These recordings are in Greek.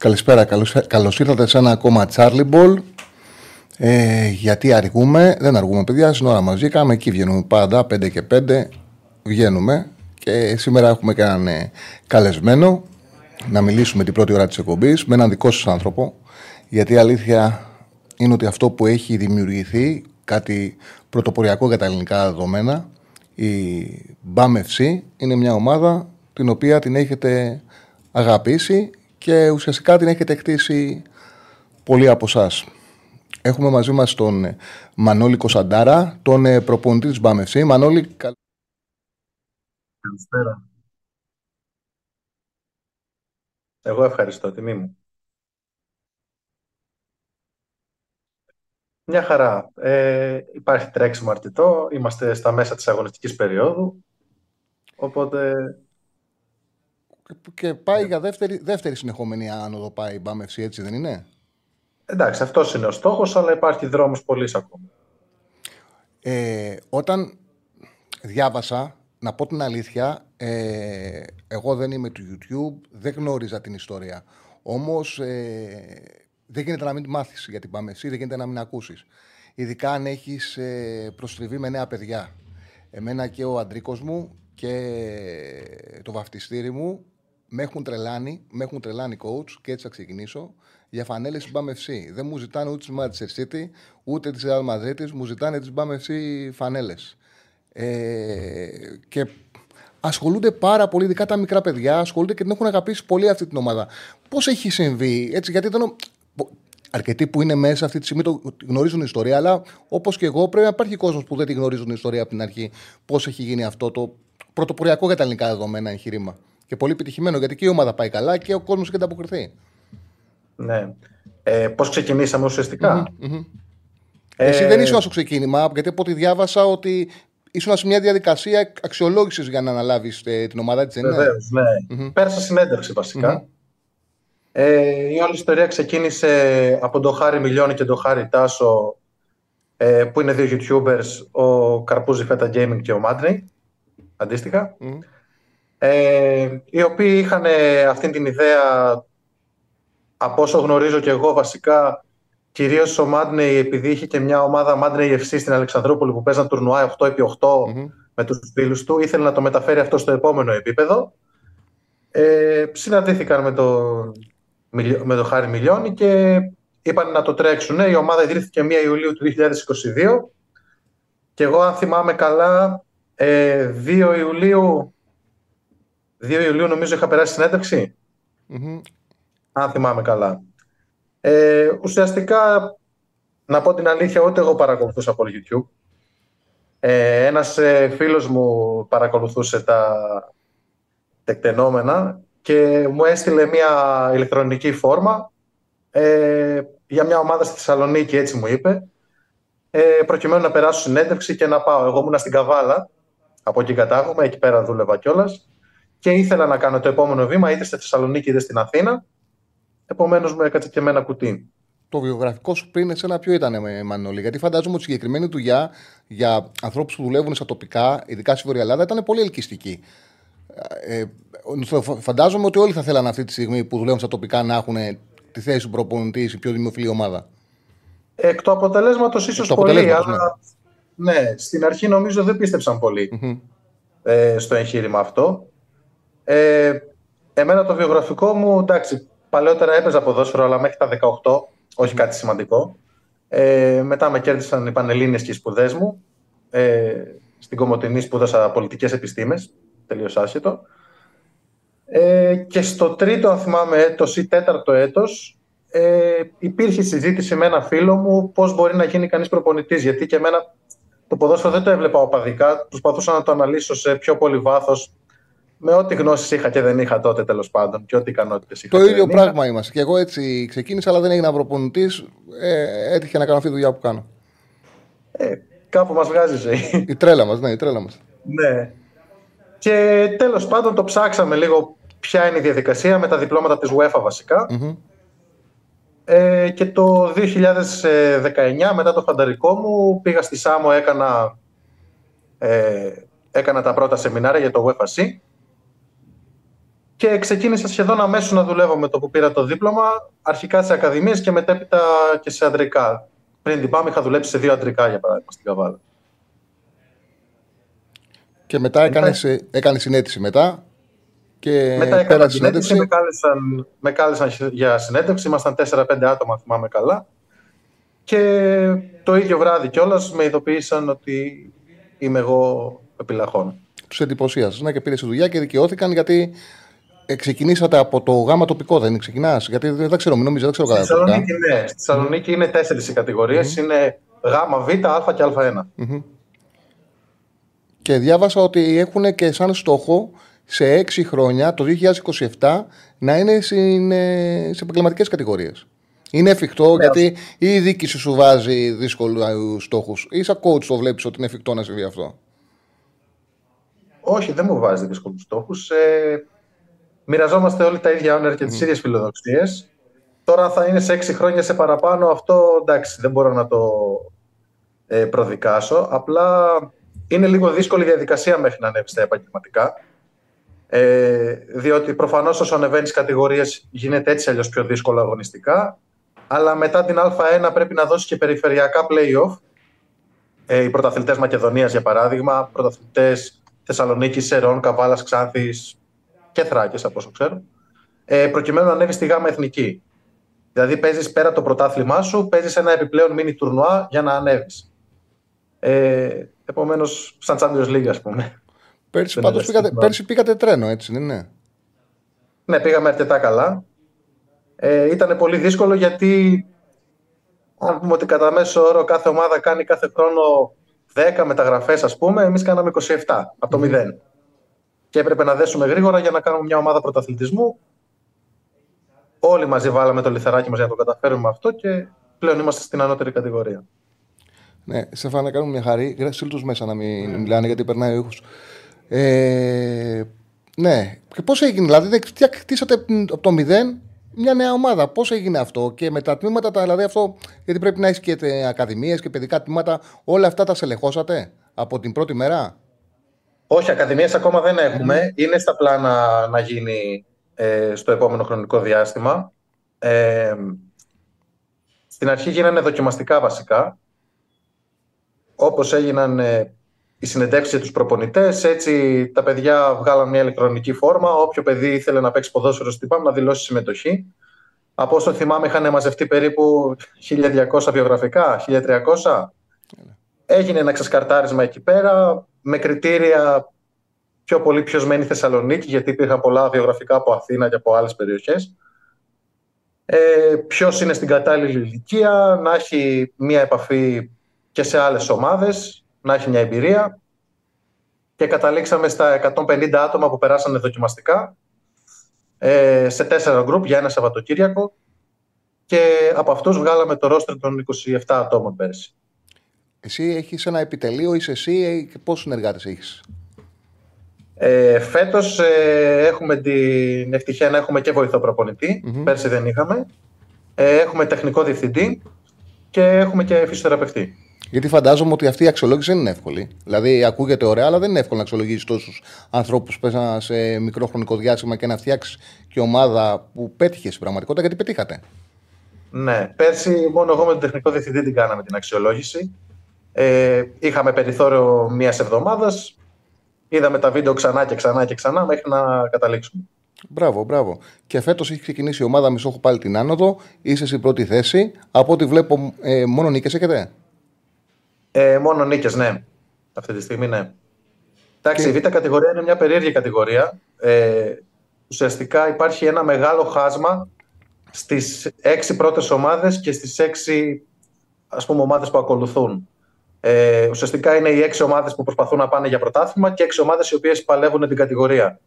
Καλησπέρα, καλώς, καλώς ήρθατε σε ένα ακόμα Charlie Ball. Ε, γιατί αργούμε, δεν αργούμε παιδιά, στην ώρα μας βγήκαμε, εκεί βγαίνουμε πάντα, 5 και 5 βγαίνουμε. Και σήμερα έχουμε και έναν ε, καλεσμένο να μιλήσουμε την πρώτη ώρα της εκπομπής με έναν δικό σας άνθρωπο. Γιατί η αλήθεια είναι ότι αυτό που έχει δημιουργηθεί κάτι πρωτοποριακό για τα ελληνικά δεδομένα η BAM είναι μια ομάδα την οποία την έχετε αγαπήσει και ουσιαστικά την έχετε χτίσει πολλοί από εσάς. Έχουμε μαζί μας τον ε, Μανώλη Κωνσταντάρα, τον ε, προπονητή της ΜΠΑΜΕΦΣΥ. Μανώλη, Καλησπέρα. Εγώ ευχαριστώ, τιμή μου. Μια χαρά. Ε, υπάρχει τρέξιμο αρκετό. Είμαστε στα μέσα της αγωνιστικής περίοδου. Οπότε και πάει για δεύτερη, δεύτερη συνεχόμενη άνοδο πάει η Μπάμευση, έτσι δεν είναι; Εντάξει, αυτός είναι ο στόχος, αλλά υπάρχει δρόμος πολύ ακόμα. Ε, όταν διάβασα, να πω την αλήθεια, ε, εγώ δεν είμαι του YouTube, δεν γνώριζα την ιστορία. Όμως ε, δεν γίνεται να μην τη μάθεις για την Μπάμευση, δεν γίνεται να μην ακούσεις. Ειδικά αν έχεις ε, προστριβεί με νέα παιδιά. Εμένα και ο αντρίκος μου και το βαφτιστήρι μου με έχουν τρελάνει, με έχουν τρελάνει coach και έτσι θα ξεκινήσω για φανέλες της BAM FC. Δεν μου ζητάνε ούτε της Manchester City ούτε της Real Madrid, μου ζητάνε τι BAM FC φανέλες. Ε, και ασχολούνται πάρα πολύ, ειδικά τα μικρά παιδιά, ασχολούνται και την έχουν αγαπήσει πολύ αυτή την ομάδα. Πώς έχει συμβεί, έτσι, γιατί δεν. Αρκετοί που είναι μέσα αυτή τη στιγμή το γνωρίζουν την ιστορία, αλλά όπως και εγώ πρέπει να υπάρχει κόσμος που δεν τη γνωρίζουν την ιστορία από την αρχή. Πώς έχει γίνει αυτό το πρωτοποριακό για τα ελληνικά δεδομένα εγχείρημα. Και πολύ επιτυχημένο γιατί και η ομάδα πάει καλά και ο κόσμος έχει ανταποκριθεί. Ναι. Ε, Πώς ξεκινήσαμε Ε... Εσύ δεν ήσουν στο ξεκίνημα, γιατί από ό,τι διάβασα ότι ήσουν σε μια διαδικασία αξιολόγησης για να αναλάβεις ε, την ομάδα τη. Βεβαίως, ναι. Mm-hmm. Πέρασα συνέντευξη Ε, η όλη ιστορία ξεκίνησε από τον Χάρη Μιλιώνη και τον Χάρη Τάσο, ε, που είναι δύο YouTubers, ο Καρπούζη Φέτα Gaming και ο Μάντρι, αντίστοιχα ε, οι οποίοι είχαν αυτή την ιδέα από όσο γνωρίζω και εγώ βασικά κυρίως ο Μάντνεϊ επειδή είχε και μια ομάδα Μάντνεϊ FC στην Αλεξανδρούπολη που παίζαν τουρνουά 8x8 με τους φίλους του ήθελε να το μεταφέρει αυτό στο επόμενο επίπεδο. Ε, συναντήθηκαν με το, με το Χάρη Μιλιώνη και είπαν να το τρέξουν. Η ομάδα ιδρύθηκε 1 Ιουλίου του 2022 και εγώ αν θυμάμαι καλά 2 ε, Ιουλίου 2 Ιουλίου νομίζω είχα περάσει συνέντευξη. Mm-hmm. Αν θυμάμαι καλά. Ε, ουσιαστικά, να πω την αλήθεια, ούτε εγώ παρακολουθούσα από YouTube. Ε, ένας ε, φίλος μου παρακολουθούσε τα τεκτενόμενα και μου έστειλε μια ηλεκτρονική φόρμα ε, για μια ομάδα στη Θεσσαλονίκη, έτσι μου είπε, ε, προκειμένου να περάσω συνέντευξη και να πάω. Εγώ ήμουν στην Καβάλα, από εκεί κατάγομαι, εκεί πέρα δούλευα κιόλας και ήθελα να κάνω το επόμενο βήμα είτε στη Θεσσαλονίκη είτε στην Αθήνα. Επομένως, μου έκατσε και με ένα κουτί. Το βιογραφικό σου πριν εσένα ποιο ήταν, με Μανώλη, γιατί φαντάζομαι ότι η συγκεκριμένη δουλειά για ανθρώπους που δουλεύουν στα τοπικά, ειδικά στη Βόρεια Ελλάδα, ήταν πολύ ελκυστική. Ε, φαντάζομαι ότι όλοι θα θέλανε αυτή τη στιγμή που δουλεύουν στα τοπικά να έχουν τη θέση του προπονητής σε πιο δημοφιλή ομάδα. Εκ του αποτελέσματος ίσως πολύ, αλλά ναι. ναι, στην αρχή νομίζω δεν πίστεψαν ε, στο εγχείρημα αυτό. Ε, εμένα το βιογραφικό μου, εντάξει, παλαιότερα έπαιζα ποδόσφαιρο, αλλά μέχρι τα 18, όχι κάτι σημαντικό. Ε, μετά με κέρδισαν οι Πανελλήνιες και οι σπουδές μου. Ε, στην Κομωτινή σπούδασα πολιτικές επιστήμες, τελείως άσχετο. Ε, και στο τρίτο, αν θυμάμαι, έτος ή τέταρτο έτος, ε, υπήρχε συζήτηση με ένα φίλο μου πώς μπορεί να γίνει κανείς προπονητής, γιατί και εμένα το ποδόσφαιρο δεν το έβλεπα οπαδικά, προσπαθούσα να το αναλύσω σε πιο πολύ βάθος με ό,τι γνώσεις είχα και δεν είχα τότε τέλος πάντων και ό,τι ικανότητες είχα. Το ίδιο πράγμα είμαστε. Και εγώ έτσι ξεκίνησα, αλλά δεν έγινα προπονητή. Ε, έτυχε να κάνω αυτή τη δουλειά που κάνω. Ε, κάπου μας βγάζει η ζωή. Η τρέλα μας, ναι, η τρέλα μας. ναι. Και τέλος πάντων το ψάξαμε λίγο ποια είναι η διαδικασία με τα διπλώματα της UEFA βασικα Ε, και το 2019 μετά το φανταρικό μου πήγα στη Σάμο, έκανα, ε, έκανα τα πρώτα σεμινάρια για το UEFA και ξεκίνησα σχεδόν αμέσως να δουλεύω με το που πήρα το δίπλωμα, αρχικά σε ακαδημίες και μετέπειτα και σε αντρικά. Πριν την πάμε είχα δουλέψει σε δύο αντρικά για παράδειγμα στην Καβάλα. Και μετά έκανες, έκανε συνέτηση μετά και μετά έκανα συνέντευξη, με κάλεσαν, με κάλεσαν για συνέντευξη, ήμασταν 4-5 άτομα θυμάμαι καλά και το ίδιο βράδυ κιόλας με ειδοποίησαν ότι είμαι εγώ επιλαχών. Τους εντυπωσίασες ναι, και πήρε δουλειά και δικαιώθηκαν γιατί ε, ξεκινήσατε από το γάμα τοπικό, δεν ξεκινάς; Γιατί δεν ξέρω, μην νομίζω, δεν ξέρω καλά. Στη Θεσσαλονίκη, ναι. Στη Θεσσαλονίκη είναι τέσσερις οι κατηγοριε Είναι γάμα, β, α και α1. mm Και διάβασα ότι έχουν και σαν στόχο σε έξι χρόνια, το 2027, να είναι σε επαγγελματικές κατηγορίες. Είναι εφικτό ναι, γιατί η διοίκηση σου βάζει δύσκολους στόχους. Ή σαν coach το βλέπεις ότι είναι εφικτό να συμβεί αυτό; Όχι, δεν μου βάζει δύσκολους στόχους. Ε, μοιραζόμαστε όλοι τα ίδια όνειρα και τις mm. ίδιες φιλοδοξίες. Τώρα θα είναι σε έξι χρόνια σε παραπάνω. Αυτό εντάξει, δεν μπορώ να το ε, προδικάσω. Απλά είναι λίγο δύσκολη η διαδικασία μέχρι να ανέβεις στα επαγγελματικά. Ε, διότι προφανώς όσο ανεβαίνεις κατηγορίες γίνεται έτσι αλλιώς πιο δύσκολο αγωνιστικά. Αλλά μετά την Α1 πρέπει να δώσεις και περιφερειακά playoff. Ε, οι πρωταθλητές Μακεδονίας, για παράδειγμα, πρωταθλητές Θεσσαλονίκης, Σερών, Καβάλας, Ξάνθης, και Θράκες, από όσο ξέρω, ε, προκειμένου να ανέβεις στη γάμα εθνική. Δηλαδή παίζεις πέρα το πρωτάθλημά σου, παίζεις ένα επιπλέον μίνι τουρνουά για να ανέβεις. Ε, Επομένως, σαν Champions League, ας πούμε. Πέρσι, πάντως, πήγατε, πέρσι πήγατε τρένο, έτσι δεν είναι; Ναι, πήγαμε αρκετά καλά. Ε, ήταν πολύ δύσκολο γιατί αν πούμε ότι κατά μέσο όρο κάθε ομάδα κάνει κάθε χρόνο 10 μεταγραφές, ας πούμε, εμείς κάναμε 27 από το 0 και έπρεπε να δέσουμε γρήγορα για να κάνουμε μια ομάδα πρωταθλητισμού. Όλοι μαζί βάλαμε το λιθαράκι μας για να το καταφέρουμε αυτό και πλέον είμαστε στην ανώτερη κατηγορία. Ναι, Στεφάν, να κάνουμε μια χαρή. Στείλ του μέσα να μην μιλάνε γιατί περνάει ο ήχος. Ε, ναι, και πώς έγινε, δηλαδή, τι κτίσατε από το μηδέν μια νέα ομάδα. Πώς έγινε αυτό και με τα τμήματα, δηλαδή αυτό, γιατί πρέπει να έχεις και ακαδημίες και παιδικά τμήματα, όλα αυτά τα σελεχώσατε από την πρώτη μέρα; Όχι, ακαδημίες ακόμα δεν έχουμε. Είναι στα πλάνα να γίνει ε, στο επόμενο χρονικό διάστημα. Ε, στην αρχή γίνανε δοκιμαστικά βασικά. Όπως έγιναν ε, οι συνεντεύξεις για τους προπονητές, έτσι τα παιδιά βγάλαν μια ηλεκτρονική φόρμα. Όποιο παιδί ήθελε να παίξει ποδόσφαιρο στην ΠΑΜ να δηλώσει συμμετοχή. Από όσο θυμάμαι είχαν μαζευτεί περίπου 1200 βιογραφικά, 1300. Έγινε ένα ξεσκαρτάρισμα εκεί πέρα με κριτήρια πιο πολύ ποιο μένει Θεσσαλονίκη, γιατί υπήρχαν πολλά βιογραφικά από Αθήνα και από άλλες περιοχές. Ε, ποιος είναι στην κατάλληλη ηλικία, να έχει μία επαφή και σε άλλες ομάδες, να έχει μια εμπειρία. Και καταλήξαμε στα 150 άτομα που περάσανε δοκιμαστικά ε, σε τέσσερα γκρουπ για ένα Σαββατοκύριακο και από αυτούς βγάλαμε το ρόστρο των 27 ατόμων πέρσι. Εσύ έχεις ένα επιτελείο, είσαι εσύ και πόσους συνεργάτες έχεις; Ε, φέτος ε, έχουμε την ευτυχία να έχουμε και βοηθό πέρσι δεν είχαμε. Ε, έχουμε τεχνικό διευθυντή και έχουμε και φυσιοθεραπευτή. Γιατί φαντάζομαι ότι αυτή η αξιολόγηση δεν είναι εύκολη. Δηλαδή, ακούγεται ωραία, αλλά δεν είναι εύκολο να αξιολογήσεις τόσους ανθρώπους που πέσαν σε μικρό χρονικό διάστημα και να φτιάξεις και ομάδα που πέτυχες στην πραγματικότητα, γιατί πετύχατε. Ναι, πέρσι μόνο εγώ με τον τεχνικό διευθυντή την κάναμε την αξιολόγηση. Ε, είχαμε περιθώριο μία εβδομάδας. Είδαμε τα βίντεο ξανά και ξανά και ξανά μέχρι να καταλήξουμε. Μπράβο, μπράβο. Και φέτος έχει ξεκινήσει η ομάδα Μισόχου πάλι την άνοδο. Είσαι στην πρώτη θέση. Από ό,τι βλέπω, ε, μόνο νίκες έχετε; Ε, μόνο νίκες, ναι. Αυτή τη στιγμή, ναι. Εντάξει, η Β' κατηγορία είναι μια περίεργη κατηγορία. Ε, ουσιαστικά υπάρχει ένα μεγάλο χάσμα στις έξι πρώτες ομάδες και στις έξι ας πούμε, ομάδες που ακολουθούν. Ε, ουσιαστικά είναι οι έξι ομάδες που προσπαθούν να πάνε για πρωτάθλημα και έξι ομάδες οι οποίες παλεύουν την κατηγορία.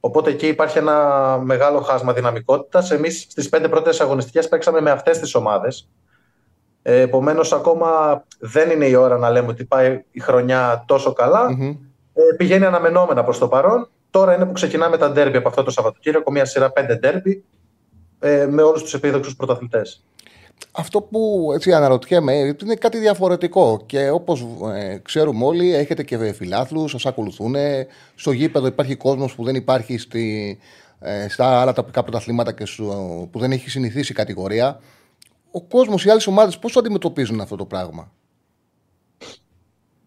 Οπότε εκεί υπάρχει ένα μεγάλο χάσμα δυναμικότητας. Εμείς στις πέντε πρώτες αγωνιστικές παίξαμε με αυτές τις ομάδες. Ε, Επομένως, ακόμα δεν είναι η ώρα να λέμε ότι πάει η χρονιά τόσο Ε, πηγαίνει αναμενόμενα προς το παρόν. Τώρα είναι που ξεκινάμε τα ντέρμπι από αυτό το Σαββατοκύριακο, μια σειρά πέντε ντέρμπι ε, με όλους τους επίδοξους πρωταθλητές. Αυτό που έτσι αναρωτιέμαι είναι κάτι διαφορετικό και όπως ε, ξέρουμε όλοι έχετε και φιλάθλους, σας ακολουθούν. Στο γήπεδο υπάρχει κόσμος που δεν υπάρχει στη, ε, στα άλλα τοπικά πρωταθλήματα και σου, που δεν έχει συνηθίσει η κατηγορία. Ο κόσμος, οι άλλες ομάδες πώς το αντιμετωπίζουν αυτό το πράγμα;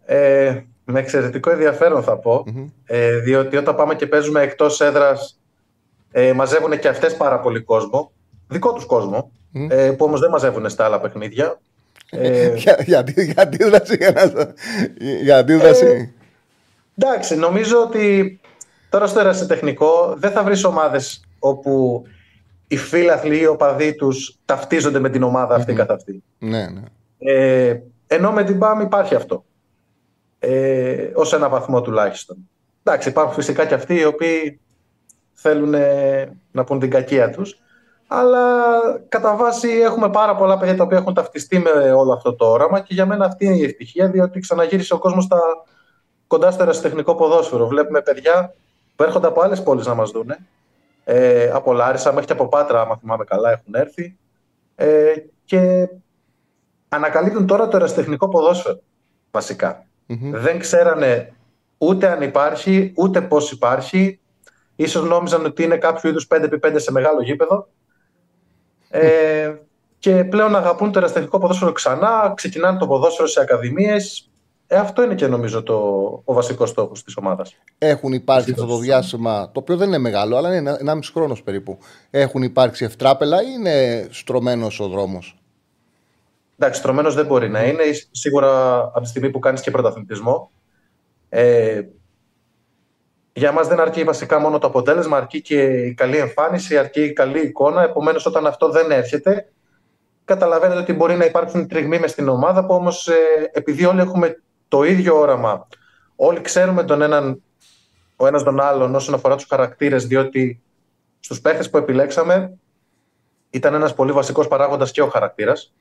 Ε, με εξαιρετικό ενδιαφέρον θα πω, ε, διότι όταν πάμε και παίζουμε εκτός έδρας, ε, μαζεύουν και αυτές πάρα πολύ κόσμο, δικό τους κόσμο, ε, που όμως δεν μαζεύουν στα άλλα παιχνίδια. Ε, για, για, για αντίδραση. Για αντίδραση. Ε, εντάξει, νομίζω ότι τώρα στο ερασιτεχνικό δεν θα βρεις ομάδες όπου οι φίλαθλοι ή οι οπαδοί τους ταυτίζονται με την ομάδα αυτή καθ' αυτή. Ναι, ναι. Ε, ενώ με την ΠΑΜ υπάρχει αυτό. Ε, ως ένα βαθμό τουλάχιστον. Εντάξει, υπάρχουν φυσικά και αυτοί οι οποίοι θέλουν να πούν την κακία τους αλλά κατά βάση έχουμε πάρα πολλά παιδιά τα οποία έχουν ταυτιστεί με όλο αυτό το όραμα και για μένα αυτή είναι η ευτυχία, διότι ξαναγύρισε ο κόσμος στα κοντά στο ερασιτεχνικό ποδόσφαιρο. Βλέπουμε παιδιά που έρχονται από άλλες πόλεις να μας δούνε. Ε, από Λάρισα μέχρι και από Πάτρα, άμα θυμάμαι καλά, έχουν έρθει. Ε, και ανακαλύπτουν τώρα το ερασιτεχνικό ποδόσφαιρο, Δεν ξέρανε ούτε αν υπάρχει, ούτε πώς υπάρχει. Ίσως νόμιζαν ότι είναι κάποιο είδους 5x5 σε μεγάλο γήπεδο ε, και πλέον αγαπούν το ερασιτεχνικό ποδόσφαιρο ξανά, ξεκινάνε το ποδόσφαιρο σε ακαδημίες. Ε, αυτό είναι και νομίζω το, ο βασικός στόχος της ομάδας. Έχουν υπάρξει αυτό το διάστημα, το οποίο δεν είναι μεγάλο, αλλά είναι ένα μισό χρόνος περίπου. Έχουν υπάρξει ευτράπελα ή είναι στρωμένος ο δρόμος; Εντάξει, στρωμένος δεν μπορεί να είναι. Σίγουρα από τη στιγμή που κάνεις και πρωταθλητισμό. Ε, για μας δεν αρκεί βασικά μόνο το αποτέλεσμα, αρκεί και η καλή εμφάνιση, αρκεί η καλή εικόνα. Επομένως, όταν αυτό δεν έρχεται, καταλαβαίνετε ότι μπορεί να υπάρξουν τριγμοί μες στην ομάδα που όμως ε, επειδή όλοι έχουμε το ίδιο όραμα, όλοι ξέρουμε τον έναν, ο ένας τον άλλον όσον αφορά τους χαρακτήρες, διότι στους παίχτες που επιλέξαμε ήταν ένας πολύ βασικός παράγοντας και ο χαρακτήρας.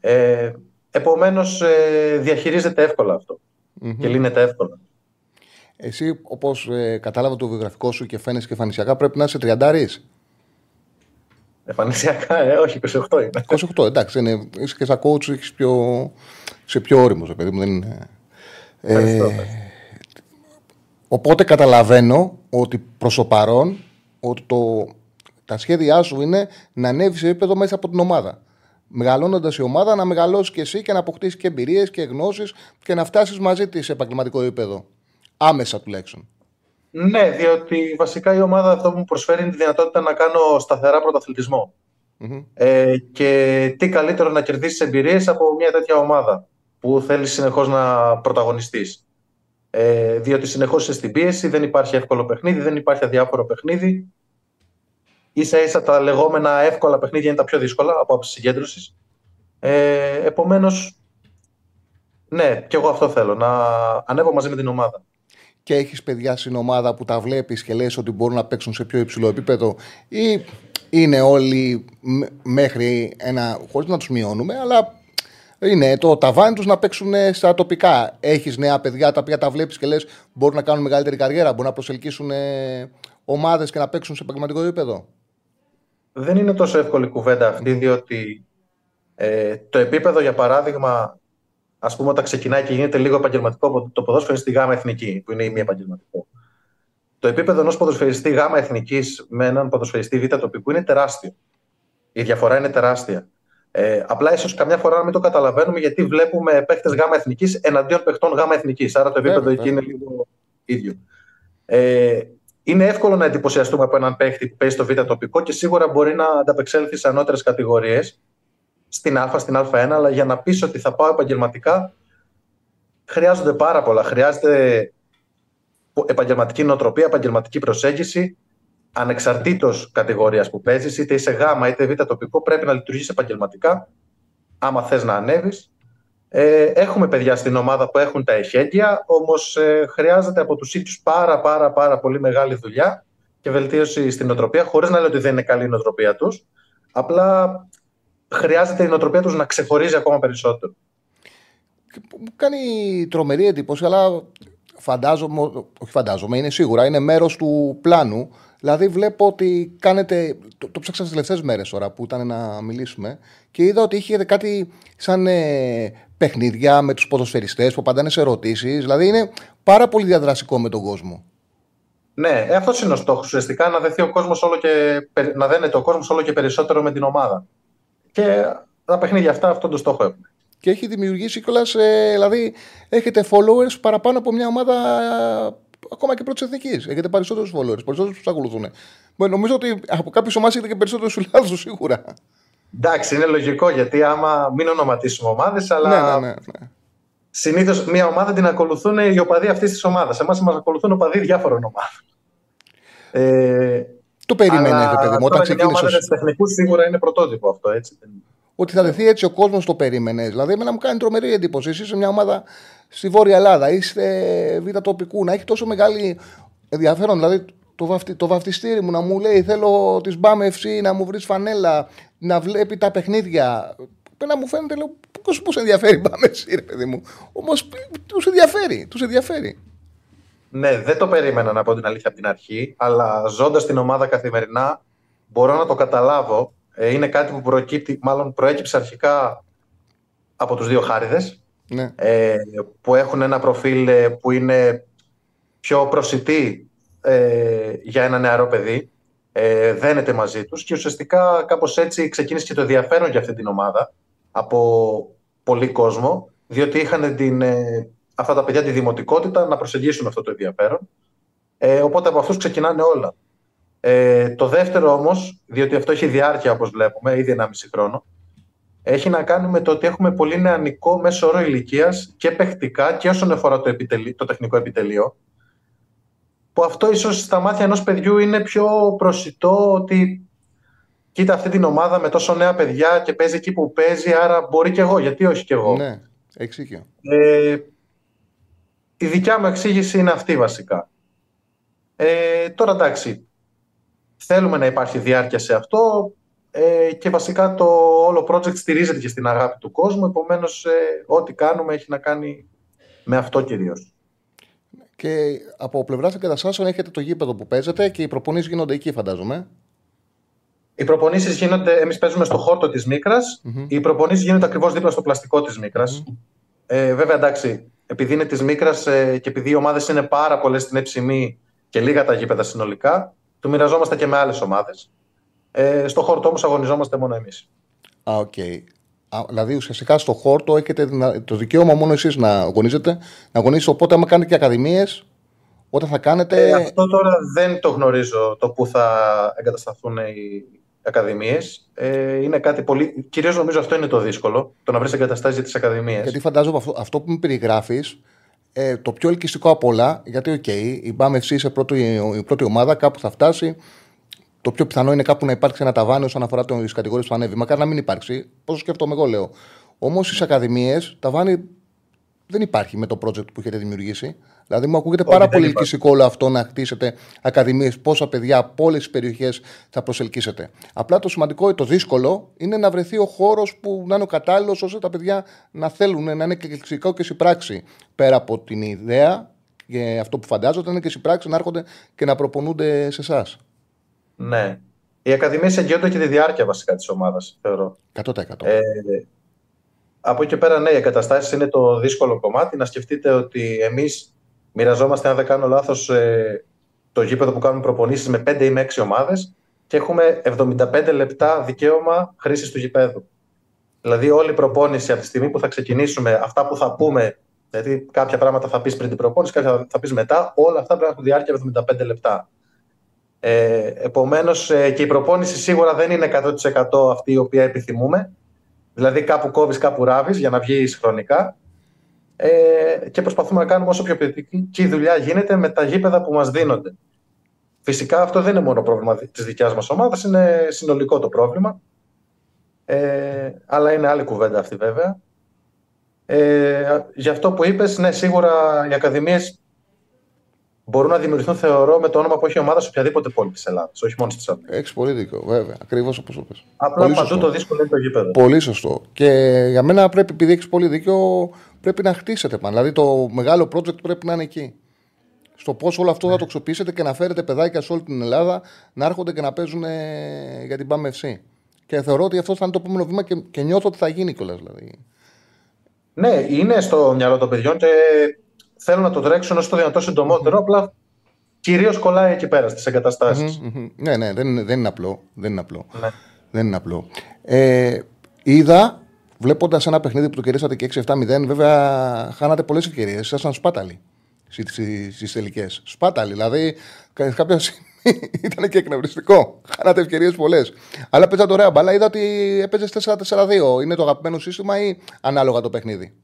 Ε, Επομένως, ε, διαχειρίζεται εύκολα και λύνεται εύκολα. Εσύ, όπως ε, κατάλαβα το βιογραφικό σου και φαίνεσαι και εμφανισιακά, πρέπει να είσαι τριαντάρης. Εμφανισιακά, ε, όχι, 28 είναι. 28, εντάξει, είναι, είσαι και σαν coach, είσαι πιο, σε πιο όριμος, παιδί μου, δεν είναι. Ε, οπότε καταλαβαίνω ότι προς το παρόν ότι το, τα σχέδιά σου είναι να ανέβεις σε επίπεδο μέσα από την ομάδα. Μεγαλώνοντας η ομάδα, να μεγαλώσεις και εσύ και να αποκτήσεις και εμπειρίες και γνώσεις και να φτάσεις μαζί της σε επαγγελματικό επίπεδο. Άμεσα τουλάχιστον. Ναι, διότι βασικά η ομάδα αυτό που μου προσφέρει είναι τη δυνατότητα να κάνω σταθερά Ε, και τι καλύτερο να κερδίσεις εμπειρίες από μια τέτοια ομάδα που θέλεις συνεχώς να πρωταγωνιστείς. Ε, διότι συνεχώς είσαι στην πίεση, δεν υπάρχει εύκολο παιχνίδι, δεν υπάρχει αδιάφορο παιχνίδι. σα ίσα τα λεγόμενα εύκολα παιχνίδια είναι τα πιο δύσκολα από άψη συγκέντρωσης. Ε, Επομένως, ναι, και εγώ αυτό θέλω, να ανέβω μαζί με την ομάδα και έχεις παιδιά στην ομάδα που τα βλέπεις και λες ότι μπορούν να παίξουν σε πιο υψηλό επίπεδο, ή είναι όλοι μέχρι ένα. χωρίς να τους μειώνουμε, αλλά είναι το ταβάνι τους να παίξουν στα τοπικά. Έχεις νέα παιδιά τα οποία τα βλέπεις και λες μπορούν να κάνουν μεγαλύτερη καριέρα, μπορούν να προσελκύσουν ομάδες και να παίξουν σε επαγγελματικό επίπεδο. Δεν είναι τόσο εύκολη κουβέντα αυτή, διότι ε, το επίπεδο, για παράδειγμα, ας πούμε, όταν ξεκινάει και γίνεται λίγο επαγγελματικό το ποδόσφαιρο είναι στη ΓΑΜΑ Εθνική, που είναι η μη επαγγελματικό. Το επίπεδο ενός ποδοσφαιριστή ΓΑΜΑ Εθνικής με έναν ποδοσφαιριστή Β τοπικού είναι τεράστιο. Η διαφορά είναι τεράστια. Ε, απλά ίσως καμιά φορά να μην το καταλαβαίνουμε γιατί βλέπουμε παίχτες ΓΑΜΑ Εθνικής εναντίον παιχτών ΓΑΜΑ Εθνικής. Άρα το επίπεδο εκεί είναι λίγο ίδιο. Ε, είναι εύκολο να εντυπωσιαστούμε από έναν παίχτη που παίζει στο Β τοπικό και σίγουρα μπορεί να ανταπεξέλθει σε ανώτερες κατηγορίες στην Α, στην Α1, αλλά για να πεις ότι θα πάω επαγγελματικά χρειάζονται πάρα πολλά. Χρειάζεται επαγγελματική νοοτροπία, επαγγελματική προσέγγιση, ανεξαρτήτως κατηγορίας που παίζεις, είτε είσαι Γ είτε Β τοπικό, πρέπει να λειτουργήσει επαγγελματικά. Άμα θες να ανέβεις. Ε, έχουμε παιδιά στην ομάδα που έχουν τα εχέγγυα, όμως ε, χρειάζεται από τους ίδιους πάρα πάρα πάρα πολύ μεγάλη δουλειά και βελτίωση στην νοοτροπία, χωρίς να λέω ότι δεν είναι καλή η νοοτροπία τους. Απλά χρειάζεται η νοοτροπία τους να ξεχωρίζει ακόμα περισσότερο. Μου κάνει τρομερή εντύπωση, αλλά φαντάζομαι, όχι φαντάζομαι, είναι σίγουρα, είναι μέρος του πλάνου. Δηλαδή, βλέπω ότι κάνετε. Το, το ψάξα τι τελευταίες μέρες τώρα που ήταν να μιλήσουμε και είδα ότι είχε κάτι σαν ε, παιχνίδια με τους ποδοσφαιριστές που απαντάνε σε ερωτήσεις. Δηλαδή, είναι πάρα πολύ διαδρασικό με τον κόσμο. Ναι, ε, αυτός είναι ο στόχος. Ουσιαστικά να, δεθεί ο κόσμος όλο και, να δένεται ο κόσμος όλο και περισσότερο με την ομάδα. Και τα παιχνίδια αυτά αυτόν τον στόχο έχουν και έχει δημιουργήσει κιόλας. Ε, δηλαδή, έχετε followers παραπάνω από μια ομάδα ε, ακόμα και πρώτης εθνικής. Έχετε περισσότερους followers, περισσότερους που σας ακολουθούν. Νομίζω ότι από κάποιες ομάδες έχετε και περισσότερους φιλάδου σίγουρα. Εντάξει, είναι λογικό γιατί άμα μην ονοματίσουμε ομάδες, αλλά. Ναι, ναι, ναι, ναι. Συνήθως μια ομάδα την ακολουθούν οι οπαδοί αυτής της ομάδας. Εμάς μας ακολουθούν οπαδοί διάφορων ομάδων. Ε, το περιμένετε, παιδί μου. Όταν ξεκίνησε. Για τεχνικούς σίγουρα είναι πρωτότυπο αυτό, έτσι ότι θα δεθεί έτσι ο κόσμος το περίμενε. Δηλαδή, εμένα μου κάνει τρομερή εντύπωση. Εσύ είσαι μια ομάδα στη Βόρεια Ελλάδα, είστε β' τοπικού, να έχει τόσο μεγάλη ενδιαφέρον. Δηλαδή, το, βαφτι, το βαφτιστήρι μου να μου λέει θέλω τη Μπάμ FC να μου βρεις φανέλα, να βλέπει τα παιχνίδια. Να μου φαίνεται, λέω, πώ σε ενδιαφέρει η Μπάμ FC, ρε παιδί μου. Όμως τους ενδιαφέρει, τους ενδιαφέρει. Ναι, δεν το περίμενα να πω την αλήθεια από την αρχή, αλλά ζώντας την ομάδα καθημερινά μπορώ να το καταλάβω ε, είναι κάτι που προκύπτει, μάλλον προέκυψε αρχικά από τους δύο χάριδες ναι. ε, που έχουν ένα προφίλ ε, που είναι πιο προσιτή ε, για ένα νεαρό παιδί ε, δένεται μαζί τους και ουσιαστικά κάπως έτσι ξεκίνησε και το ενδιαφέρον για αυτή την ομάδα από πολύ κόσμο διότι είχαν την, αυτά τα παιδιά τη δημοτικότητα να προσεγγίσουν αυτό το ενδιαφέρον οπότε από αυτούς ξεκινάνε όλα ε, το δεύτερο όμως, διότι αυτό έχει διάρκεια όπως βλέπουμε, ήδη 1,5 χρόνο, έχει να κάνει με το ότι έχουμε πολύ νεανικό μέσο όρο ηλικίας και παιχτικά και όσον αφορά το, το τεχνικό επιτελείο. Που αυτό ίσως στα μάτια ενός παιδιού είναι πιο προσιτό ότι κοίτα αυτή την ομάδα με τόσο νέα παιδιά και παίζει εκεί που παίζει, άρα μπορεί και εγώ, γιατί όχι και εγώ. Ναι, εξήγημα. Ε, η δικιά μου εξήγηση είναι αυτή βασικά. Ε, τώρα εντάξει, Θέλουμε να υπάρχει διάρκεια σε αυτό ε, και βασικά το όλο project στηρίζεται και στην αγάπη του κόσμου. Επομένως, ε, ό,τι κάνουμε έχει να κάνει με αυτό κυρίως. Και από πλευράς εγκαταστάσεων έχετε το γήπεδο που παίζετε και οι προπονήσεις γίνονται εκεί, φαντάζομαι. Οι προπονήσεις γίνονται, εμείς παίζουμε στο χόρτο της μικρα Οι προπονήσεις γίνονται ακριβώς δίπλα στο πλαστικό της μικρα Ε, βέβαια, εντάξει, επειδή είναι της Μίκρας ε, και επειδή οι ομάδες είναι πάρα πολλές στην Εψημή και λίγα τα γήπεδα συνολικά, του μοιραζόμαστε και με άλλες ομάδες. Ε, στο χόρτο όμως αγωνιζόμαστε μόνο εμείς. Α, οκ. Δηλαδή ουσιαστικά στο χόρτο έχετε το δικαίωμα μόνο εσείς να αγωνίζετε. Να αγωνίσετε. Οπότε, άμα κάνετε και ακαδημίες, όταν θα κάνετε. Ε, αυτό τώρα δεν το γνωρίζω το που θα εγκατασταθούν οι ακαδημίες. Ε, είναι κάτι πολύ. Κυρίως νομίζω αυτό είναι το δύσκολο, το να βρεις εγκαταστάσεις για τις ακαδημίες. Γιατί φαντάζομαι αυτό, αυτό που μου περιγράφεις ε, το πιο ελκυστικό από όλα, γιατί OK, okay, η BAM FC σε πρώτη, η πρώτη ομάδα κάπου θα φτάσει. Το πιο πιθανό είναι κάπου να υπάρξει ένα ταβάνι όσον αφορά τις κατηγορίες που ανέβει. Μακάρι να μην υπάρξει. Πόσο σκέφτομαι εγώ, λέω. Όμως στις ακαδημίες ταβάνι δεν υπάρχει με το project που έχετε δημιουργήσει. Δηλαδή, μου ακούγεται πάρα πολύ ελκυστικό όλο αυτό να χτίσετε ακαδημίες, πόσα παιδιά από όλες τις περιοχές θα προσελκύσετε. Απλά το σημαντικό, το δύσκολο, είναι να βρεθεί ο χώρος που να είναι ο κατάλληλος ώστε τα παιδιά να θέλουν να είναι και και στην πράξη. Πέρα από την ιδέα και αυτό που φαντάζονται, είναι και στην πράξη να έρχονται και να προπονούνται σε εσάς. Ναι. Οι ακαδημίες εγγυώνται και τη διάρκεια βασικά της ομάδας, θεωρώ. 100%. Ε, από εκεί και πέρα, ναι, οι εγκαταστάσεις είναι το δύσκολο κομμάτι. Να σκεφτείτε ότι εμείς μοιραζόμαστε, αν δεν κάνω λάθος, ε, το γήπεδο που κάνουμε προπονήσεις με 5 ή με 6 ομάδες και έχουμε 75 λεπτά δικαίωμα χρήσης του γηπέδου. Δηλαδή, όλη η προπόνηση από τη στιγμή που θα ξεκινήσουμε, αυτά που θα πούμε, δηλαδή κάποια πράγματα θα πεις πριν την προπόνηση, κάποια θα πεις μετά, όλα αυτά πρέπει να έχουν διάρκεια 75 λεπτά. Ε, Επομένως, ε, και η προπόνηση σίγουρα δεν είναι 100% αυτή η οποία επιθυμούμε. Δηλαδή, κάπου κόβεις, κάπου ράβεις για να βγεις χρονικά ε, και προσπαθούμε να κάνουμε όσο πιο ποιοτική δουλειά γίνεται με τα γήπεδα που μας δίνονται. Φυσικά αυτό δεν είναι μόνο πρόβλημα της δικιάς μας ομάδας, είναι συνολικό το πρόβλημα. Ε, αλλά είναι άλλη κουβέντα αυτή βέβαια. Ε, για αυτό που είπες, ναι, σίγουρα οι ακαδημίες μπορούν να δημιουργηθούν, θεωρώ, με το όνομα που έχει η ομάδα σε οποιαδήποτε πόλη της Ελλάδας. Όχι μόνο στη Θεσσαλονίκης. Έχεις πολύ δίκιο, βέβαια. Ακριβώς όπως το πες. Απλά πολύ παντού σωστό. το δύσκολο είναι το γήπεδο. Πολύ σωστό. Και για μένα πρέπει, επειδή έχεις πολύ δίκιο, πρέπει να χτίσετε πάνω. Δηλαδή το μεγάλο project πρέπει να είναι εκεί. Στο πώς όλο αυτό θα το αξιοποιήσετε και να φέρετε παιδάκια σε όλη την Ελλάδα να έρχονται και να παίζουν για την ΠΑΜ Και θεωρώ ότι αυτό θα είναι το επόμενο βήμα και, και νιώθω ότι θα γίνει κιόλας. Δηλαδή. Ναι, είναι στο μυαλό των παιδιών και θέλουν να το τρέξουν όσο το δυνατό συντομότερο. Mm-hmm. Απλά κυρίως κολλάει εκεί πέρα στις εγκαταστάσεις. Mm-hmm. Ναι, ναι, δεν, δεν είναι απλό. Δεν είναι απλό. Ναι. Δεν είναι απλό. Ε, είδα, βλέποντας ένα παιχνίδι που το κερδίσατε και 6-7-0, βέβαια χάνατε πολλές ευκαιρίες. Ήσασταν σπάταλοι στις τελικές. Σπάταλοι. Δηλαδή, κάποια στιγμή ήταν και εκνευριστικό. Χάνατε ευκαιρίες πολλές. Αλλά παίζατε ωραία μπαλά. Είδα ότι έπαιζες 4-4-2. Είναι το αγαπημένο σύστημα ή ανάλογα το παιχνίδι;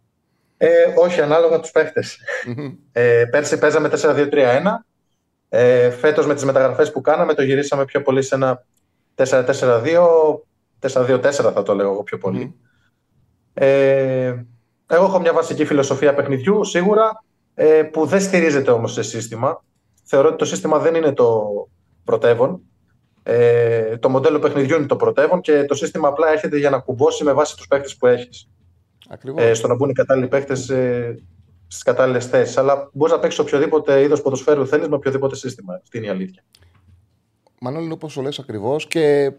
Ε, όχι, ανάλογα τους παίχτες. ε, πέρσι παίζαμε 4-2-3-1. Ε, Φέτος με τις μεταγραφές που κάναμε το γυρίσαμε πιο πολύ σε ένα 4-4-2. 4-2-4 θα το λέω εγώ πιο πολυ Ε, εγώ έχω μια βασική φιλοσοφία παιχνιδιού σίγουρα ε, που δεν στηρίζεται όμως σε σύστημα. Θεωρώ ότι το σύστημα δεν είναι το πρωτεύον. Ε, το μοντέλο παιχνιδιού είναι το πρωτεύον και το σύστημα απλά έρχεται για να κουμπώσει με βάση τους παίχτες που έχεις. Ε, στο να μπουν οι κατάλληλοι παίχτε ε, στις κατάλληλες θέσεις. Αλλά μπορείς να παίξεις οποιοδήποτε είδος ποδοσφαίρου θέλεις με οποιοδήποτε σύστημα. Αυτή είναι η αλήθεια. Μανώλη, όπως το λες ακριβώς και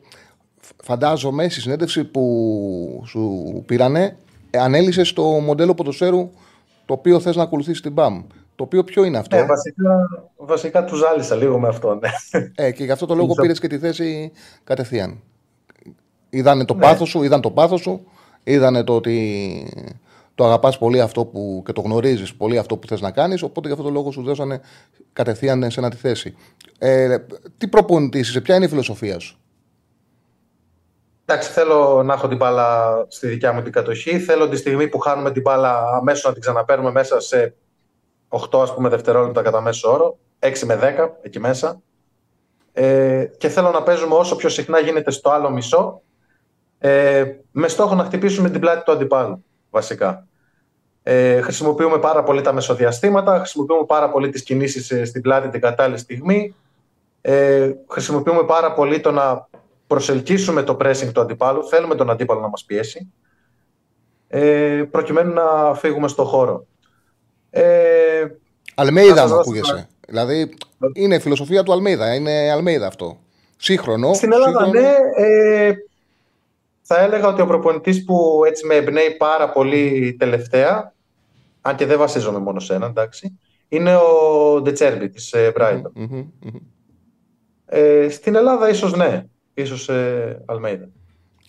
φαντάζομαι στη συνέντευξη που σου πήρανε, ανέλησε το μοντέλο ποδοσφαίρου το οποίο θες να ακολουθήσεις την ΠΑΜ. Το οποίο ποιο είναι αυτό. Ε, βασικά, βασικά τους ζάλισα λίγο με αυτό. Ναι. Ε, και γι' αυτό το λόγο πήρες και τη θέση κατευθείαν. Είδαν το ναι. πάθος σου, είδαν το πάθος σου είδανε το ότι το αγαπάς πολύ αυτό που, και το γνωρίζεις πολύ αυτό που θες να κάνεις. Οπότε για αυτό το λόγο σου δώσανε κατευθείαν σε ένα τη θέση. Ε, τι προπονητής είσαι, ποια είναι η φιλοσοφία σου; Εντάξει, θέλω να έχω την μπάλα στη δικιά μου την κατοχή. Θέλω τη στιγμή που χάνουμε την μπάλα αμέσως να την ξαναπαίρνουμε μέσα σε 8 ας πούμε, δευτερόλεπτα κατά μέσο όρο, 6 με 10 εκεί μέσα. Ε, και θέλω να παίζουμε όσο πιο συχνά γίνεται στο άλλο μισό ε, με στόχο να χτυπήσουμε την πλάτη του αντιπάλου, βασικά. Ε, χρησιμοποιούμε πάρα πολύ τα μεσοδιαστήματα, χρησιμοποιούμε πάρα πολύ τις κινήσεις ε, στην πλάτη την κατάλληλη στιγμή, ε, χρησιμοποιούμε πάρα πολύ το να προσελκύσουμε το pressing του αντιπάλου, θέλουμε τον αντίπαλο να μας πιέσει, ε, προκειμένου να φύγουμε στο χώρο. Ε, Αλμέιδα μου ακούγεσαι. Δηλαδή είναι η φιλοσοφία του Αλμέιδα, είναι Αλμέιδα αυτό. Σύγχρονο. Στην Ελλάδα, σύγχρονο. ναι. Ε, θα έλεγα ότι ο προπονητής που έτσι με εμπνέει πάρα πολύ τελευταία, αν και δεν βασίζομαι μόνο σε έναν, εντάξει, είναι ο Ντετσέρμπι της ε, Brighton. Ε, στην Ελλάδα ίσως ναι, ίσως ε, Αλμέιδα.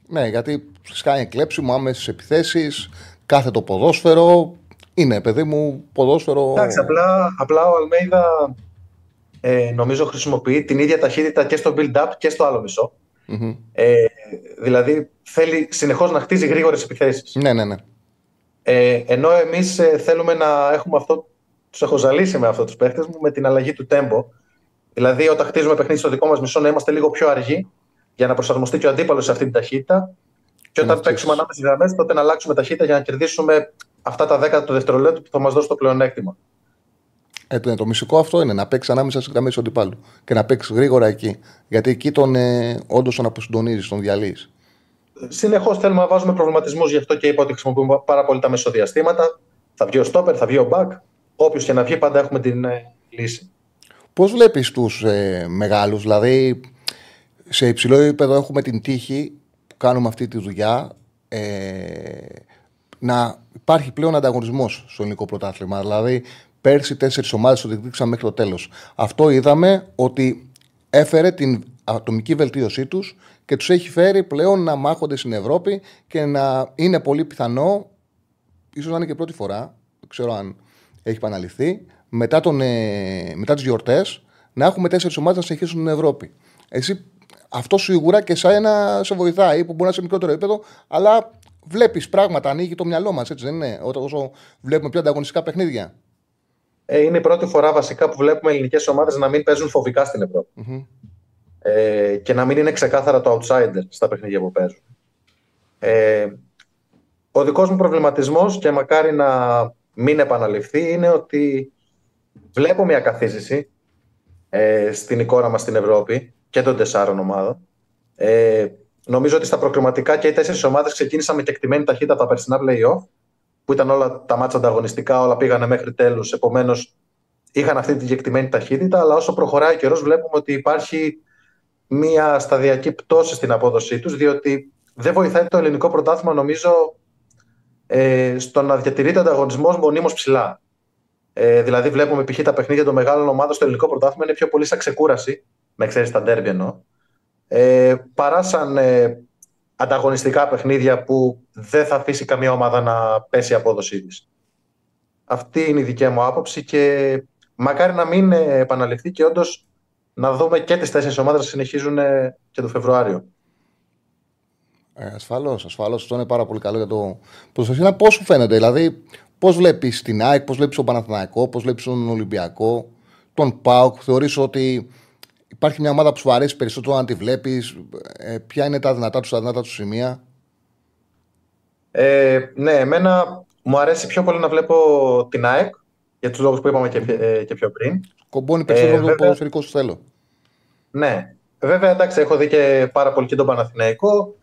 Ναι, γιατί σκάει κλέψιμο, άμεσες επιθέσεις, κάθε το ποδόσφαιρο. Είναι, παιδί μου, ποδόσφαιρο. Εντάξει, απλά, απλά ο Αλμέιδα ε, νομίζω χρησιμοποιεί την ίδια ταχύτητα και στο build-up και στο άλλο μισό. Ε, δηλαδή θέλει συνεχώς να χτίζει γρήγορες επιθέσεις. Ναι, ναι, ναι. Ε, ενώ εμείς ε, θέλουμε να έχουμε αυτό. Τους έχω ζαλίσει με αυτό τους παίχτες μου με την αλλαγή του τέμπο. Δηλαδή, όταν χτίζουμε παιχνίδι στο δικό μας μισό, να είμαστε λίγο πιο αργοί για να προσαρμοστεί και ο αντίπαλος σε αυτή την ταχύτητα. Και όταν παίξουμε ανάμεσα στις γραμμές, τότε να αλλάξουμε ταχύτητα για να κερδίσουμε αυτά τα δέκατα του δευτερολέπτου που θα μας δώσει το πλεονέκτημα. Ε, το μυστικό αυτό είναι να παίξεις ανάμεσα στις γραμμές του αντιπάλου και να παίξεις γρήγορα εκεί. Γιατί εκεί τον ε, όντως τον αποσυντονίζει, τον διαλύεις. Συνεχώς θέλουμε να βάζουμε προβληματισμούς, γι' αυτό και είπα ότι χρησιμοποιούμε πάρα πολύ τα μεσοδιαστήματα. Θα βγει ο στόπερ, θα βγει ο μπακ. Όποιος και να βγει, πάντα έχουμε την ε, λύση. Πώς βλέπεις τους ε, μεγάλους, δηλαδή σε υψηλό επίπεδο έχουμε την τύχη που κάνουμε αυτή τη δουλειά ε, να υπάρχει πλέον ανταγωνισμός στο ελληνικό πρωτάθλημα. Δηλαδή, πέρσι τέσσερις ομάδες το διεκδίκησαν μέχρι το τέλος. Αυτό είδαμε ότι έφερε την ατομική βελτίωσή τους και τους έχει φέρει πλέον να μάχονται στην Ευρώπη και να είναι πολύ πιθανό, ίσως να είναι και πρώτη φορά, δεν ξέρω αν έχει επαναληφθεί, μετά, τον, ε, μετά τις γιορτές να έχουμε τέσσερις ομάδες να συνεχίσουν στην Ευρώπη. Εσύ, αυτό σίγουρα και σαν ένα σε βοηθάει, που μπορεί να είναι σε μικρότερο επίπεδο, αλλά βλέπεις πράγματα, ανοίγει το μυαλό μας, έτσι δεν είναι, όσο βλέπουμε πιο ανταγωνιστικά παιχνίδια. Ε, είναι η πρώτη φορά βασικά που βλέπουμε ελληνικές ομάδες να μην παίζουν φοβικά στην Ευρώπη. Mm-hmm ε, και να μην είναι ξεκάθαρα το outsider στα παιχνίδια που παίζουν. Ε, ο δικός μου προβληματισμός και μακάρι να μην επαναληφθεί είναι ότι βλέπω μια καθίζηση ε, στην εικόνα μας στην Ευρώπη και των τεσσάρων ομάδων. Ε, νομίζω ότι στα προκριματικά και οι τέσσερις ομάδες ξεκίνησαν με κεκτημένη ταχύτητα από τα περσινά play-off που ήταν όλα τα μάτσα ανταγωνιστικά, όλα πήγανε μέχρι τέλους, επομένως είχαν αυτή την κεκτημένη ταχύτητα, αλλά όσο προχωράει ο καιρός βλέπουμε ότι υπάρχει μια σταδιακή πτώση στην απόδοσή τους, διότι δεν βοηθάει το ελληνικό πρωτάθλημα, νομίζω, ε, στο να διατηρείται ο ανταγωνισμός μονίμως ψηλά. Ε, δηλαδή, βλέπουμε π.χ. τα παιχνίδια των μεγάλων ομάδων στο ελληνικό πρωτάθλημα είναι πιο πολύ σαν ξεκούραση, με εξαίρεση τα ντέρμπι εννοώ, ε, παρά σαν ε, ανταγωνιστικά παιχνίδια που δεν θα αφήσει καμία ομάδα να πέσει η απόδοσή της. Αυτή είναι η δική μου άποψη και μακάρι να μην επαναληφθεί και όντως να δούμε και τις τέσσερις ομάδες να συνεχίζουν και το Φεβρουάριο. Ε, ασφαλώς, ασφαλώς. Αυτό είναι πάρα πολύ καλό για το ποδοσφαίρο. Πώς σου φαίνεται, δηλαδή, πώς βλέπεις την ΑΕΚ, πώς βλέπεις τον Παναθηναϊκό, πώς βλέπεις τον Ολυμπιακό, τον ΠΑΟΚ. Θεωρείς ότι υπάρχει μια ομάδα που σου αρέσει περισσότερο να τη βλέπεις, ε, ποια είναι τα δυνατά τους, τα δυνατά τους σημεία; Ε, ναι, εμένα μου αρέσει πιο πολύ να βλέπω την ΑΕΚ για τους λόγους που είπαμε και, ε, και πιο πριν. Κομπώνει περισσότερο ε, το ποδοσφαιρικό σου θέλω. Ναι. Βέβαια, εντάξει, έχω δει και πάρα πολύ και τον Παναθηναϊκό.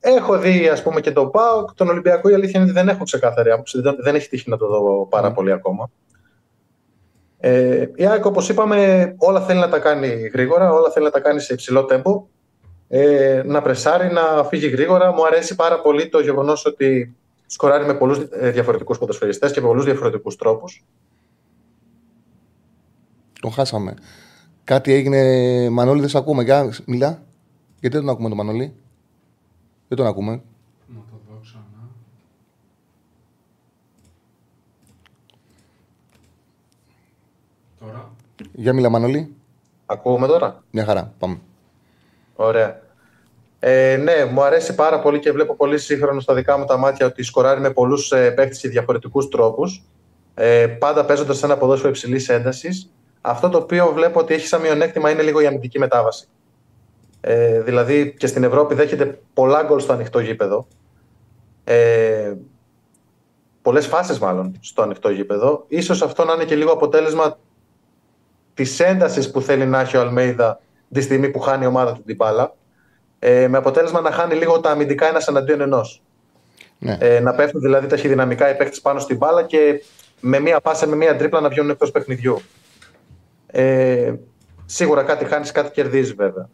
Έχω δει ας πούμε και τον ΠΑΟΚ, τον Ολυμπιακό η αλήθεια είναι ότι δεν έχω ξεκάθαρη άποψη, δεν, έχει τύχει να το δω πάρα πολύ ακόμα. Ε, η ΑΕΚ όπως είπαμε όλα θέλει να τα κάνει γρήγορα, όλα θέλει να τα κάνει σε υψηλό τέμπο, ε, να πρεσάρει, να φύγει γρήγορα. Μου αρέσει πάρα πολύ το γεγονός ότι σκοράρει με πολλούς ε, διαφορετικούς ποδοσφαιριστές και με πολλούς διαφορετικούς τρόπους. Τον χάσαμε. Κάτι έγινε, Μανώλη δεν σε ακούμε, μιλά. Γιατί δεν τον ακούμε τον Μανώλη; Δεν τον ακούμε. Να το δω ξανά. Τώρα. Για μιλά Μανώλη. Ακούμε τώρα; Μια χαρά. Πάμε. Ωραία. Ε, ναι, μου αρέσει πάρα πολύ και βλέπω πολύ σύγχρονο στα δικά μου τα μάτια ότι σκοράρει με πολλούς ε, παίχτες σε διαφορετικούς τρόπους. Ε, πάντα παίζοντας σε ένα ποδόσφαιρο υψηλής έντασης. Αυτό το οποίο βλέπω ότι έχει σαν μειονέκτημα είναι λίγο η αμυντική μετάβαση. Ε, δηλαδή και στην Ευρώπη δέχεται πολλά γκολ στο ανοιχτό γήπεδο. Ε, Πολλές φάσεις μάλλον στο ανοιχτό γήπεδο. Ίσως αυτό να είναι και λίγο αποτέλεσμα της έντασης που θέλει να έχει ο Αλμέιδα τη στιγμή που χάνει η ομάδα του την μπάλα. Ε, με αποτέλεσμα να χάνει λίγο τα αμυντικά ένας εναντίον ενός. Ναι. Ε, να πέφτουν δηλαδή ταχυδυναμικά οι παίχτε πάνω στην μπάλα και με μία πάσα, με μία τρίπλα να βγαίνουν εκτός παιχνιδιού. Ε, σίγουρα κάτι χάνεις, κάτι κερδίζεις βέβαια.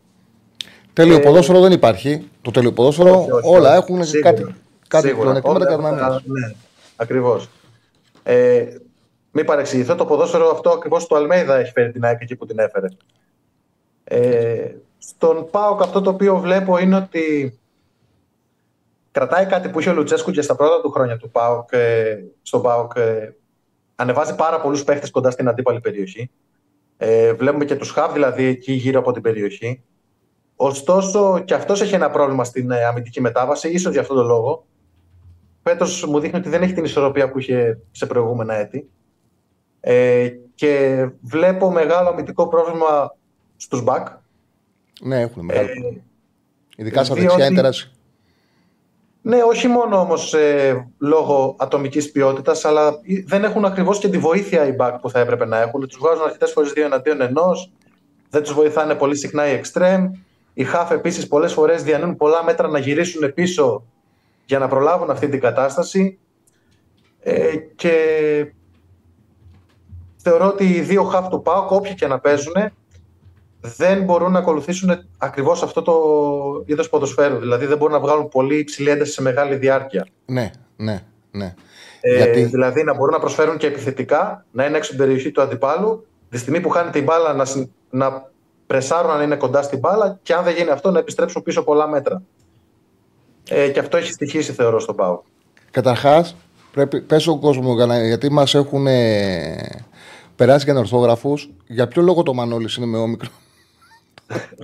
Τέλειο ε, ποδόσφαιρο δεν υπάρχει. Το τέλειο ποδόσφαιρο όλα έχουν σίγουρα, κάτι, κάτι πλεονεκτήματα κατά Ναι, ακριβώς. Ε, μην παρεξηγηθώ, το ποδόσφαιρο αυτό ακριβώς του Αλμέιδα έχει φέρει την ΑΕΚ εκεί που την έφερε. Ε, στον ΠΑΟΚ αυτό το οποίο βλέπω είναι ότι κρατάει κάτι που είχε ο Λουτσέσκου και στα πρώτα του χρόνια του ΠΑΟΚ, ε, στον ΠΑΟΚ. Ε, ανεβάζει πάρα πολλούς παίχτες κοντά στην αντίπαλη περιοχή. Ε, βλέπουμε και τους Χαβ δηλαδή εκεί γύρω από την περιοχή. Ωστόσο, και αυτός έχει ένα πρόβλημα στην ε, αμυντική μετάβαση, ίσως για αυτόν τον λόγο. Φέτος μου δείχνει ότι δεν έχει την ισορροπία που είχε σε προηγούμενα έτη. Ε, και βλέπω μεγάλο αμυντικό πρόβλημα στους μπακ. Ναι, έχουν μεγάλο ε, πρόβλημα. Ειδικά στα δεξιά έντερα. Ναι, όχι μόνο όμως ε, λόγω ατομικής ποιότητας, αλλά δεν έχουν ακριβώς και τη βοήθεια οι back που θα έπρεπε να έχουν. Τους βγάζουν αρκετές φορές δύο εναντίον ενός. Δεν τους βοηθάνε πολύ συχνά οι extreme. Οι Χαφ επίσης πολλές φορές διανύουν πολλά μέτρα να γυρίσουν πίσω για να προλάβουν αυτή την κατάσταση. Ε, και θεωρώ ότι οι δύο Χαφ του ΠΑΟΚ, όποιοι και να παίζουν, δεν μπορούν να ακολουθήσουν ακριβώς αυτό το είδος ποδοσφαίρου. Δηλαδή δεν μπορούν να βγάλουν πολύ υψηλή ένταση σε μεγάλη διάρκεια. Ναι, ναι, ναι. Ε, Γιατί... Δηλαδή να μπορούν να προσφέρουν και επιθετικά, να είναι έξω την περιοχή του αντιπάλου, τη στιγμή που χάνει την μπάλα να, να πρεσάρουν αν είναι κοντά στην μπάλα και αν δεν γίνει αυτό να επιστρέψουν πίσω πολλά μέτρα. Ε, και αυτό έχει στοιχήσει θεωρώ στον Πάο. Καταρχάς, πρέπει πες ο κόσμο γιατί μας έχουν ε, περάσει για ορθόγραφου. Για ποιο λόγο το Μανώλης είναι με όμικρο;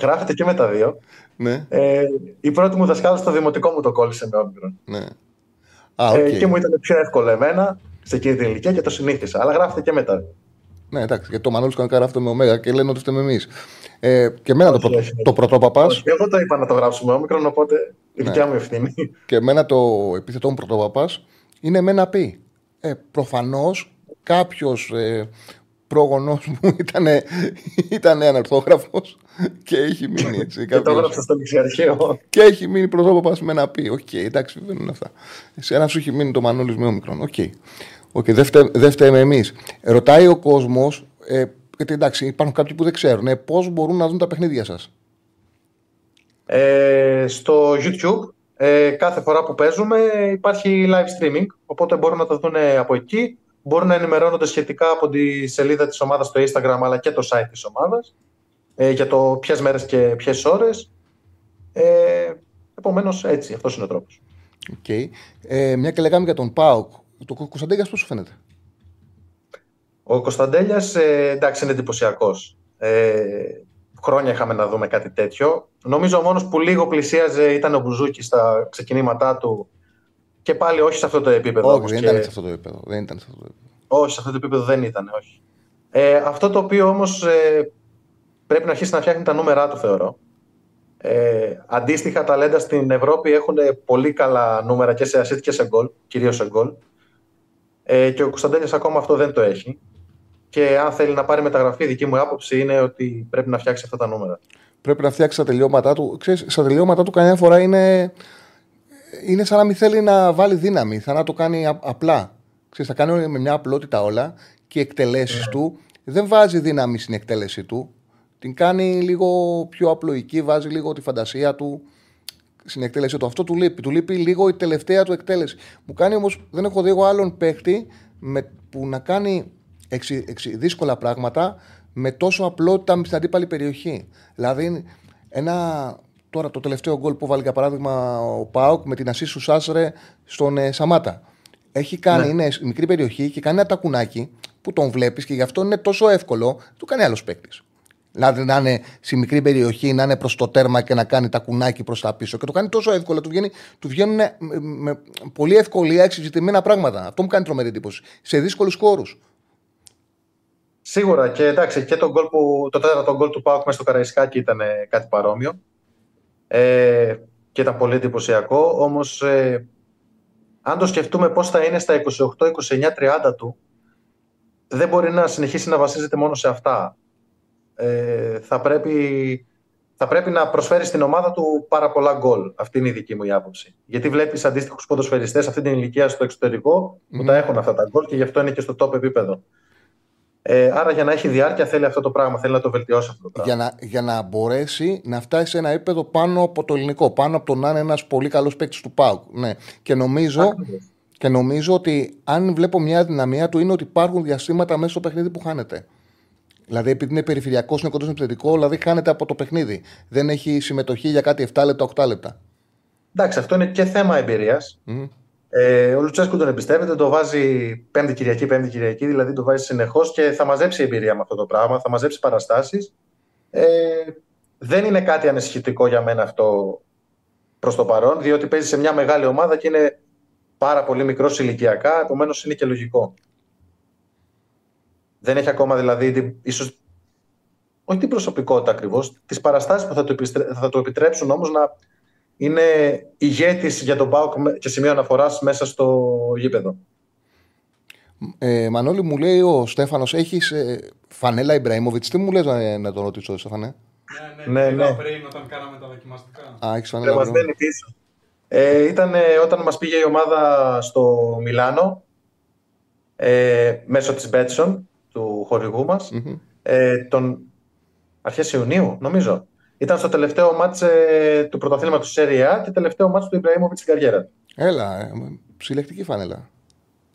Γράφεται και με τα δύο. Ναι. Ε, η πρώτη μου δασκάλα στο δημοτικό μου το κόλλησε με όμικρο. Ναι. Α, okay. ε, και μου ήταν πιο εύκολο εμένα σε εκείνη την ηλικία και το συνήθισα. Αλλά γράφεται και μετά. Ναι, εντάξει, γιατί το Μανώλης κάνει αυτό με ωμέγα και λένε ότι είστε εμείς. Ε, και εμένα το, Όχι, όχι, το πρωτόπαπα. Όχι, εγώ το είπα να το γράψουμε όμικρον, οπότε η δικιά μου ευθύνη. Και εμένα το επίθετό μου πρωτόπαπα είναι με ένα πι. Ε, Προφανώς κάποιος ε, πρόγονός μου ήταν, ήταν ανορθόγραφο και έχει μείνει έτσι. Και το κάποιος- έγραψα στο ληξιαρχείο. και έχει μείνει πρωτόπαπα με ένα πι. Οκ, εντάξει, δεν είναι αυτά. Σε ένα σου έχει μείνει το Μανώλης με όμικρον. Οκ. Οκ, δεν φταίμε δεν φταίμε εμείς. Ρωτάει ο κόσμος, ε, γιατί εντάξει, υπάρχουν κάποιοι που δεν ξέρουν, ε, πώς μπορούν να δουν τα παιχνίδια σας; Ε, στο YouTube ε, κάθε φορά που παίζουμε υπάρχει live streaming, οπότε μπορούν να το δουν από εκεί. Μπορούν να ενημερώνονται σχετικά από τη σελίδα της ομάδας στο Instagram αλλά και το site της ομάδας ε, για το ποιες μέρες και ποιες ώρες. Ε, επομένως έτσι, αυτός είναι ο τρόπος. Okay. Ε, μια και λέγαμε για τον Πάοκ. Το Κωνσταντέγια πώς σου φαίνεται; Ο Κωνσταντέλιας ε, εντάξει είναι εντυπωσιακός. Ε, χρόνια είχαμε να δούμε κάτι τέτοιο. Νομίζω ο μόνος που λίγο πλησίαζε ήταν ο Μπουζούκης στα ξεκινήματά του και πάλι όχι σε αυτό το επίπεδο. Όχι, όμως δεν και- ήταν σε αυτό το επίπεδο. Δεν ήταν σε αυτό το επίπεδο. Όχι, σε αυτό το επίπεδο δεν ήταν, όχι. Ε, αυτό το οποίο όμως ε, πρέπει να αρχίσει να φτιάχνει τα νούμερά του, θεωρώ. Ε, αντίστοιχα, ταλέντα στην Ευρώπη έχουν πολύ καλά νούμερα και σε assist και σε γκολ, κυρίως σε γκολ. Ε, και ο Κωνσταντέλιας ακόμα αυτό δεν το έχει. Και αν θέλει να πάρει μεταγραφή, η δική μου άποψη είναι ότι πρέπει να φτιάξει αυτά τα νούμερα. Πρέπει να φτιάξει τα τελειώματά του. Ξέρεις, στα τελειώματά του καμιά φορά είναι, είναι σαν να μην θέλει να βάλει δύναμη, σαν να το κάνει α- απλά. Ξέρεις, θα κάνει με μια απλότητα όλα και οι εκτελέσεις του δεν βάζει δύναμη στην εκτέλεση του. Την κάνει λίγο πιο απλοϊκή, βάζει λίγο τη φαντασία του στην εκτέλεση του. Αυτό του λείπει. Του λείπει λίγο η τελευταία του εκτέλεση. Μου κάνει όμως, δεν έχω δει εγώ άλλον παίχτη με, που να κάνει εξι, εξι- δύσκολα πράγματα με τόσο απλότητα στην αντίπαλη περιοχή. Δηλαδή, ένα, τώρα το τελευταίο γκολ που βάλει για παράδειγμα ο Πάοκ με την ασίστ του Σάσρε στον ε, Σαμάτα. Έχει κάνει, Ναι. είναι μικρή περιοχή και κάνει ένα τακουνάκι που τον βλέπεις και γι' αυτό είναι τόσο εύκολο. Το κάνει άλλος παίκτης. Δηλαδή να είναι στη μικρή περιοχή, να είναι προς το τέρμα και να κάνει τα κουνάκι προς τα πίσω. Και το κάνει τόσο εύκολα, του, βγαίνει, του βγαίνουν με, με πολύ ευκολία εξειδικευμένα πράγματα. Αυτό μου κάνει τρομερή εντύπωση. Σε δύσκολους χώρους. Σίγουρα και εντάξει, και το, γκολ που, το τέταρτο γκολ του Πάουκ μέσα στο Καραϊσκάκι ήταν ε, κάτι παρόμοιο. Ε, και ήταν πολύ εντυπωσιακό. Όμως, ε, αν το σκεφτούμε πώς θα είναι στα 28, 29, 30 του, δεν μπορεί να συνεχίσει να βασίζεται μόνο σε αυτά. Ε, θα, πρέπει, θα πρέπει να προσφέρει στην ομάδα του πάρα πολλά γκολ. Αυτή είναι η δική μου η άποψη. Γιατί βλέπεις αντίστοιχους ποδοσφαιριστές αυτή την ηλικία στο εξωτερικό που Μμμ. τα έχουν αυτά τα γκολ και γι' αυτό είναι και στο top επίπεδο. Ε, άρα για να έχει διάρκεια θέλει αυτό το πράγμα, θέλει να το βελτιώσει αυτό το πράγμα. Για να, για να μπορέσει να φτάσει σε ένα επίπεδο πάνω από το ελληνικό. Πάνω από το να είναι ένας πολύ καλός παίκτης του ΠΑΟΚ. Ναι. Και νομίζω, Ακριβώς. και νομίζω ότι αν βλέπω μια δυναμία του είναι ότι υπάρχουν διαστήματα μέσα στο παιχνίδι που χάνεται. Δηλαδή, επειδή είναι περιφερειακός, είναι κοντός στον επιθετικό, δηλαδή χάνεται από το παιχνίδι. Δεν έχει συμμετοχή για κάτι 7 λεπτά, 8 λεπτά. Εντάξει, αυτό είναι και θέμα εμπειρίας. Μμμ. Ε, ο Λουτσέσκου τον εμπιστεύεται, το βάζει Πέμπτη Κυριακή, Πέμπτη Κυριακή, δηλαδή το βάζει συνεχώς και θα μαζέψει εμπειρία με αυτό το πράγμα, θα μαζέψει παραστάσεις. Ε, δεν είναι κάτι ανησυχητικό για μένα αυτό προς το παρόν, διότι παίζει σε μια μεγάλη ομάδα και είναι πάρα πολύ μικρός ηλικιακά, επομένως είναι και λογικό. Δεν έχει ακόμα δηλαδή την, ίσως, όχι την προσωπικότητα ακριβώς, τις παραστάσεις που θα του, επιστρέ- θα του επιτρέψουν όμως να είναι ηγέτης για τον ΠΑΟΚ με- και σημείο αναφοράς μέσα στο γήπεδο. Ε, Μανώλη, μου λέει ο Στέφανος, έχεις ε, φανέλα Ιμπραήμοβιτς. Τι μου λες να, να τον ρωτήσω, Στέφανε; Ναι, Ναι, ναι, ναι. ναι. πριν όταν κάναμε τα δοκιμαστικά. Α, έχεις Και φανέλα μας Ibrahimovic. δένει πίσω. Ε, ήταν ε, όταν μας πήγε η ομάδα στο Μιλάνο ε, μέσω της Betson, του χορηγού μας, Μμμ. ε, τον αρχές Ιουνίου, νομίζω. Ήταν στο τελευταίο μάτς ε, του πρωταθλήματος της Serie A και τελευταίο μάτς του Ιμπραήμοβιτς στην καριέρα του. Έλα, ε, συλλεκτική φανέλα.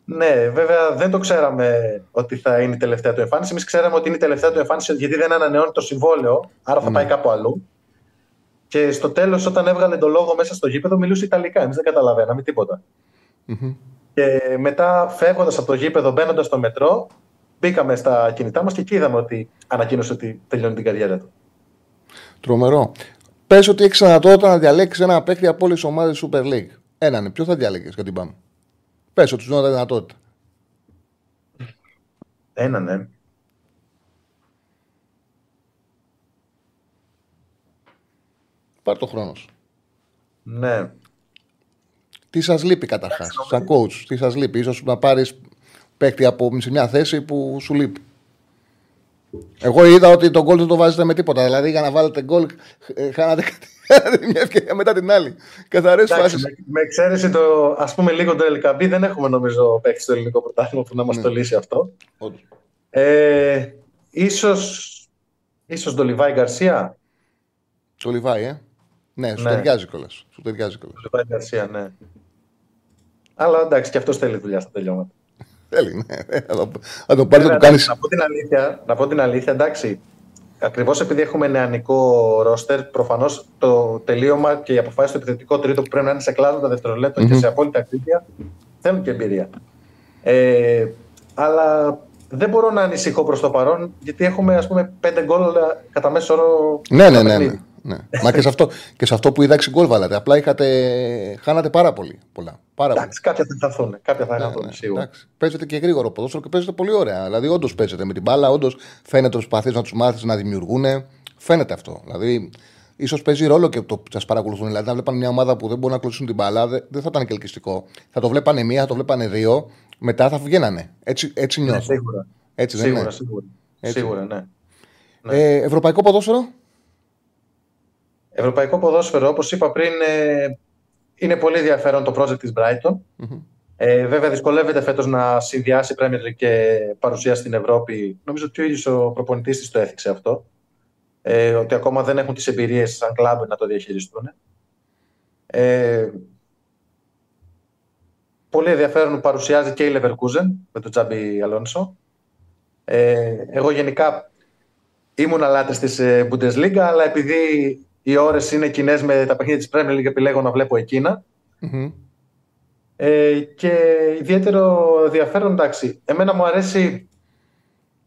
Ναι, βέβαια δεν το ξέραμε ότι θα είναι η τελευταία του εμφάνιση. Εμείς ξέραμε ότι είναι η τελευταία του εμφάνιση γιατί δεν ανανεώνει το συμβόλαιο, άρα θα Ναι. πάει κάπου αλλού. Και στο τέλος, όταν έβγαλε το λόγο μέσα στο γήπεδο, μιλούσε Ιταλικά. Εμείς δεν καταλαβαίναμε τίποτα. Μμμ. Και μετά, φεύγοντας από το γήπεδο, μπαίνοντας στο μετρό, μπήκαμε στα κινητά μας και εκεί είδαμε ότι ανακοίνωσε ότι τελειώνει την καριέρα του. Τρομερό. Πες ότι έχεις δυνατότητα να διαλέξεις ένα παίκτη από όλες τις ομάδες Super League. Έναν. Ποιο θα διαλέξει κατά την πάμε. Πες ότι σου δίνω δυνατότητα. Έναν, ναι. Πάρ το χρόνος σου. Ναι. Τι σας λείπει καταρχάς, σαν coach, τι σας λείπει; σω να πάρεις παίκτη από σε μια θέση που σου λείπει. Εγώ είδα ότι τον γκολ δεν το βάζετε με τίποτα. Δηλαδή για να βάλετε γκολ, ε, χάνατε κάτι- μια ευκαιρία μετά την άλλη. Καθαρές Εντάξει, φάσεις. με, με εξαίρεση το, ας πούμε λίγο το LKB, δεν έχουμε νομίζω παίκτη στο ελληνικό πρωτάθλημα που να μας Ναι. το λύσει αυτό. Ε, ίσως, ίσως το Λιβάη Γκαρσία. Το Λιβάη, ε. Ναι, σου Ναι. ταιριάζει κιόλας. Σου ταιριάζει κιόλας. Το Λιβάη Γκαρσία, ναι. Αλλά εντάξει, και αυτός θέλει δουλειά στα τελειώματα. Θέλει, ναι. Θα το- Θα το πάρει να Βέβαια, του κάνεις. εντάξει, Να πω την αλήθεια, να πω την αλήθεια εντάξει. Ακριβώς επειδή έχουμε νεανικό ρόστερ, προφανώς το τελείωμα και η αποφάση στο επιθετικό τρίτο που πρέπει να είναι σε κλάσματα δευτερολέπτων και σε απόλυτα ακρίβεια θέλουν και εμπειρία. Ε, αλλά δεν μπορώ να ανησυχώ προς το παρόν, γιατί έχουμε ας πούμε πέντε γκολ κατά μέσο όρο. Ναι, ναι, στο ναι. ναι, παιχνίδι. Ναι. Μα και σε, αυτό, και σε αυτό που είδα 6 γκολ βάλατε. Απλά είχατε, χάνατε πάρα πολύ. Πολλά. Πάρα πολύ. Εντάξει, κάποια θα χαθούν. Κάποια θα Ναι, χαθούν ναι, σίγουρα. εντάξει. Παίζετε και γρήγορο ποδόσφαιρο και παίζετε πολύ ωραία. Δηλαδή, όντως παίζετε με την μπάλα, όντως φαίνεται ότι προσπαθείς να τους μάθεις να δημιουργούν. Φαίνεται αυτό. Δηλαδή, ίσως παίζει ρόλο και το που σας παρακολουθούν. Δηλαδή, να βλέπανε μια ομάδα που δεν μπορεί να κλωτσίσουν την μπάλα, δεν, δεν θα ήταν και ελκυστικό. Θα το βλέπανε μία, θα το βλέπανε δύο, μετά θα βγαίνανε. Έτσι, έτσι Ναι, νιώθω. σίγουρα. Έτσι δεν Σίγουρα, είναι. σίγουρα. Έτσι. Σίγουρα, ναι. Ε, ευρωπαϊκό ποδόσφαιρο; Ευρωπαϊκό ποδόσφαιρο, όπως είπα πριν, ε, είναι πολύ ενδιαφέρον το project της Brighton. Ε, βέβαια, δυσκολεύεται φέτος να συνδυάσει Premier League και παρουσία στην Ευρώπη. Νομίζω ότι ο ίδιος ο προπονητής της το έθιξε αυτό. Ε, ότι ακόμα δεν έχουν τις εμπειρίες σαν κλαμπ να το διαχειριστούν. Ε, πολύ ενδιαφέρον που παρουσιάζει και η Leverkusen με τον Τζάμπι Αλόνσο. Ε, εγώ γενικά ήμουν λάτρης της ε, Bundesliga, αλλά επειδή οι ώρες είναι κοινές με τα παιχνίδια της Premier League, επιλέγω να βλέπω εκείνα. Μμμ. Ε, και ιδιαίτερο ενδιαφέρον, εντάξει, εμένα μου αρέσει,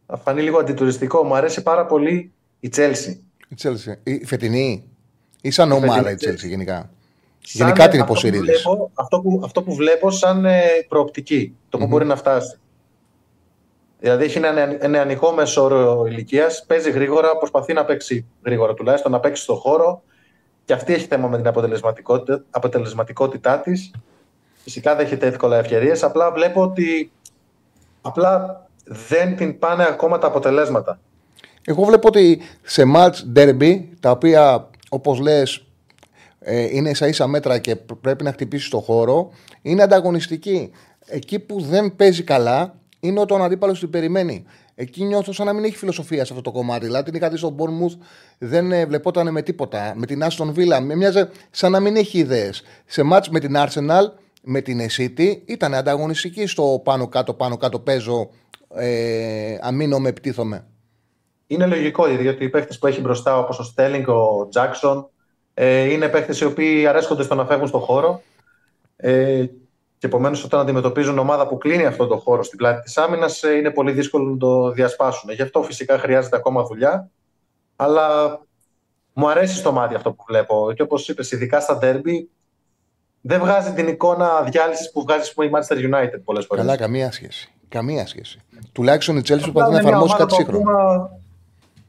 θα φανεί λίγο αντιτουριστικό, μου αρέσει πάρα πολύ η Chelsea. Η Chelsea. Η φετινή. Ή σαν ομάδα η φετινή Chelsea γενικά; Σαν Γενικά την αυτό που υποστηρίζεις. βλέπω- Αυτό που, αυτό που βλέπω σαν ε, προοπτική, το που μπορεί να φτάσει. Δηλαδή έχει ένα νεα- νεανικό μέσο όρο ηλικίας, παίζει γρήγορα, προσπαθεί να παίξει γρήγορα τουλάχιστον, να παίξει στο χώρο. Και αυτή έχει θέμα με την αποτελεσματικότητα, αποτελεσματικότητά της. Φυσικά δέχεται εύκολα ευκαιρίες. Απλά βλέπω ότι απλά δεν την πάνε ακόμα τα αποτελέσματα. Εγώ βλέπω ότι σε match derby, τα οποία όπως λες ε, είναι ίσα ίσα μέτρα και πr- πρέπει να χτυπήσει το χώρο, είναι ανταγωνιστική. Εκεί που δεν παίζει καλά είναι όταν ο αντίπαλος την περιμένει. Εκεί νιώθω σαν να μην έχει φιλοσοφία σε αυτό το κομμάτι. Δηλαδή την είχα δει στον Bournemouth, δεν ε, βλεπόταν με τίποτα. Με την Aston Villa, με μοιάζε σαν να μην έχει ιδέες. Σε match με την Arsenal, με την City, ήταν ανταγωνιστική στο πάνω κάτω, πάνω κάτω παίζω, ε, αμήνομαι, επιτίθομαι. Είναι λογικό, διότι οι παίχτε που έχει μπροστά, όπως ο Στέλινγκ, ο Τζάξον, ε, είναι παίχτε οι οποίοι αρέσκονται στο να φεύγουν στον χώρο. Ε, και επομένως, όταν αντιμετωπίζουν ομάδα που κλείνει αυτόν τον χώρο στην πλάτη της άμυνας, ε, είναι πολύ δύσκολο να το διασπάσουν. Γι' αυτό φυσικά χρειάζεται ακόμα δουλειά. Αλλά μου αρέσει στο μάτι αυτό που βλέπω. Και όπως είπες, ειδικά στα ντέρμπι, δεν βγάζει την εικόνα διάλυσης που βγάζει ας πούμε, η Manchester United πολλές φορές. Καλά, καμία σχέση. Καμία σχέση. Τουλάχιστον η Chelsea προσπαθεί να εφαρμόσει κάτι σύγχρονο.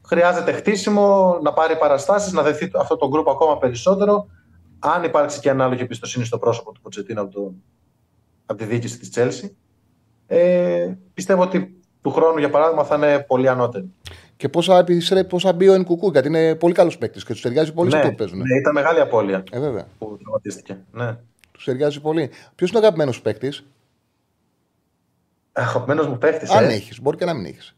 Χρειάζεται χτίσιμο, να πάρει παραστάσεις, να δεθεί αυτό το γκρουπ ακόμα περισσότερο. Αν υπάρξει και ανάλογη εμπιστοσύνη στο πρόσωπο του Ποτσετίνο από, το, από τη διοίκηση της Chelsea. Ε, πιστεύω ότι του χρόνου, για παράδειγμα, θα είναι πολύ ανώτερη. Και πόσα, επιστρέ- πόσα μπει ο Ενκουκού, γιατί είναι πολύ καλός παίκτης και τους ταιριάζει πολύ σε ναι, αυτό που παίζουν. ναι, ήταν μεγάλη απώλεια Ε, βέβαια. που τραυματίστηκε. Ναι. Τους ταιριάζει πολύ. Ποιος είναι ο αγαπημένος παίκτης, Αγαπημένος μου παίχτη. αν ε. έχεις, μπορεί και να μην έχεις.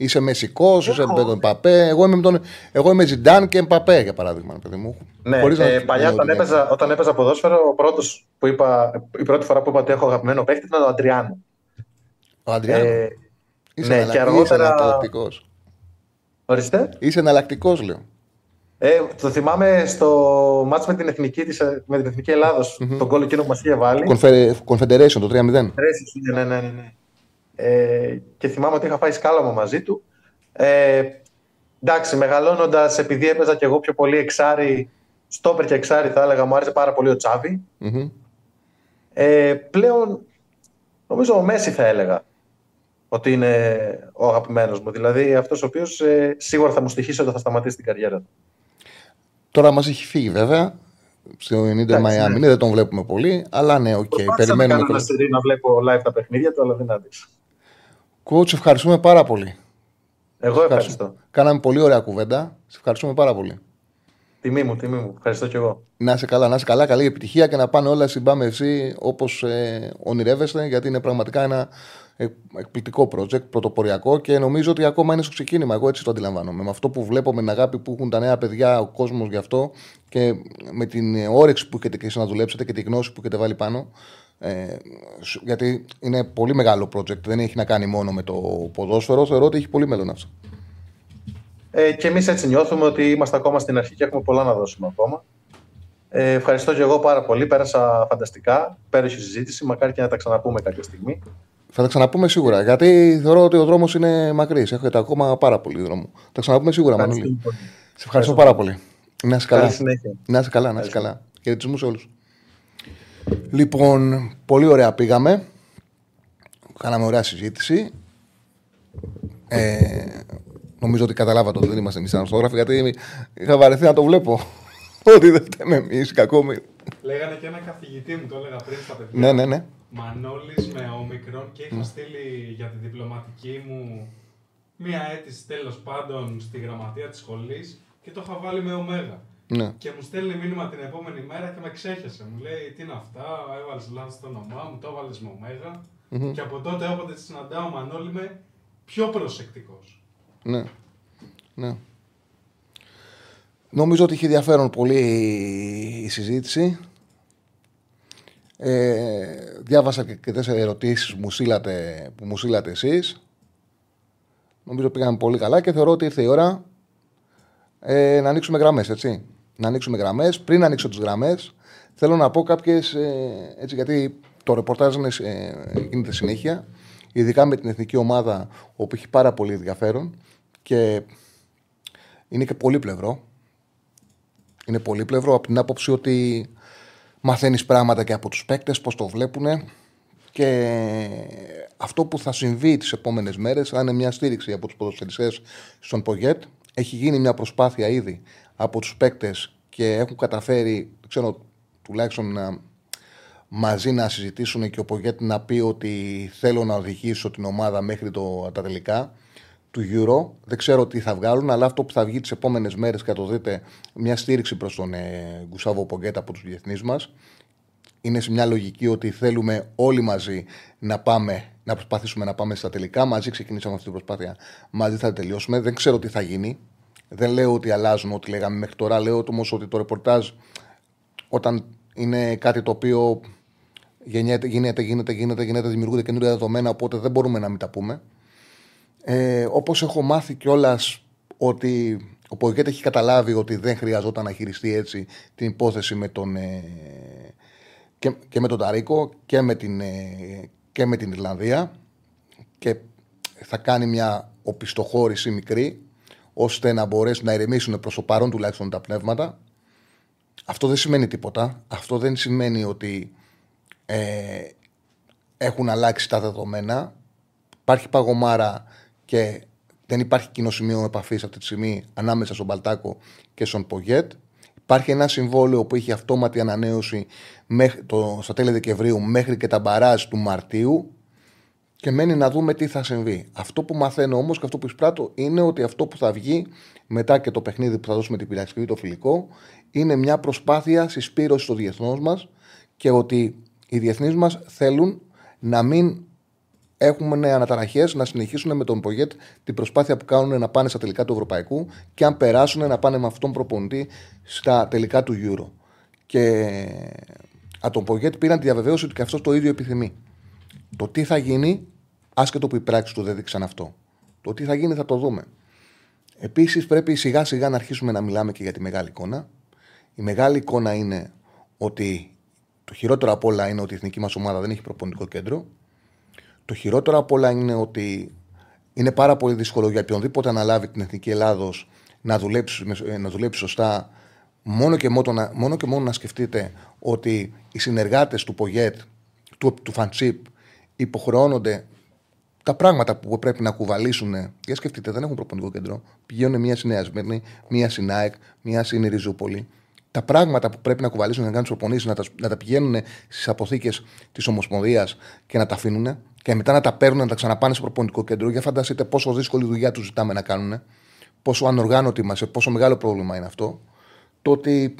Είσαι μεσικός, είσαι Έχω. με τον Παπέ. Εγώ είμαι, με τον, εγώ είμαι Ζιντάν και Παπέ, για παράδειγμα. Παιδί μου. Ναι, Χωρίς να- ε, παλιά να- όταν έπαιζα, όταν έπαιζα ποδόσφαιρο, ο πρώτος που είπα, η πρώτη φορά που είπα ότι έχω αγαπημένο παίχτη ήταν ο Αντριάνο. Ο Αντριάνο; Ε, είσαι ναι, εναλλακ- και αργότερα- Είσαι εναλλακτικός. ορίστε. Είσαι εναλλακτικός, λέω. Ε, το θυμάμαι στο μάτς με την Εθνική, της, με την Εθνική Ελλάδος, τον κόλλο εκείνο που μας είχε βάλει. Confer- Confederation το 3-0. Ρέσεις, ναι, ναι, ναι, ναι. Ε, και θυμάμαι ότι είχα φάει σκάλαμα μαζί του. Ε, εντάξει, μεγαλώνοντας, επειδή έπαιζα και εγώ πιο πολύ εξάρι, στόπερ και εξάρι θα έλεγα, μου άρεσε πάρα πολύ ο Τσάβη. Μμμ. Ε, πλέον, νομίζω ο Μέση θα έλεγα ότι είναι ο αγαπημένος μου. Δηλαδή αυτός ο οποίος ε, σίγουρα θα μου στοιχήσει όταν θα σταματήσει την καριέρα του. Τώρα μας έχει φύγει βέβαια. Στο Ιντερ Μαϊάμι ναι. δεν τον βλέπουμε πολύ, αλλά ναι, οκ. Προσπάθησα να περιμένουμε. κάνω ένα σερί να βλέπω live τα παιχνίδια του, αλλά δεν άντεξα. Coach, ευχαριστούμε πάρα πολύ. Εγώ ευχαριστώ. Κάναμε πολύ ωραία κουβέντα. Σε ευχαριστούμε πάρα πολύ. Τιμή μου, τιμή μου. Ευχαριστώ κι εγώ. Να είσαι καλά, να είσαι καλά, καλή επιτυχία και να πάνε όλα στην ΜΠΑΜ FC όπως ε, ονειρεύεστε, γιατί είναι πραγματικά ένα ε, εκπληκτικό project, πρωτοποριακό και νομίζω ότι ακόμα είναι στο ξεκίνημα. Εγώ έτσι το αντιλαμβάνομαι. Με αυτό που βλέπω, με την αγάπη που έχουν τα νέα παιδιά, ο κόσμος γι' αυτό και με την όρεξη που έχετε και εσείς να δουλέψετε και τη γνώση που έχετε βάλει πάνω. Ε, σου- γιατί είναι πολύ μεγάλο project, δεν έχει να κάνει μόνο με το ποδόσφαιρο. Θεωρώ ότι έχει πολύ μέλλον αυτό. Ε, και εμείς έτσι νιώθουμε ότι είμαστε ακόμα στην αρχή και έχουμε πολλά να δώσουμε ακόμα. Ε, ευχαριστώ και εγώ πάρα πολύ. Πέρασα φανταστικά. Πέρασε η συζήτηση. Μακάρι και να τα ξαναπούμε κάποια στιγμή. Θα τα ξαναπούμε σίγουρα. Γιατί θεωρώ ότι ο δρόμος είναι μακρύς. Έχετε ακόμα πάρα πολύ δρόμο. Θα τα ξαναπούμε σίγουρα, Ευχαριστώ Μανούλη. πολύ. Σε ευχαριστώ πάρα πολύ. Να είσαι καλά. Καλή συνέχεια. Να είσαι καλά, να είσαι καλά. Χαιρετισμούς σε όλους. Λοιπόν, πολύ ωραία πήγαμε. Κάναμε ωραία συζήτηση. Ε, νομίζω ότι καταλάβατε ότι δεν είμαστε εμείς αναστόγραφοι γιατί είχα βαρεθεί να το βλέπω. ότι δεν φταίμε εμείς, κακόμοι. Λέγανε και ένα καθηγητή μου, το έλεγα πριν στα παιδιά. Ναι, ναι, ναι. Μανώλης με όμικρον και είχα στείλει για τη διπλωματική μου μία αίτηση τέλος πάντων στη γραμματεία της σχολής και το είχα βάλει με ωμέγα. Ναι. Και μου στέλνει μήνυμα την επόμενη μέρα και με ξέχασε. Μου λέει τι είναι αυτά, έβαλες λάθος το όνομά μου, το έβαλες με ωμέγα. Και από τότε όποτε τη συναντάω Μανώλη είμαι πιο προσεκτικός. Ναι. ναι. Νομίζω ότι είχε ενδιαφέρον πολύ η συζήτηση. Ε, διάβασα και, και τέσσερις ερωτήσεις που μου στείλατε, που μου στείλατε εσείς. Νομίζω πήγαμε πολύ καλά και θεωρώ ότι ήρθε η ώρα ε, να ανοίξουμε γραμμές, έτσι. Να ανοίξουμε γραμμές. Πριν ανοίξω τις γραμμές, θέλω να πω κάποιες, ε, έτσι, γιατί το ρεπορτάζ είναι, ε, γίνεται συνέχεια, ειδικά με την εθνική ομάδα, όπου έχει πάρα πολύ ενδιαφέρον και είναι και πολύπλευρο. Είναι πολύπλευρο από την άποψη ότι μαθαίνεις πράγματα και από τους παίκτες, πώς το βλέπουν και αυτό που θα συμβεί τις επόμενες μέρες θα είναι μια στήριξη από τους ποδοσφαιριστές στον Πογέτ. Έχει γίνει μια προσπάθεια ήδη από τους παίκτες και έχουν καταφέρει, δεν ξέρω, τουλάχιστον να, μαζί να συζητήσουν και ο Πογέτ να πει ότι θέλω να οδηγήσω την ομάδα μέχρι το, τα τελικά του Euro. Δεν ξέρω τι θα βγάλουν, αλλά αυτό που θα βγει τις επόμενες μέρες και θα το δείτε, μια στήριξη προς τον ε, Γκουσάβο Πογκέτ από τους διεθνείς μας. Είναι σε μια λογική ότι θέλουμε όλοι μαζί να πάμε, να προσπαθήσουμε να πάμε στα τελικά. Μαζί ξεκινήσαμε αυτή την προσπάθεια, μαζί θα τελειώσουμε. Δεν ξέρω τι θα γίνει. Δεν λέω ότι αλλάζουν ό,τι λέγαμε μέχρι τώρα. Λέω όμως ότι το ρεπορτάζ, όταν είναι κάτι το οποίο γεννιέται, γίνεται, γίνεται, γίνεται, γίνεται, δημιουργούνται καινούργια δεδομένα, οπότε δεν μπορούμε να μην τα πούμε. Ε, Όπως έχω μάθει κιόλας ότι ο Πογκέτ έχει καταλάβει ότι δεν χρειαζόταν να χειριστεί έτσι την υπόθεση με τον, ε, και, και με τον Ταρίκο και με, την, ε, και με την Ιρλανδία και θα κάνει μια οπισθοχώρηση μικρή ώστε να μπορέσουν να ηρεμήσουν προς το παρόν τουλάχιστον τα πνεύματα. Αυτό δεν σημαίνει τίποτα. Αυτό δεν σημαίνει ότι ε, έχουν αλλάξει τα δεδομένα. Υπάρχει παγωμάρα και δεν υπάρχει κοινό σημείο επαφής αυτή τη στιγμή ανάμεσα στον Παλτάκο και στον Πογέτ. Υπάρχει ένα συμβόλαιο που έχει αυτόματη ανανέωση μέχρι το, στα τέλη Δεκεμβρίου μέχρι και τα μπαράζ του Μαρτίου και μένει να δούμε τι θα συμβεί. Αυτό που μαθαίνω όμως και αυτό που εισπράττω είναι ότι αυτό που θα βγει μετά και το παιχνίδι που θα δώσουμε την Πυραξική, το φιλικό, είναι μια προσπάθεια συσπήρωσης των διεθνών μας και ότι οι διεθνείς μας θέλουν να μην έχουμε αναταραχές να συνεχίσουν με τον Πογέτ την προσπάθεια που κάνουν να πάνε στα τελικά του Ευρωπαϊκού και αν περάσουν να πάνε με αυτόν προπονητή στα τελικά του Euro. Και από τον Πογέτ πήραν τη διαβεβαίωση ότι και αυτός το ίδιο επιθυμεί. Το τι θα γίνει, άσχετο που οι πράξει του δεν δείξαν αυτό. Το τι θα γίνει θα το δούμε. Επίσης, πρέπει σιγά σιγά να αρχίσουμε να μιλάμε και για τη μεγάλη εικόνα. Η μεγάλη εικόνα είναι ότι το χειρότερο απ' όλα είναι ότι η εθνική μας ομάδα δεν έχει προπονητικό κέντρο. Το χειρότερο απ' όλα είναι ότι είναι πάρα πολύ δύσκολο για οποιονδήποτε αναλάβει την εθνική Ελλάδος να δουλέψει, να δουλέψει σωστά. Μόνο και μόνο, να, μόνο και μόνο να σκεφτείτε ότι οι συνεργάτες του Πογέτ, του, του Φαντσίπ, υποχρεώνονται τα πράγματα που πρέπει να κουβαλήσουν. Για σκεφτείτε, δεν έχουν προπονητικό κέντρο. Πηγαίνουν μία στη Νέα Σμύρνη, μία στην ΑΕΚ, μία στην Ριζούπολη. Τα πράγματα που πρέπει να κουβαλήσουν να κάνουν προπονήσει, να, τα, να τα πηγαίνουν στις αποθήκες της Ομοσπονδίας και να τα αφήνουν και μετά να τα παίρνουν να τα ξαναπάνε στο προπονητικό κέντρο. Για φανταστείτε πόσο δύσκολη δουλειά τους ζητάμε να κάνουν, πόσο ανοργάνωτοι είμαστε, πόσο μεγάλο πρόβλημα είναι αυτό. Το ότι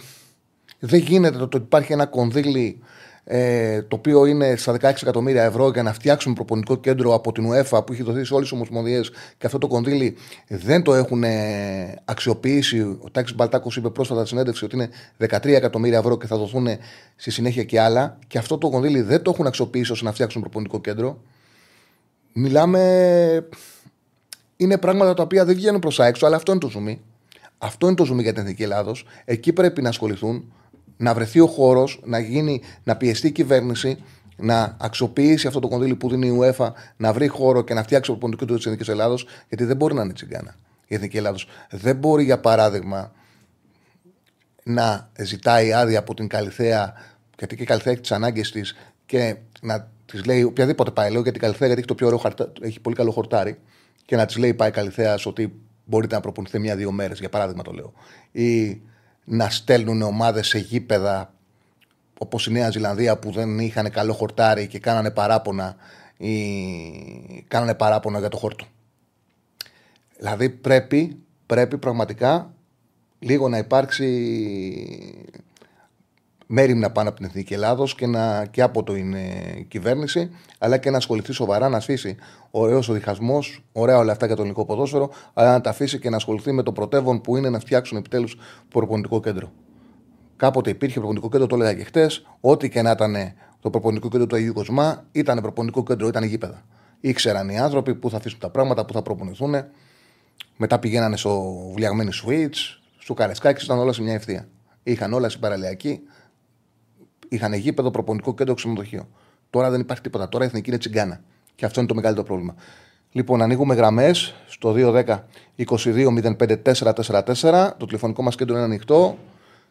δεν γίνεται το ότι υπάρχει ένα κονδύλι ε, το οποίο είναι στα 16 εκατομμύρια ευρώ για να φτιάξουμε προπονητικό κέντρο από την UEFA που έχει δοθεί σε όλες τις ομοσπονδίες και αυτό το κονδύλι δεν το έχουν ε, αξιοποιήσει. Ο Τάκης Μπαλτάκος είπε πρόσφατα στη συνέντευξη ότι είναι 13 εκατομμύρια ευρώ και θα δοθούν στη συνέχεια και άλλα. Και αυτό το κονδύλι δεν το έχουν αξιοποιήσει ώστε να φτιάξουν προπονητικό κέντρο. Μιλάμε. Είναι πράγματα τα οποία δεν βγαίνουν προς έξω, αλλά αυτό είναι το ζουμί. Αυτό είναι το ζουμί για την Εθνική Ελλάδος. Εκεί πρέπει να ασχοληθούν να βρεθεί ο χώρος, να, γίνει, να πιεστεί η κυβέρνηση, να αξιοποιήσει αυτό το κονδύλι που δίνει η UEFA, να βρει χώρο και να φτιάξει το ποντικό του της Εθνικής Ελλάδος, γιατί δεν μπορεί να είναι τσιγκάνα η Εθνική Ελλάδος. Δεν μπορεί, για παράδειγμα, να ζητάει άδεια από την Καλυθέα, γιατί και η Καλυθέα έχει τις ανάγκες της και να της λέει οποιαδήποτε πάει, λέω γιατί η Καλυθέα γιατί έχει, το πιο ωραίο χαρτα... έχει πολύ καλό χορτάρι και να της λέει πάει Καλυθέα ότι μπορείτε να προπονηθείτε μια-δύο μέρες, για παράδειγμα το λέω. Ή να στέλνουν ομάδες σε γήπεδα όπως η Νέα Ζηλανδία που δεν είχαν καλό χορτάρι και κάνανε παράπονα, ή... κάνανε παράπονα για το χόρτο. Δηλαδή πρέπει, πρέπει πραγματικά λίγο να υπάρξει μέρημνα πάνω από την Εθνική Ελλάδος και, να, και από το είναι κυβέρνηση, αλλά και να ασχοληθεί σοβαρά, να αφήσει ωραίος ο διχασμός, ωραία όλα αυτά για το ελληνικό ποδόσφαιρο, αλλά να τα αφήσει και να ασχοληθεί με το πρωτεύον που είναι να φτιάξουν επιτέλους προπονητικό κέντρο. Κάποτε υπήρχε προπονητικό κέντρο, το έλεγα και χτες, ό,τι και να ήταν το προπονητικό κέντρο του Αγίου Κοσμά, ήταν προπονητικό κέντρο, ήταν γήπεδα. Ήξεραν οι άνθρωποι που θα αφήσουν τα πράγματα, που θα προπονηθούν. Μετά πηγαίνανε στο Βουλιαγμένη Switch, στο Καρεσκάκι, ήταν όλα σε μια ευθεία. Είχαν όλα συμπαραλιακοί, είχαν γήπεδο, προπονητικό κέντρο, ξενοδοχείο. Τώρα δεν υπάρχει τίποτα. Τώρα η εθνική είναι τσιγκάνα. Και αυτό είναι το μεγαλύτερο πρόβλημα. Λοιπόν, ανοίγουμε γραμμές στο 210-22-05-444. Το τηλεφωνικό μας κέντρο είναι ανοιχτό.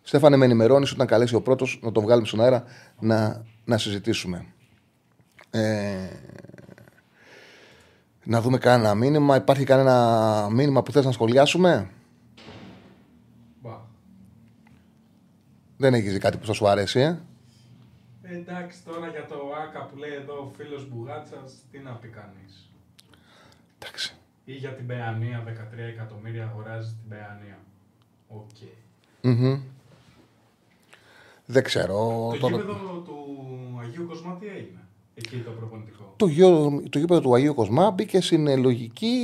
Στέφανε, με ενημερώνεις όταν καλέσει ο πρώτος να το βγάλουμε στον αέρα να, να συζητήσουμε. Ε, να δούμε κανένα μήνυμα. Υπάρχει κανένα μήνυμα που θες να σχολιάσουμε; Δεν έχει δει κάτι που θα σου αρέσει, ε. Εντάξει, τώρα για το ΆΚΑ που λέει εδώ ο φίλος Μπουγάτσας, τι να πει κανείς. Εντάξει. Ή για την Παιανία, 13 εκατομμύρια αγοράζεις την Παιανία. OK. Okay. Mm-hmm. Δεν ξέρω. Το τώρα... γήπεδο του Αγίου Κοσμά τι έγινε; Εκεί το προπονητικό. Το, το γήπεδο του Αγίου Κοσμά μπήκε στην λογική,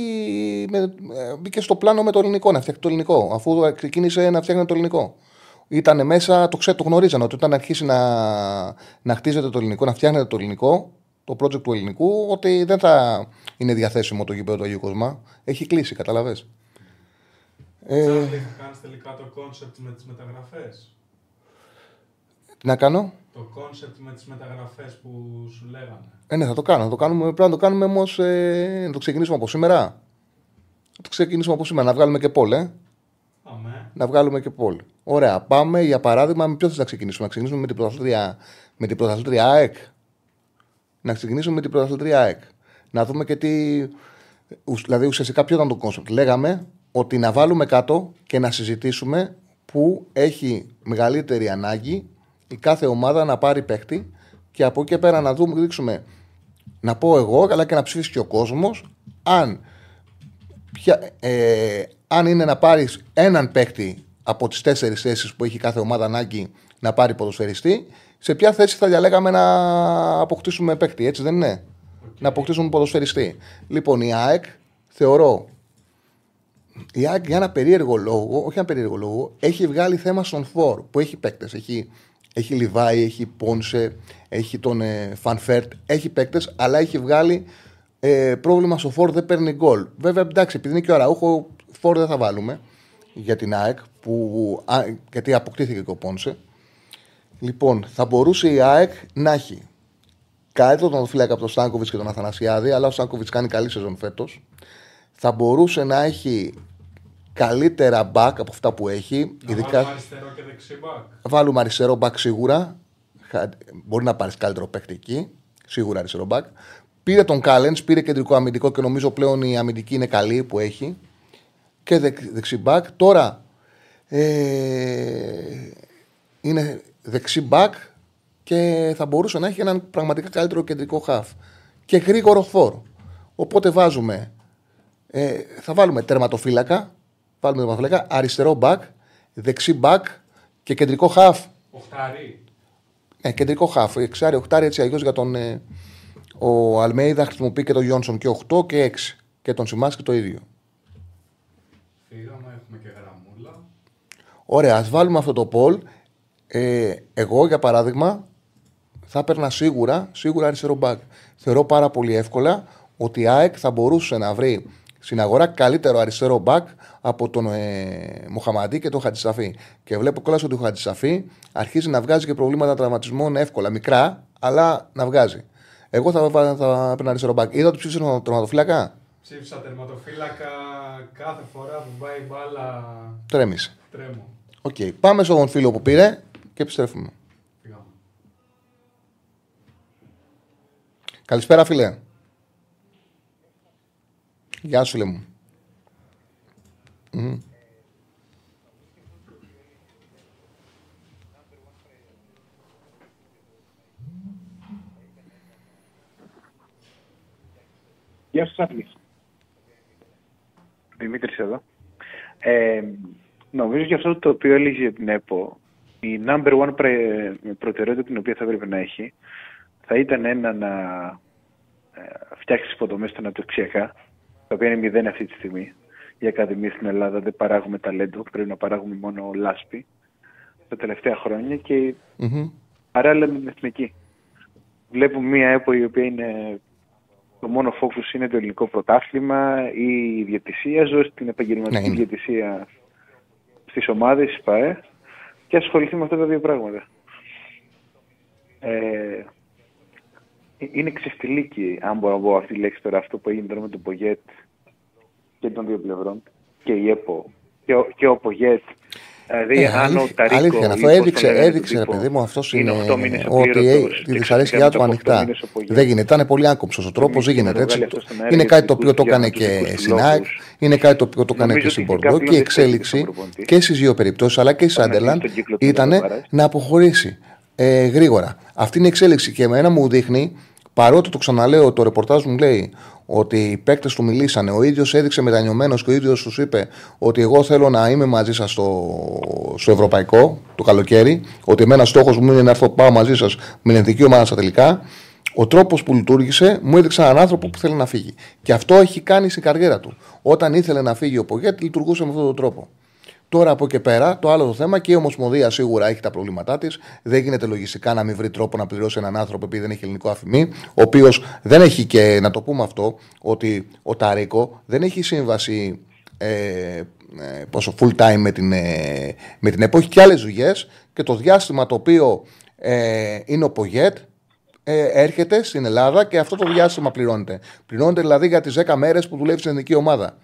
με, ε, μπήκε στο πλάνο με το ελληνικό, να φτιάξει το ελληνικό. Αφού ξεκίνησε να φτιάχνει το ελληνικό ήταν μέσα, το, ξέρω, το γνώριζαν ότι όταν αρχίσει να, να χτίζεται το ελληνικό, να φτιάχνεται το ελληνικό, το project του ελληνικού, ότι δεν θα είναι διαθέσιμο το γήπεδο του Αγίου Κοσμά. Έχει κλείσει, κατάλαβες. Ε... θα κάνεις τελικά το concept με τις μεταγραφές. Τι να κάνω; Το concept με τις μεταγραφές που σου λέγανε. Ε, ναι, θα το κάνω. Θα το κάνουμε, πρέπει να το κάνουμε όμως, ε, να το ξεκινήσουμε από σήμερα. Να το ξεκινήσουμε από σήμερα, να βγάλουμε και poll. Ε να βγάλουμε και poll. Ωραία. Πάμε για παράδειγμα με ποιο θα ξεκινήσουμε. Να ξεκινήσουμε με την πρωταθλήτρια, με την πρωταθλήτρια ΑΕΚ; Να ξεκινήσουμε με την πρωταθλήτρια ΑΕΚ. Να δούμε και τι. Δηλαδή ουσιαστικά ποιο ήταν το concept. Λέγαμε ότι να βάλουμε κάτω και να συζητήσουμε που έχει μεγαλύτερη ανάγκη η κάθε ομάδα να πάρει παίχτη και από εκεί πέρα να δούμε, δείξουμε να πω εγώ, αλλά και να ψηφίσει και ο κόσμος, αν ε, αν είναι να πάρεις έναν παίκτη από τις τέσσερις θέσεις που έχει κάθε ομάδα ανάγκη να πάρει ποδοσφαιριστή, σε ποια θέση θα διαλέγαμε να αποκτήσουμε παίκτη, έτσι δεν είναι; Να αποκτήσουμε ποδοσφαιριστή. Λοιπόν, η ΑΕΚ θεωρώ. Η ΑΕΚ για ένα περίεργο λόγο, όχι ένα περίεργο λόγο, έχει βγάλει θέμα στον φορ που έχει παίκτες. Έχει, έχει Λιβάι, έχει Πόνσε, έχει τον ε, Φαν Βέερτ, έχει παίκτες, αλλά έχει βγάλει ε, πρόβλημα στο φορ δεν παίρνει γκολ. Βέβαια, εντάξει, επειδή είναι και ο Αραούχο, φορ δεν θα βάλουμε για την ΑΕΚ, που, α, γιατί αποκτήθηκε και ο Πόνσε. Λοιπόν, θα μπορούσε η ΑΕΚ να έχει καλύτερο τον φύλακα από τον Στάνκοβιτς και τον Αθανασιάδη, αλλά ο Στάνκοβιτς κάνει καλή σεζόν φέτος. Θα μπορούσε να έχει καλύτερα back από αυτά που έχει. Να ειδικά... βάλουμε αριστερό και δεξί back. Βάλουμε αριστερό back σίγουρα. Μπορεί να πάρεις καλύτερο παίχτη εκεί. Σίγουρα αριστερό back. Πήρε τον Κάλεν, πήρε κεντρικό αμυντικό και νομίζω πλέον η αμυντική είναι καλή που έχει. Και δεξί μπακ. Τώρα ε, είναι δεξί μπακ και θα μπορούσε να έχει έναν πραγματικά καλύτερο κεντρικό χαφ. Και γρήγορο φόρο. Οπότε βάζουμε, ε, θα βάλουμε τερματοφύλακα, βάλουμε τερματοφύλακα, αριστερό μπακ, δεξί μπακ και κεντρικό χαφ. Οχτάρι. Ε, κεντρικό χαφ. Εξάρι, οχτάρι έτσι αλλιώς για τον. Ε, ο Αλμέιδα χρησιμοποιεί και τον Γιόνσον και 8 και 6. Και τον Σιμάσκι το ίδιο. Φύγαμε, έχουμε και γραμμούλα. Ωραία, ας βάλουμε αυτό το πολ. Ε, εγώ για παράδειγμα θα έπαιρνα σίγουρα, σίγουρα αριστερό μπακ. Θεωρώ πάρα πολύ εύκολα ότι η ΑΕΚ θα μπορούσε να βρει στην αγορά καλύτερο αριστερό μπακ από τον ε, Μοχαμαντή και τον Χατζησαφή. Και βλέπω κιόλας ότι ο Χατζησαφή αρχίζει να βγάζει και προβλήματα τραυματισμών εύκολα, μικρά, αλλά να βγάζει. Εγώ θα, θα, θα έπαιρνα αριστερό μπακ. Είδα ότι ψήφισε τον τερματοφύλακα. Ψήφισα τερματοφύλακα κάθε φορά που πάει η μπάλα. Τρέμει. Τρέμω. Οκ. Πάμε στον φίλο που πήρε και επιστρέφουμε. Φύγαμε. Καλησπέρα, φίλε. Γεια σου, λέμε. Μμμ. Γεια σας, Άθλης. Δημήτρης εδώ. Ε, νομίζω για αυτό το οποίο έλεγε για την ΕΠΟ, η number one πρε- προτεραιότητα την οποία θα έπρεπε να έχει θα ήταν ένα να ε, φτιάξει τις υποδομές των αναπτυξιακά, τα οποία είναι μηδέν αυτή τη στιγμή. Οι ακαδημίες στην Ελλάδα δεν παράγουμε ταλέντο, πρέπει να παράγουμε μόνο λάσπη τα τελευταία χρόνια και Μμμ. παράλληλα με την εθνική. Βλέπουμε μια ΕΠΟ η οποία είναι το μόνο focus είναι το ελληνικό πρωτάθλημα ή η διαιτησία. Ζω στην επαγγελματική Ναι, είναι. διαιτησία στις ομάδες, στις ΠΑΕ και ασχοληθεί με αυτά τα δύο πράγματα. Ε, είναι ξεφτιλίκη, αν μπορώ να πω αυτή τη λέξη τώρα, αυτό που έγινε τώρα με τον Πογέτ και των δύο πλευρών και η ΕΠΟ και ο, και ο Πογέτ. Δηλαδή, Ε, αν ο αλήθεια, Ταρίκο, αλήθεια, ή αυτό πώς τον έδειξε, λένε στον έδειξε ρε τύπο, παιδί μου, αυτός είναι, οκτώ μήνες ότι απλήρωτος της και δυσαρέσκειά ξαφνικά του μετά από ανοιχτά. οκτώ μήνες ο Πογέτ. Δεν γίνεται, ήταν πολύ άκομψος ο τρόπος, Εμείς δεν γίνεται έχουμε έτσι. βγάλει αυτό στον αέρα Είναι για κάτι το τους οποίο το δικούς έκανε του και διανοητικούς στην ΑΕΚ, λόγους. είναι κάτι το οποίο το έκανε Νομίζω και στην ότι Πορντό κάποιον και η δεν θέλει εξέλιξη τον προπονητή. και στις δύο περιπτώσεις αλλά και η Όταν Σάντελαντ αρχίσει τον κύκλο του ήταν Νίκο Παράς. να αποχωρήσει ε, γρήγορα. Αυτή είναι η εξέλιξη και εμένα μου δείχνει, παρότι το ξαναλέω, το ρεπορτάζ μου λέει ότι οι παίκτες του μιλήσανε, ο ίδιος έδειξε μετανιωμένος και ο ίδιος του είπε ότι εγώ θέλω να είμαι μαζί σας στο, στο ευρωπαϊκό το καλοκαίρι, ότι εμένα στόχος μου είναι να έρθω πάω μαζί σας με την εθνική ομάδα στα τελικά. Ο τρόπος που λειτουργήσε μου έδειξε έναν άνθρωπο που θέλει να φύγει. Και αυτό έχει κάνει στην καριέρα του. Όταν ήθελε να φύγει ο Πογέτ, λειτουργούσε με αυτόν τον τρόπο. Τώρα από εκεί πέρα, το άλλο το θέμα και η Ομοσπονδία σίγουρα έχει τα προβλήματά της. Δεν γίνεται λογιστικά να μην βρει τρόπο να πληρώσει έναν άνθρωπο επειδή δεν έχει ελληνικό αφημί, ο οποίος δεν έχει και να το πούμε αυτό, ότι ο Ταρίκο δεν έχει σύμβαση ε, ε, πόσο full time με την, ε, με την εποχή και άλλες δουλειές και το διάστημα το οποίο ε, είναι ο Πογέτ ε, έρχεται στην Ελλάδα και αυτό το διάστημα πληρώνεται. Πληρώνεται δηλαδή για τις 10 μέρες που δουλεύει στην εθνική ομάδα.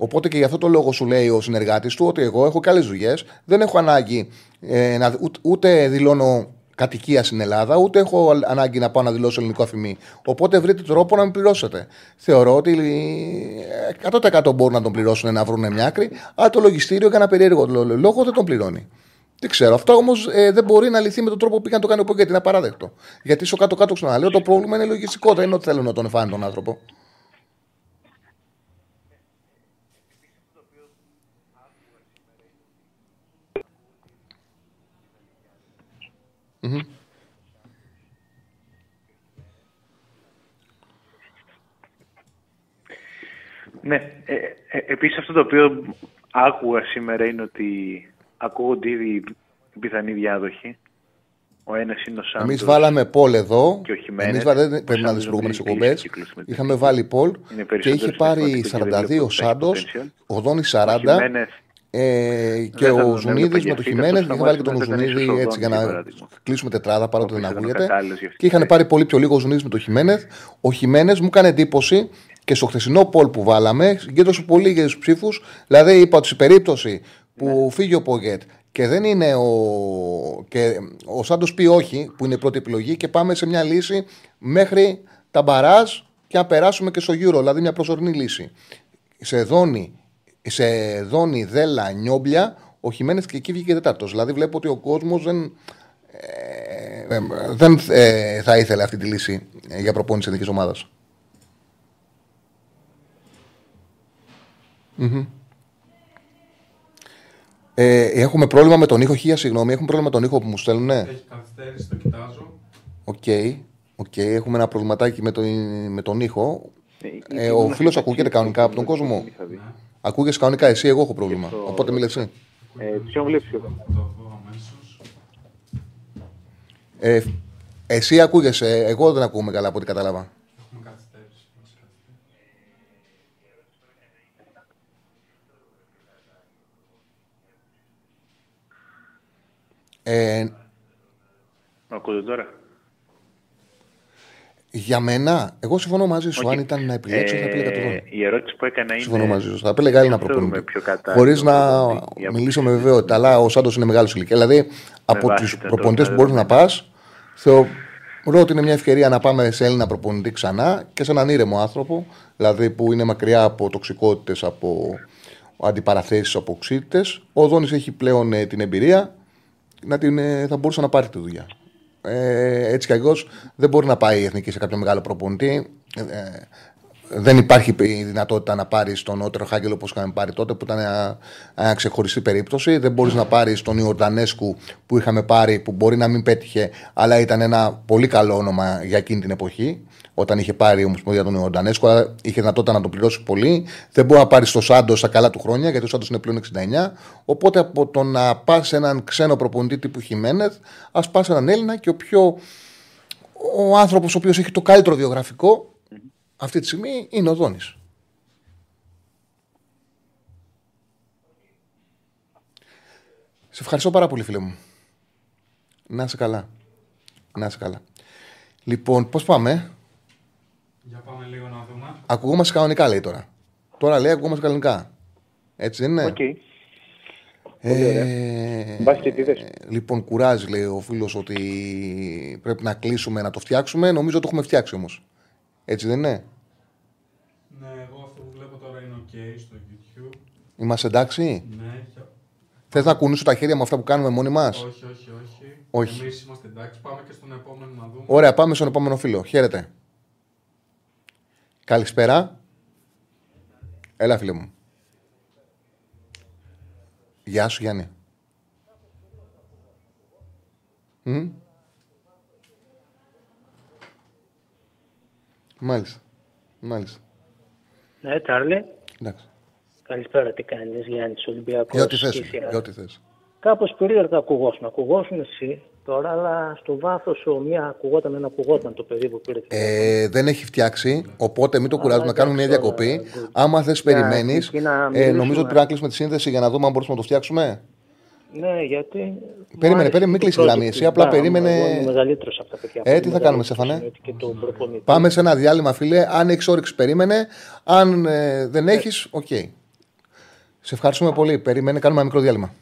Οπότε και γι' αυτό το λόγο σου λέει ο συνεργάτης του ότι εγώ έχω καλέ δουλειές, δεν έχω ανάγκη ε, να, ούτε, ούτε δηλώνω κατοικία στην Ελλάδα, ούτε έχω ανάγκη να πάω να δηλώσω ελληνικό αφημί. Οπότε βρείτε τρόπο να με πληρώσετε. Θεωρώ ότι ε, 100% μπορούν να τον πληρώσουν να βρουν μια άκρη, αλλά το λογιστήριο για ένα περίεργο λο- λόγο δεν τον πληρώνει. Δεν ξέρω. Αυτό όμως ε, δεν μπορεί να λυθεί με τον τρόπο που πήγαν να το κάνει ο Πόγκετ. Είναι απαράδεκτο. Γιατί στο κάτω-κάτω ξαναλέω το πρόβλημα είναι λογιστικό. Δεν είναι ότι θέλουν να τον φάνε τον άνθρωπο. Ναι, ε, ε, επίσης αυτό το οποίο άκουγα σήμερα είναι ότι ακούγονται ήδη οι πιθανοί διάδοχοι. Ο ένας είναι ο Σάντος. Εμείς βάλαμε πόλ εδώ. και ο Χιμένεθ. Εμεί βάλαμε, Ο πρέπει να δει Σάντος προηγούμενες νομίζω εκπομπές. έχει κύκλους με την Είχαμε εθνική. βάλει πόλ Είναι και περισσότερος είχε πάρει συστηματικό και δεν 42 βλέπω ο ότι έχει Σάντος, potential. ο Δόνης Ο 40 Χιμένεθ ε, και δεν θα ο τον Ζουνίδης έβλεπα με για το αυτή, Χιμένεθ. καθώς Είχε βάλει και τον θα βάζουμε Ζουνίδη έναν έτσι για Ισοδόνη, να παράδειγμα. κλείσουμε τετράδα παρότι Ο δεν οποίος ήταν ακούγεται. κατάλληλος για αυτή Και είχαν τη πάρει πολύ πιο λίγο ο Ζουνίδης με το Χιμένεθ. Ο Χιμένεθ μου έκανε εντύπωση και στο χθεσινό πόλ που βάλαμε συγκέντρωσε πολύ για τους ψήφους. Δηλαδή είπα ότι σε περίπτωση που φύγει ο Πογέτ και δεν είναι ο. και ο Σάντος πει όχι, που είναι η πρώτη επιλογή, και πάμε σε μια λύση μέχρι τα μπαράζ και να περάσουμε και στο Euro, δηλαδή μια προσωρινή λύση. Σε δόνη, σε δόνη δέλα, νιόμπλια, ο Χιμένεθ και εκεί βγήκε τέταρτος. Δηλαδή βλέπω ότι ο κόσμος δεν, ε, ε, δεν ε, θα ήθελε αυτή τη λύση ε, για προπόνηση εθνικής ομάδας. Ε, έχουμε πρόβλημα με τον ήχο. Χίλια συγγνώμη, έχουμε πρόβλημα με τον ήχο που μου στέλνουν. Έχει καθυστέρηση, το κοιτάζω. OK. OK, έχουμε ένα προβληματάκι με, το, με τον ήχο. Ε, Ε, ο φίλος ακούγεται κανονικά από τον κόσμο; Ακούγεσαι κανονικά, εσύ, εγώ έχω πρόβλημα. Οπότε μίλα εσύ. Ε, ποιον βλέπεις πιο Το δω αμέσως. Ε, εσύ ακούγεσαι, εγώ δεν ακούμε καλά από ό,τι κατάλαβα. Έχουμε καθυστέρηση. βασικά. Ε, Μ' ακούτε τώρα; Για μένα, εγώ συμφωνώ μαζί σου. Οκ. Αν ήταν να επιλέξω, θα επιλέγα το Ε, δόνι. Η ερώτηση που έκανα είναι. Συμφωνώ μαζί σου. Θα επέλεγα Έλληνα ποιον θεωρούμε προπονητή. πιο κατάλληλο Χωρίς να προπονητή για μιλήσω με αποκτήσεις. βεβαιότητα. Αλλά ο Σάντος είναι μεγάλος ηλικία. Δηλαδή, από βάση τους τα προπονητές που τώρα μπορείς να πας, θεωρώ ότι είναι μια ευκαιρία να πάμε σε Έλληνα προπονητή ξανά και σε έναν ήρεμο άνθρωπο. Δηλαδή, που είναι μακριά από τοξικότητες, από αντιπαραθέσεις, από οξύτητες. Ο Δόνης έχει πλέον ε, την εμπειρία να την, ε, θα μπορούσε να πάρει τη δουλειά. Ε, έτσι κι αλλιώς δεν μπορεί να πάει η εθνική σε κάποιο μεγάλο προπονητή. Ε, ε, δεν υπάρχει η δυνατότητα να πάρεις τον Νότερο Χάγκελ όπως είχαμε πάρει τότε, που ήταν μια, μια ξεχωριστή περίπτωση. Δεν μπορείς να πάρεις τον Ιορδανέσκου που είχαμε πάρει, που μπορεί να μην πέτυχε, αλλά ήταν ένα πολύ καλό όνομα για εκείνη την εποχή. Όταν είχε πάρει η Ομοσπονδία τον Ιορδανέσκου, αλλά είχε δυνατότητα να τον πληρώσει πολύ. Δεν μπορεί να πάρει τον Σάντο στα καλά του χρόνια, γιατί ο Σάντος είναι πλέον 69. Οπότε από το να πας σε έναν ξένο προπονητή τύπου Χιμένεθ, ας πας σε έναν Έλληνα και ο πιο. Ο άνθρωπος ο οποίος έχει το καλύτερο βιογραφικό αυτή τη στιγμή είναι ο Δόνης. Σε ευχαριστώ πάρα πολύ φίλε μου. Να είσαι καλά. Να είσαι καλά. Λοιπόν, πώς πάμε; Για πάμε λίγο να δούμε. Ακουγόμαστε κανονικά λέει τώρα. Τώρα λέει ακουγόμαστε κανονικά. Έτσι δεν είναι; Οκ. Ε, Μπας και τι θες. λοιπόν, κουράζει λέει ο φίλος ότι πρέπει να κλείσουμε, να το φτιάξουμε. Νομίζω το έχουμε φτιάξει όμως. Έτσι δεν είναι; Ναι, εγώ αυτό που βλέπω τώρα είναι ok στο YouTube. Είμαστε εντάξει; Ναι, για- Θες να κουνήσω τα χέρια με αυτά που κάνουμε μόνοι μας; όχι, όχι, όχι. Όχι. Εμείς είμαστε εντάξει. Πάμε και στον επόμενο να δούμε. Ωραία, πάμε στον επόμενο φίλο. Χαίρετε. Καλησπέρα. Έλα, φίλε μου. Γεια σου, Γιάννη. Μμ. Μάλιστα. Μάλιστα. Ναι, Τσάρλι. Εντάξει. Καλησπέρα, τι κάνεις, Γιάννης Ολυμπιακός. Για ό,τι θες. τι σειρά. Για ό,τι θες. Κάπως περίεργα ακουγόσουν. Ακουγόσουν εσύ τώρα, αλλά στο βάθος σου μία ακουγόταν, ένα ακουγόταν το παιδί που πήρε. την Ε, δεν έχει φτιάξει, οπότε μην το κουράζουμε να εντάξει, κάνουμε μια όλα, διακοπή. good. Άμα θες, περιμένεις. εκεί να Ε, μιλήσουμε. νομίζω ότι πρέπει να κλείσουμε τη σύνδεση για να δούμε αν μπορούμε να το φτιάξουμε. Ναι, γιατί... μου Περίμενε, άρεσε περίμενε, μην το κλείσει η γραμμή. project Εσύ του απλά Μπαμ. περίμενε- Εγώ είμαι μεγαλύτερος από τα παιδιά. Ε, πολύ τι θα κάνουμε, μεγαλύτερος Στέφανε; Και τον προπονητή. Πάμε σε ένα διάλειμμα, φίλε. Αν έχεις όρεξη, περίμενε. Αν ε, δεν έχεις, οκ. Σε ευχαριστούμε πολύ. Περίμενε, κάνουμε ένα μικρό διάλειμμα.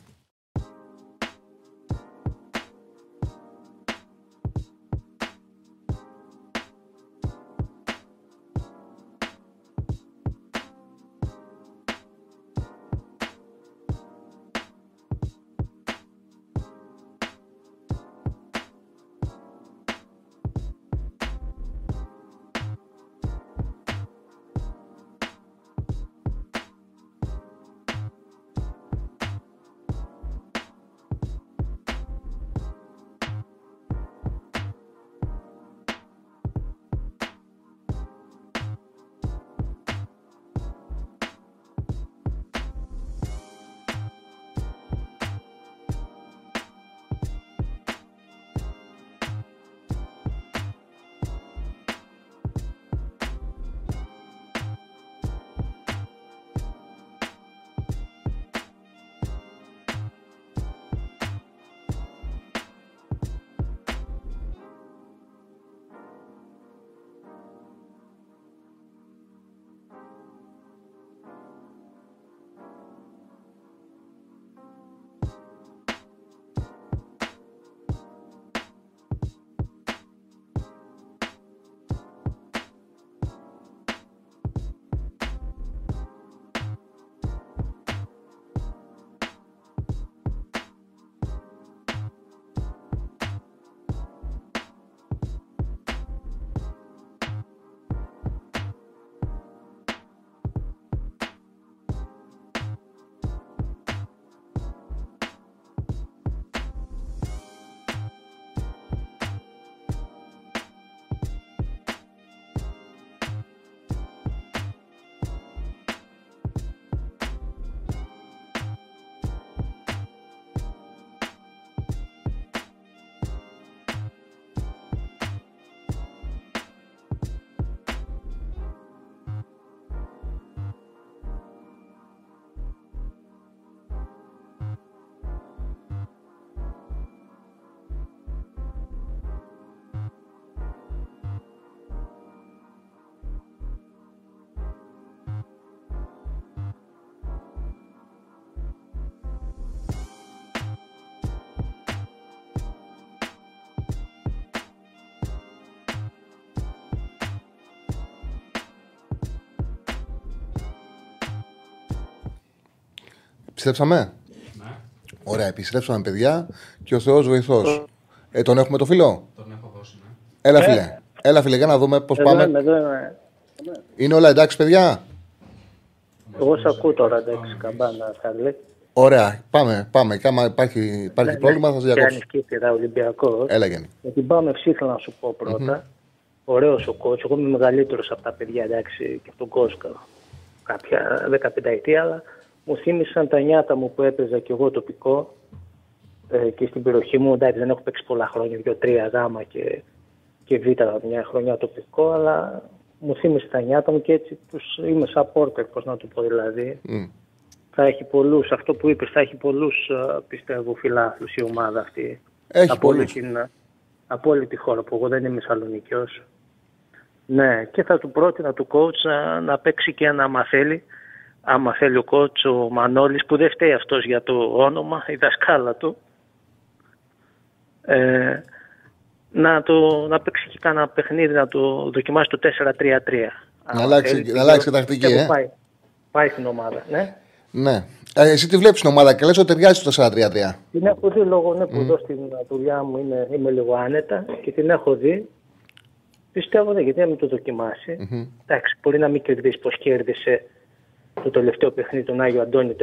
Επιστρέψαμε; Ναι, Ωραία, επιστρέψαμε, παιδιά. Και ο Θεός βοηθός. Ε, τον έχουμε το φίλο; τον έχω δώσει, ναι. Έλα, φίλε. Έλα, φίλε, για να δούμε πώς Εδώ πάμε. είμαι, εδώ είμαι. Είναι όλα εντάξει, παιδιά; Εγώ σε ακούω τώρα, εντάξει, καμπάνα, Χαρλή. Ωραία, πάμε. πάμε. Και άμα υπάρχει, υπάρχει πρόβλημα, θα σα Και διακόψω. ανοιχτή σειρά Ολυμπιακός. Έλα, Γιάννη. Για την πάμε ήθελα να σου πω πρωτα Ωραίος ο κότσο. Εγώ είμαι μεγαλύτερος από τα παιδιά, εντάξει, και από τον Κόσκα. Κάποια 15 ετία, αλλά μου θύμισαν τα νιάτα μου που έπαιζα και εγώ τοπικό ε, και στην περιοχή μου. Εντάξει, δεν έχω παίξει πολλά χρόνια, δύο-τρία γάμα και, και β' μια χρονιά τοπικό, αλλά μου θύμισε τα νιάτα μου και έτσι τους είμαι supporter, πώς να το πω δηλαδή. Μμ. Θα έχει πολλούς, αυτό που είπες, θα έχει πολλούς, ε, πιστεύω, φιλάθλους η ομάδα αυτή. Έχει από, όλη πολλούς. την, από όλη τη χώρα που εγώ δεν είμαι Θεσσαλονικιός. Ναι, και θα του πρότεινα του coach να, να παίξει και ένα άμα θέλει. Άμα θέλει ο coach ο Μανώλης που δεν φταίει αυτός για το όνομα, η δασκάλα του. Ε, να, το, να παίξει και κάνα παιχνίδι, να το δοκιμάσει το 4-3-3. Άμα αλλάξει- θέλει, να αλλάξει πιστεύω- τακτική, πιστεύω ε. Πάει, πάει στην ομάδα, ναι. Ναι. Ε, εσύ τη βλέπεις την ομάδα και λες ότι ταιριάζει στο 4-3-3. Την έχω δει λόγω ναι, που εδώ στην δουλειά μου είναι, είμαι λίγο άνετα και την έχω δει. Πιστεύω ναι, γιατί να μην το δοκιμασει Εντάξει, μπορεί να μην κερδίσει όπως κέρδισε το τελευταίο παιχνίδι τον Άγιο Αντώνη 4-1.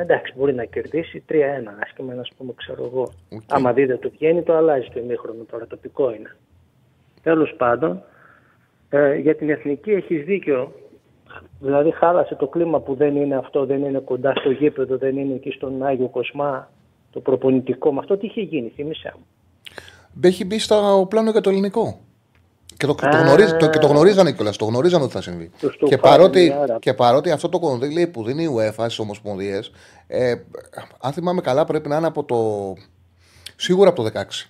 Εντάξει, μπορεί να κερδίσει 3-1. Άσχημα να σου πούμε, ξέρω εγώ. Οκ. Άμα δει δεν του βγαίνει, το αλλάζει το ημίχρονο τώρα. Τοπικό είναι. Τέλος πάντων, ε, για την εθνική έχεις δίκιο. Δηλαδή χάλασε το κλίμα που δεν είναι αυτό, δεν είναι κοντά στο γήπεδο, δεν είναι εκεί στον Άγιο Κοσμά, το προπονητικό. Με αυτό τι είχε γίνει, θύμισε μου. Έχει μπει στο πλάνο για το ελληνικό. Και το, το, Α. γνωρίζ, το, και το γνωρίζανε κιόλας. Το γνωρίζανε ότι θα συμβεί. Τους το Και φάγανε, παρότι, άρα. και παρότι αυτό το κονδύλι που δίνει η UEFA στις ομοσπονδίες, ε, αν θυμάμαι καλά, πρέπει να είναι από το. σίγουρα από το 16.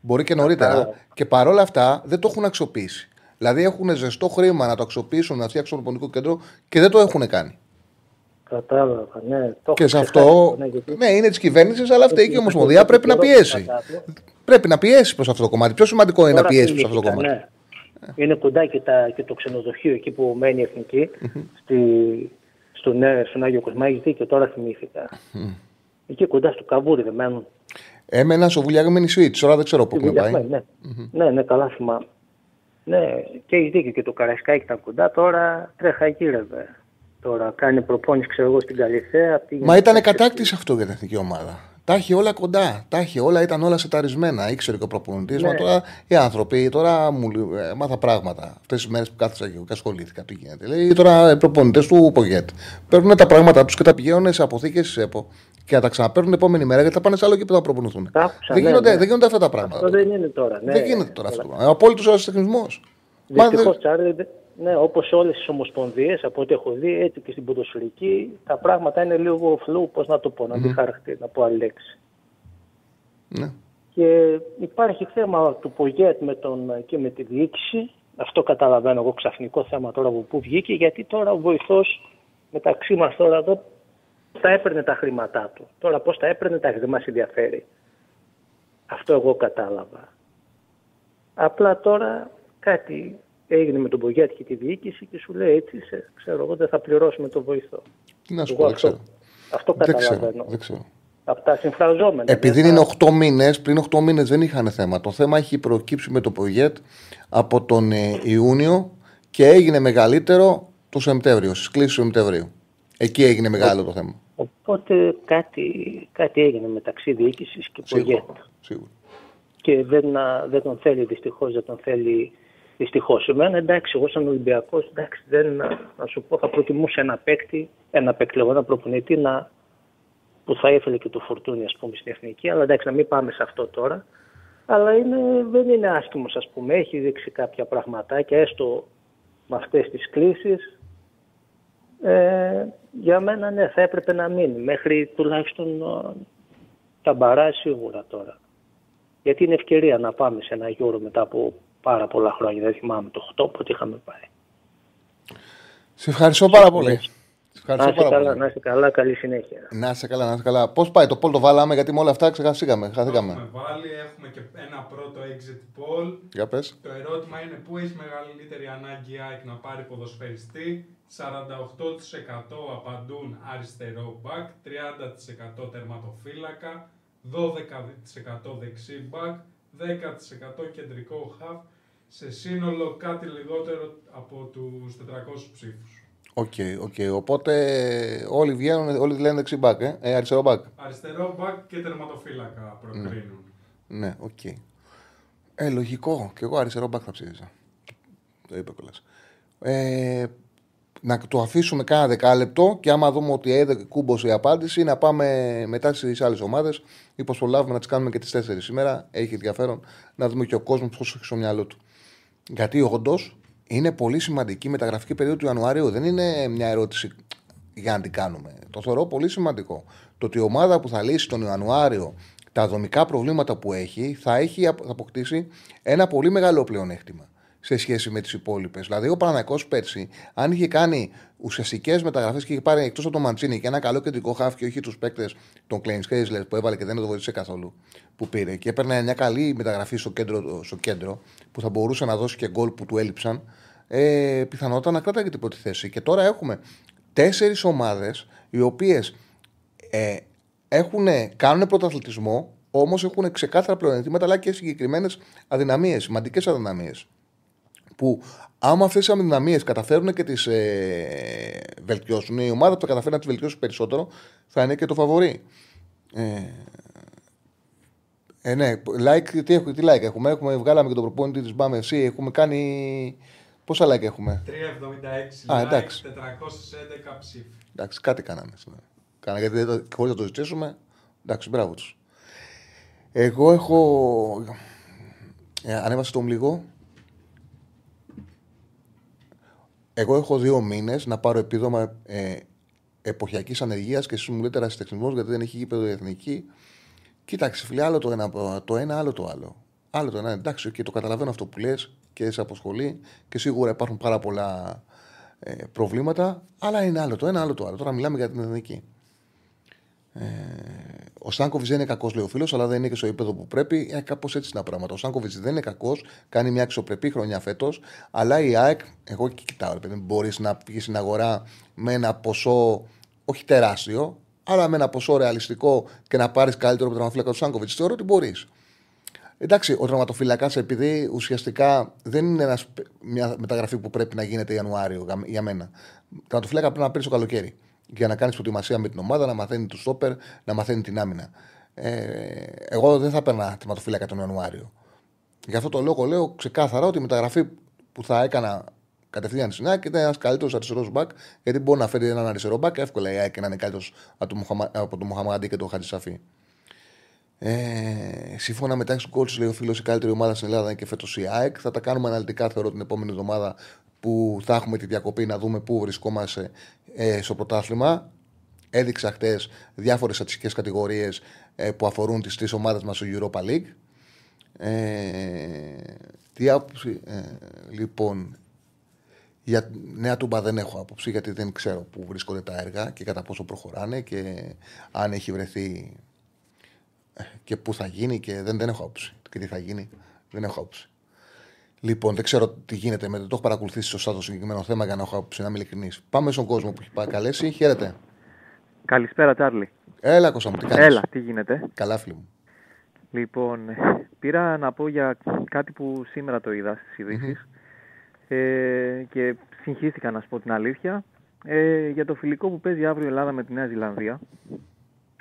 Μπορεί και νωρίτερα. Κατάλαβα. Και παρόλα αυτά δεν το έχουν αξιοποιήσει. Δηλαδή έχουν ζεστό χρήμα να το αξιοποιήσουν, να φτιάξουν το πονικό κέντρο και δεν το έχουν κάνει. Κατάλαβα, ναι. Το Και έχω σε ξεχάσει, αυτό. ναι, γιατί- Ναι, είναι της κυβέρνησης, αλλά φταίει και η Ομοσπονδία. Πρέπει να πιέσει. Πρέπει να πιέσει προς αυτό το κομμάτι. Πιο σημαντικό είναι να Τώρα πιέσει προς αυτό το θυμήθηκα, κομμάτι. ναι. Είναι κοντά και, τα, και το ξενοδοχείο εκεί που μένει η εθνική, στη, στο, ναι, στον Άγιο Κοσμά. Έχει δίκιο, τώρα θυμήθηκα. Εκεί κοντά στο καβούρι δεν μένουν. Έμενα στο βουλιάγμα νησί. Τώρα δεν ξέρω πού έχουν πάει. Ναι, ναι. ναι, ναι, καλά θυμάμαι. Ναι, και έχει δίκιο και το Καραϊσκάκι ήταν κοντά, τώρα τρέχα γύρευε. Τώρα κάνει προπόνηση, ξέρω εγώ, στην Καλυθέα. πήγαινε Μα ήταν και- κατάκτηση αυτό για την εθνική ομάδα. Τα είχε όλα κοντά. Τα είχε όλα, ήταν όλα σεταρισμένα. Ήξερε και ο προπονητής. Μα Ναι. τώρα οι άνθρωποι τώρα μου λέ- ε, μάθα πράγματα. Αυτές τις μέρες που κάθισα και και ασχολήθηκα. Τι γίνεται. Λέει τώρα οι προπονητές του Πογέτ. Παίρνουν τα πράγματα τους και τα πηγαίνουν σε αποθήκες τη ΕΠΟ και να τα ξαναπαίρνουν την επόμενη μέρα γιατί θα πάνε σε άλλο και θα προπονηθούν. Τα άκουσα, δεν, ναι, γίνονται, ναι. δεν γίνονται αυτά τα πράγματα. Αυτό δεν είναι τώρα. Ναι. δεν γίνεται τώρα αυτό. Ε, Ο απόλυτο αριστεχνισμό. Δυστυχώς, Τσάρλι, δε- ναι, όπως σε όλες τις ομοσπονδίες, από ό,τι έχω δει, έτσι και στην ποδοσφαιρική, τα πράγματα είναι λίγο φλού, πώς να το πω, να μην χαρακτή, να πω άλλη λέξη. Ναι. Και υπάρχει θέμα του Πογέτ με τον, και με τη διοίκηση. Αυτό καταλαβαίνω εγώ ξαφνικό θέμα τώρα από πού βγήκε, γιατί τώρα ο βοηθός μεταξύ μας τώρα εδώ θα έπαιρνε τα χρήματά του. Τώρα πώς τα έπαιρνε, τα δεν μας ενδιαφέρει. Αυτό εγώ κατάλαβα. Απλά τώρα κάτι έγινε με τον Πογέτ και τη διοίκηση και σου λέει έτσι, σε, ξέρω εγώ, δεν θα πληρώσουμε τον βοηθό. Τι να σου Εγώ πω, δεν αυτό, ξέρω. αυτό Δεν ξέρω. καταλαβαίνω. Δεν ξέρω. Από τα συμφραζόμενα. Επειδή δεν είναι θα- 8 μήνες, πριν 8 μήνες δεν είχαν θέμα. Το θέμα έχει προκύψει με το Πογέτ από τον ε, Ιούνιο και έγινε μεγαλύτερο το Σεπτέμβριο, στις κλήσεις του Σεπτεμβρίου. Εκεί έγινε μεγάλο το θέμα. Οπότε κάτι, κάτι έγινε μεταξύ διοίκησης και Πογέτ. Σίγουρα. Σίγουρα. Και δεν, α, δεν τον θέλει δυστυχώς, δεν τον θέλει δυστυχώς. Εμένα εντάξει, εγώ σαν Ολυμπιακός, εντάξει, δεν, α, να σου πω, θα προτιμούσα ένα παίκτη, ένα παίκτη, λέγω, ένα προπονητή να, που θα ήθελε και το φορτούνι, ας πούμε, στην εθνική. Αλλά εντάξει, να μην πάμε σε αυτό τώρα. Αλλά είναι, δεν είναι άσχημος, ας πούμε. Έχει δείξει κάποια πραγματάκια, έστω με αυτές τις κλήσεις. Ε, για μένα ναι, θα έπρεπε να μείνει μέχρι τουλάχιστον ε, τα μπαρά σίγουρα τώρα. Γιατί είναι ευκαιρία να πάμε σε ένα γύρο μετά από πάρα πολλά χρόνια. Δεν θυμάμαι το 8 πότε είχαμε πάει. Σε ευχαριστώ πάρα πολύ. Σε Ευχαριστώ Να είστε πάρα καλά, πολύ. να είστε καλά, καλή συνέχεια. Να είσαι καλά, να είσαι καλά. Πώς πάει το poll το βάλαμε, γιατί με όλα αυτά ξεχαστήκαμε. Το Χαθήκαμε. έχουμε βάλει, έχουμε και ένα πρώτο exit poll. Για πες. Το ερώτημα είναι πού έχει μεγαλύτερη ανάγκη η ΑΕΚ να πάρει ποδοσφαιριστή; 48% απαντούν αριστερό μπακ, 30% τερματοφύλακα, 12% δεξί μπακ, 10% κεντρικό χαφ, σε σύνολο κάτι λιγότερο από τους 400 ψήφους. OK, OK. Οπότε όλοι βγαίνουν, όλοι λένε δεξί μπακ, ε, ε αριστερό μπακ. Αριστερό μπακ και τερματοφύλακα προκρίνουν. Ναι, οκ. Ε, λογικό. Και εγώ αριστερό μπακ θα ψήφιζα. Το είπε κιόλας. Ε, να το αφήσουμε κάνα δεκάλεπτο και άμα δούμε ότι έδωσε κούμπο η απάντηση, να πάμε μετά στις άλλες ομάδες ή πώς προλάβουμε να τις κάνουμε και τις 4 σήμερα. Έχει ενδιαφέρον να δούμε και ο κόσμος πώς έχει στο μυαλό του. Γιατί όντως είναι πολύ σημαντική η μεταγραφική περίοδο του Ιανουαρίου. Δεν είναι μια ερώτηση για να την κάνουμε. Το θεωρώ πολύ σημαντικό. Το ότι η ομάδα που θα λύσει τον Ιανουάριο τα δομικά προβλήματα που έχει θα έχει απο- θα αποκτήσει ένα πολύ μεγάλο πλεονέκτημα σε σχέση με τις υπόλοιπες. Δηλαδή, ο Παναγικό πέρσι, αν είχε κάνει ουσιαστικές μεταγραφές και είχε πάρει εκτός από τον Μαντσίνη και ένα καλό κεντρικό χάφ και όχι τους παίκτες των Κλέιν Χέισλερ που έβαλε και δεν το βοήθησε καθόλου που πήρε και έπαιρνε μια καλή μεταγραφή στο κέντρο, στο κέντρο που θα μπορούσε να δώσει και γκολ που του έλειψαν, ε, πιθανότατα να κράταγε την πρώτη θέση. Και τώρα έχουμε τέσσερις ομάδες οι οποίες ε, έχουν, κάνουν πρωταθλητισμό, όμως έχουν ξεκάθαρα πλεονεκτήματα αλλά και συγκεκριμένες αδυναμίες, σημαντικές αδυναμίες. Που άμα αυτέ τι αδυναμίε καταφέρουν και τις ε, βελτιώσουν, η ομάδα που θα καταφέρει να τις βελτιώσει περισσότερο θα είναι και το φαβορή. Ε, ε, ναι, like, τι, έχουμε- τι like έχουμε, έχουμε βγάλαμε και τον προπόνητη της Μπάμε εσύ, έχουμε κάνει. Πόσα like έχουμε; 376 Α, like, εντάξει. 411 ψήφοι. Εντάξει, κάτι κάνανε. Ναι. Κάνα, γιατί δεν το- χωρίς να το ζητήσουμε. Εντάξει, μπράβο τους. Εγώ έχω. Ε, ανέβασε το λίγο. Εγώ έχω δύο μήνες να πάρω επίδομα ε, εποχιακής ανεργίας και εσεί μου λέτε ρασιτεχνισμός γιατί δεν έχει γήπεδο η εθνική. Κοίταξε, φίλε, άλλο το ένα, το ένα, άλλο το άλλο. Άλλο το ένα, εντάξει, και το καταλαβαίνω αυτό που λες και σε αποσχολεί και σίγουρα υπάρχουν πάρα πολλά ε, προβλήματα, αλλά είναι άλλο το ένα, άλλο το άλλο. Τώρα μιλάμε για την εθνική. Ε, ο Σάνκοβιτς δεν είναι κακός, λέει ο φίλος, αλλά δεν είναι και στο επίπεδο που πρέπει. Ε, Κάπως έτσι είναι τα πράγματα. Ο Σάνκοβιτς δεν είναι κακός, κάνει μια αξιοπρεπή χρονιά φέτος, αλλά η ΑΕΚ, εγώ και κοιτάω, μπορείς να βγεις στην αγορά με ένα ποσό, όχι τεράστιο, αλλά με ένα ποσό ρεαλιστικό και να πάρεις καλύτερο από τον τραυματοφύλακα του Σάνκοβιτς. Θεωρώ ότι μπορείς. Εντάξει, ο τραυματοφυλακά, επειδή ουσιαστικά δεν είναι ένας, μια μεταγραφή που πρέπει να γίνεται Ιανουάριο για- για μένα. Τραυματοφυλάκα πρέπει να παίρνει το καλοκαίρι. Για να κάνεις προετοιμασία με την ομάδα, να μαθαίνει του στόπερ, να μαθαίνει την άμυνα. Ε, εγώ δεν θα παίρνα τερματοφύλακα τον Ιανουάριο. Γι' αυτό το λόγο λέω ξεκάθαρα ότι η μεταγραφή που θα έκανα κατευθείαν στην ΑΕΚ ήταν ένας καλύτερος αριστερός μπακ, γιατί μπορεί να φέρει έναν αριστερό μπακ εύκολα η ΑΕΚ να είναι καλύτερος από τον Μοχαμα- από τον Μοχαμαντή και τον Χατζησαφή. Ε, σύμφωνα με τα έξι coaches, λέει ο φίλος, η καλύτερη ομάδα στην Ελλάδα είναι και φέτος η ΑΕΚ. Θα τα κάνουμε αναλυτικά, θεωρώ, την επόμενη εβδομάδα που θα έχουμε τη διακοπή να δούμε πού βρισκόμαστε ε, στο πρωτάθλημα. Έδειξα χτες διάφορες στατιστικές κατηγορίες ε, που αφορούν τις τρεις ομάδες μας στο Europa League. Ε, τι άποψη. Ε, λοιπόν, για νέα τούμπα δεν έχω άποψη γιατί δεν ξέρω πού βρίσκονται τα έργα και κατά πόσο προχωράνε και αν έχει βρεθεί και πού θα γίνει και δεν, δεν έχω άποψη. Και τι θα γίνει, δεν έχω άποψη. Λοιπόν, δεν ξέρω τι γίνεται με το έχω παρακολουθήσει σωστά το συγκεκριμένο θέμα για να έχω άποψη, να είμαι ειλικρινής. Πάμε στον κόσμο που έχει παρακαλέσει. Χαίρετε. Καλησπέρα, Τσάρλι. Έλα, Κώστα μου, τι κάνεις; Έλα, τι γίνεται; Καλά, φίλοι μου. Λοιπόν, πήρα να πω για κάτι που σήμερα το είδα στις ειδησει ε, και συγχύστηκα να σου πω την αλήθεια. Ε, για το φιλικό που παίζει αύριο η Ελλάδα με τη Νέα Ζηλανδία.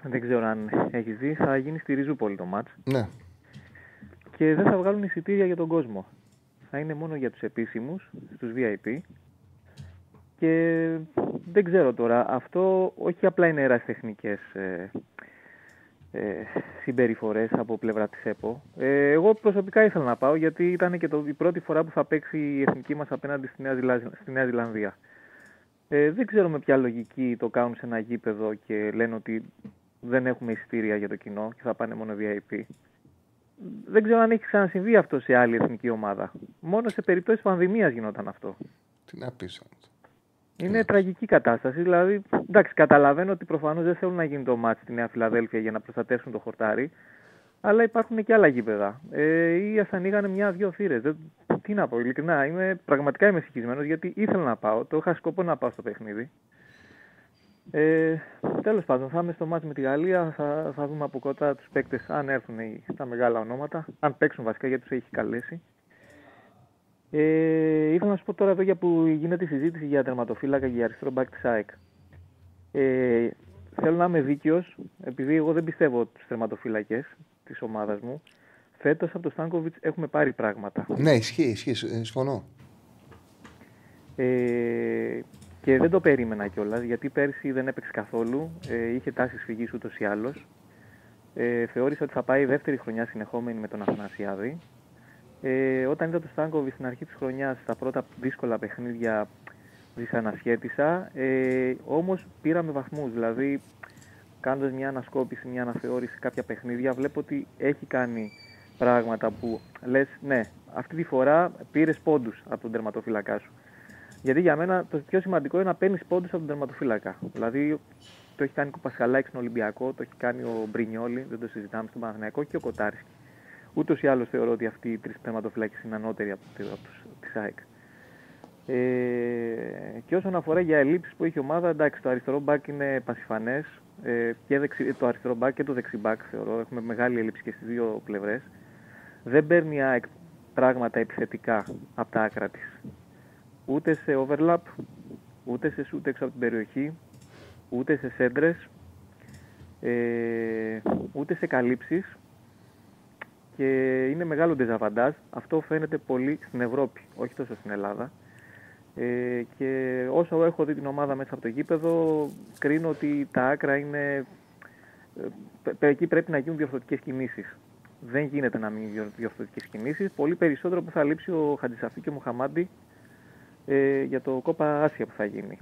Δεν ξέρω αν έχεις δει, θα γίνει στη Ριζούπολη το μάτς. Ναι. Και δεν θα βγάλουν εισιτήρια για τον κόσμο. Θα είναι μόνο για τους επίσημους, στους VIP. Και δεν ξέρω τώρα, αυτό όχι απλά είναι ερασιτεχνικές ε, ε, συμπεριφορές από πλευρά της ΕΠΟ. Ε, εγώ προσωπικά ήθελα να πάω γιατί ήταν και το, η πρώτη φορά που θα παίξει η εθνική μας απέναντι στη Νέα, Ζηλα- στη Νέα Ζηλανδία. Ε, δεν ξέρω με ποια λογική το κάνουν σε ένα γήπεδο και λένε ότι δεν έχουμε εισιτήρια για το κοινό και θα πάνε μόνο VIP. Δεν ξέρω αν έχει ξανασυμβεί αυτός σε άλλη εθνική ομάδα. Μόνο σε περιπτώσεις πανδημίας γινόταν αυτό. Τι να πεις. Είναι τραγική κατάσταση. Δηλαδή, εντάξει, καταλαβαίνω ότι προφανώς δεν θέλουν να γίνει το μάτι στη Νέα Φιλαδέλφια για να προστατεύσουν το χορτάρι. Αλλά υπάρχουν και άλλα γήπεδα. Ε, ή ας ανοίγανε μια-δυο θύρες. Τι να πω, ειλικρινά. Είμαι, πραγματικά είμαι συγχυσμένο γιατί ήθελα να πάω. Το είχα σκοπό να πάω στο παιχνίδι. Ε, Τέλος πάντων, θα είμαι στο μάτι με τη Γαλλία. Θα, θα δούμε από κοντά τους παίκτες αν έρθουν τα μεγάλα ονόματα. Αν παίξουν βασικά γιατί τους έχει καλέσει. Ε, ήθελα να σου πω τώρα εδώ για που γίνεται η συζήτηση για τερματοφύλακα και για αριστερό μπακ της ΑΕΚ. Ε, θέλω να είμαι δίκαιος, επειδή εγώ δεν πιστεύω τους τερματοφύλακες της ομάδας μου. Φέτος από τον Στάνκοβιτς έχουμε πάρει πράγματα. Ναι, ισχύει, ισχύει, συμφωνώ. Ε, και δεν το περίμενα κιόλας, γιατί πέρσι δεν έπαιξε καθόλου. Ε, είχε τάσεις φυγής ούτως ή άλλως. Ε, θεώρησα ότι θα πάει δεύτερη χρονιά συνεχόμενη με τον Αθανασιάδη. Ε, όταν είδα το Στάνκοβι στην αρχή της χρονιάς, στα πρώτα δύσκολα παιχνίδια, δυσανασχέτησα. Ε, Όμως πήραμε βαθμούς. Δηλαδή, κάνοντας μια ανασκόπηση, μια αναθεώρηση κάποια παιχνίδια, βλέπω ότι έχει κάνει πράγματα που λες, ναι, αυτή τη φορά πήρες πόντους από τον τερματοφύλακά σου. Γιατί για μένα το πιο σημαντικό είναι να παίρνεις πόντους από τον τερματοφύλακα. Δηλαδή, το έχει κάνει ο Πασχαλάκης στον Ολυμπιακό, το έχει κάνει ο Μπρινιόλη, δεν το συζητάμε στον Παναγενικό και ο Κοτάρισκη. Ούτως ή άλλως θεωρώ ότι αυτοί οι τρεις τερματοφυλάκες είναι ανώτεροι από, από τη ΑΕΚ. Ε, και όσον αφορά για ελλείψεις που έχει η ομάδα, εντάξει, το αριστερό μπακ είναι πασιφανές. Ε, και δεξι, το αριστερό μπακ και το δεξί μπακ θεωρώ. Έχουμε μεγάλη έλλειψη και στις δύο πλευρές. Δεν παίρνει η ΑΕΚ πράγματα επιθετικά από τα άκρα της. Ούτε σε overlap, ούτε σε shoot έξω από την περιοχή, ούτε σε σέντρες, ε, ούτε σε καλύψεις και είναι μεγάλο ντεζαβαντάζ. Αυτό φαίνεται πολύ στην Ευρώπη, όχι τόσο στην Ελλάδα. Ε, και όσο έχω δει την ομάδα μέσα από το γήπεδο, κρίνω ότι τα άκρα είναι. Ε, εκεί πρέπει να γίνουν διορθωτικές κινήσεις. Δεν γίνεται να μην γίνουν διορθωτικές κινήσεις. Πολύ περισσότερο που θα λείψει ο Χατζησαφή και ο Μουχαμάντη ε, για το κόπα Άσια που θα γίνει.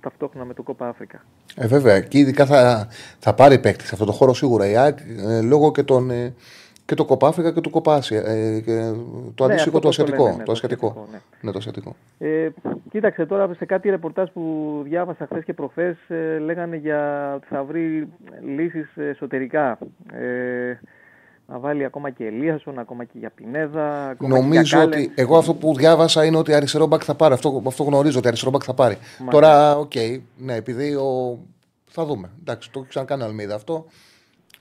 Ταυτόχρονα με το κόπα Αφρικα. Ε, βέβαια. Και ειδικά θα, θα πάρει παίκτη σε αυτό το χώρο σίγουρα η ΑΕΚ ε, λόγω και των. Ε, και το Κοπάφρικα και το Κοπάσια. Ε, και το ναι, αντίστοιχο το, ασιατικό. Το, ναι, το, ασιατικό. Ναι. ναι. το ασιατικό. Ε, κοίταξε τώρα σε κάτι ρεπορτάζ που διάβασα χθες και προχθές, ε, λέγανε για ότι θα βρει λύσεις εσωτερικά. Ε, να βάλει ακόμα και Ελίασον, ακόμα και για Πινέδα. Ακόμα Νομίζω και ότι. Εγώ αυτό που διάβασα είναι ότι αριστερό μπακ θα πάρει. Αυτό, αυτό γνωρίζω ότι αριστερό μπακ θα πάρει. Μάλιστα. Τώρα, OK, okay, ναι, επειδή ο... θα δούμε. Εντάξει, το έχει ξανακάνει Αλμέιδα αυτό.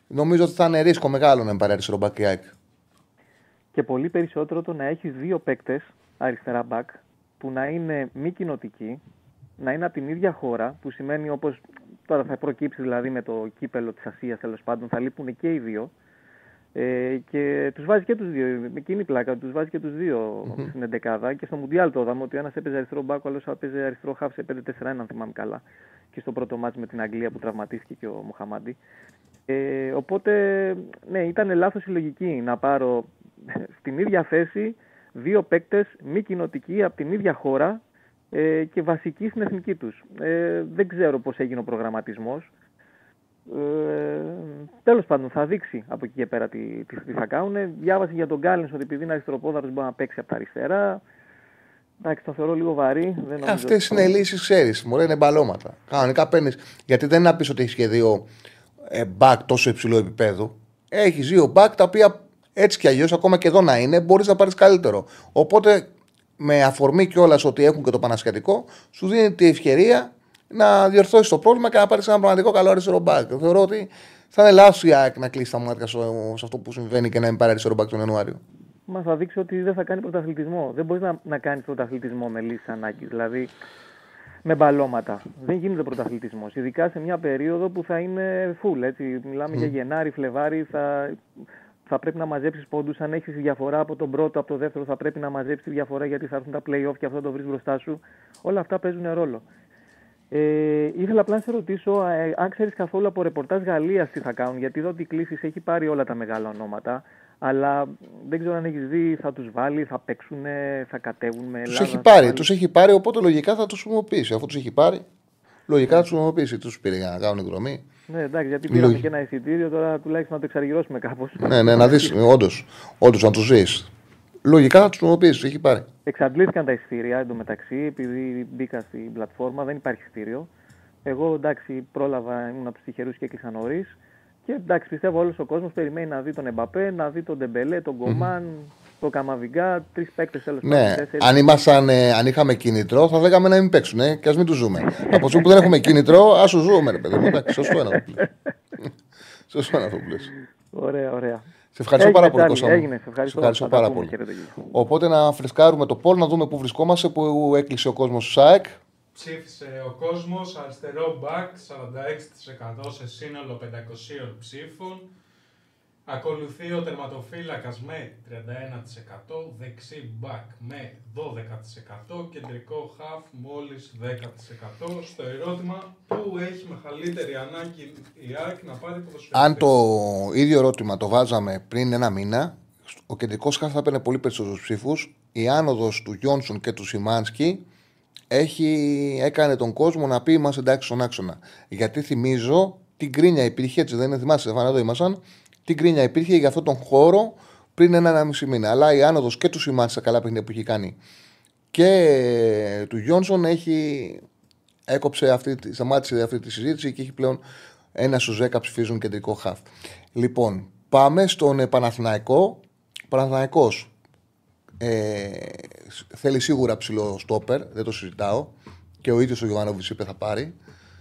Νομίζω ότι θα είναι ρίσκο μεγάλο να πάρει αριστερό μπακ Και πολύ περισσότερο το να έχεις δύο παίκτες αριστερά μπακ που να είναι μη κοινοτικοί, να είναι από την ίδια χώρα, που σημαίνει όπως τώρα θα προκύψει δηλαδή με το κύπελο της Ασίας τέλος πάντων, θα λείπουν και οι δύο. Ε, και τους βάζει και τους δύο. Με εκείνη πλάκα τους βάζει και τους δύο mm-hmm. στην 11 και στο Μουντιάλ το είδαμε ότι ο ένας έπαιζε αριστερό μπακ, ο άλλος έπαιζε αριστερό χάφ σε 5-4-1, αν θυμάμαι καλά. Και στο πρώτο μάτι με την Αγγλία που τραυματίστηκε και ο Μουχαμάντη. Ε, οπότε, ναι, ήταν λάθος η λογική να πάρω στην ίδια θέση δύο παίκτες μη κοινοτικοί από την ίδια χώρα ε, και βασικοί στην εθνική τους. Ε, δεν ξέρω πώς έγινε ο προγραμματισμός. Ε, Τέλος πάντων, θα δείξει από εκεί και πέρα τι, τι, τι θα κάνουν. Διάβασε για τον Γκάλεν ότι επειδή είναι αριστεροπόδαρος μπορεί να παίξει από τα αριστερά. Εντάξει, το θεωρώ λίγο βαρύ. Αυτές είναι λύσεις, ξέρεις. Μου είναι μπαλώματα. Κανονικά παίρνεις. Γιατί δεν είναι να πει ότι έχεις σχεδίο ε, μπακ τόσο υψηλό επίπεδο. Έχεις δύο μπακ τα οποία έτσι κι αλλιώς, ακόμα και εδώ να είναι, μπορείς να πάρεις καλύτερο. Οπότε, με αφορμή κιόλας ότι έχουν και το Πανασιατικό, σου δίνει τη ευκαιρία να διορθώσεις το πρόβλημα και να πάρεις ένα πραγματικό καλό αριστερό μπακ. Θεωρώ ότι θα είναι λάθος η ΑΕΚ να κλείσει τα μάτια σε αυτό που συμβαίνει και να μην πάρει αριστερό μπακ τον Ιανουάριο. Μα θα δείξει ότι δεν θα κάνει πρωταθλητισμό. Δεν μπορείς να, να κάνεις πρωταθλητισμό με λύσει ανάγκης. Δηλαδή, με μπαλώματα. Δεν γίνεται πρωταθλητισμός. Ειδικά σε μια περίοδο που θα είναι full. Έτσι. Μιλάμε mm. για Γενάρη, Φλεβάρι. Θα, θα πρέπει να μαζέψεις πόντους. Αν έχεις διαφορά από τον πρώτο, από το δεύτερο, θα πρέπει να μαζέψεις τη διαφορά γιατί θα έρθουν τα playoff και αυτό το βρεις μπροστά σου. Όλα αυτά παίζουν ρόλο. Ε, ήθελα απλά να σε ρωτήσω ε, αν ξέρεις καθόλου από ρεπορτάζ Γαλλίας τι θα κάνουν. Γιατί εδώ ότι η κλήση έχει πάρει όλα τα μεγάλα ονόματα αλλά δεν ξέρω αν έχεις δει, θα τους βάλει, θα παίξουν, θα κατέβουν με Ελλάδας. Του έχει πάρει, τους έχει πάρει, οπότε λογικά θα τους χρησιμοποιήσει. Αφού τους έχει πάρει, λογικά θα τους χρησιμοποιήσει. Τους πήρε για να κάνουν εκδρομή. Ναι, εντάξει, γιατί πήραμε και ένα εισιτήριο, τώρα τουλάχιστον να το εξαργυρώσουμε κάπως. Ναι, ναι, να δεις, όντως, όντως να του δει. Λογικά θα τους νομοποιήσεις, έχει πάρει. Εξαντλήθηκαν τα εισιτήρια εντωμεταξύ, επειδή μπήκα στην πλατφόρμα, δεν υπάρχει εισιτήριο. Εγώ εντάξει πρόλαβα, ήμουν από τους τυχερούς και έκλεισα νωρίς. Και εντάξει, πιστεύω όλος ο κόσμος περιμένει να δει τον Εμπαπέ, να δει τον Ντεμπελέ, τον Κομάν, τον Καμαβιγκά, τρεις παίκτες τέλος Ναι, αν, ήμασταν, ε, αν είχαμε κίνητρο, θα λέγαμε να μην παίξουν ε, και ας μην τους ζούμε. Από τη που δεν έχουμε κίνητρο, ας τους ζούμε, ρε παιδί μου. Εντάξει, σωστό είναι αυτό που λες. Σωστό είναι αυτό που λες. Ωραία, ωραία. Σε ευχαριστώ Έγινε, πάρα πολύ, Τσάρλι, Κώστα. μου. έγινε, σε ευχαριστώ. ευχαριστώ Θα τα πάρα πούμε. πολύ. Χαίρετε, κύριε. Οπότε να φρεσκάρουμε το πόλ, να δούμε πού βρισκόμαστε, που έκλεισε ο κόσμος του ΣΑΕΚ. Ψήφισε ο κόσμος αριστερό μπακ 46% σε σύνολο 500 ψήφων. Ακολουθεί ο τερματοφύλακας με 31%, δεξί μπακ με 12%, κεντρικό χαφ μόλις 10%. Στο ερώτημα που έχει μεγαλύτερη ανάγκη η ΑΕΚ να πάρει ποδοσφαιριστές. Αν το ίδιο ερώτημα το βάζαμε πριν ένα μήνα, ο κεντρικός χάφ θα έπαιρνε πολύ περισσότερους ψήφους. Η άνοδος του Γιόνσον και του Σιμάνσκι έχει, έκανε τον κόσμο να πει είμαστε εντάξει στον άξονα. Γιατί θυμίζω την κρίνια υπήρχε, έτσι δεν είναι, θυμάσαι, Στεφάνα, εδώ ήμασταν. Την κρίνια υπήρχε για αυτόν τον χώρο πριν ένα-ένα μισή μήνα. Αλλά η άνοδος και του Σιμάνσκι στα καλά παιχνίδια που έχει κάνει και του Γιόνσον έχει έκοψε αυτή, τη- σταμάτησε αυτή τη συζήτηση και έχει πλέον ένα στους 10 ψηφίζουν κεντρικό χαφ. Λοιπόν, πάμε στον ε, Παναθηναϊκό. Ο Παναθηναϊκός ε, σ- θέλει σίγουρα ψηλό στόπερ, δεν το συζητάω. Και ο ίδιος ο Γιοβάνοβιτς είπε θα πάρει.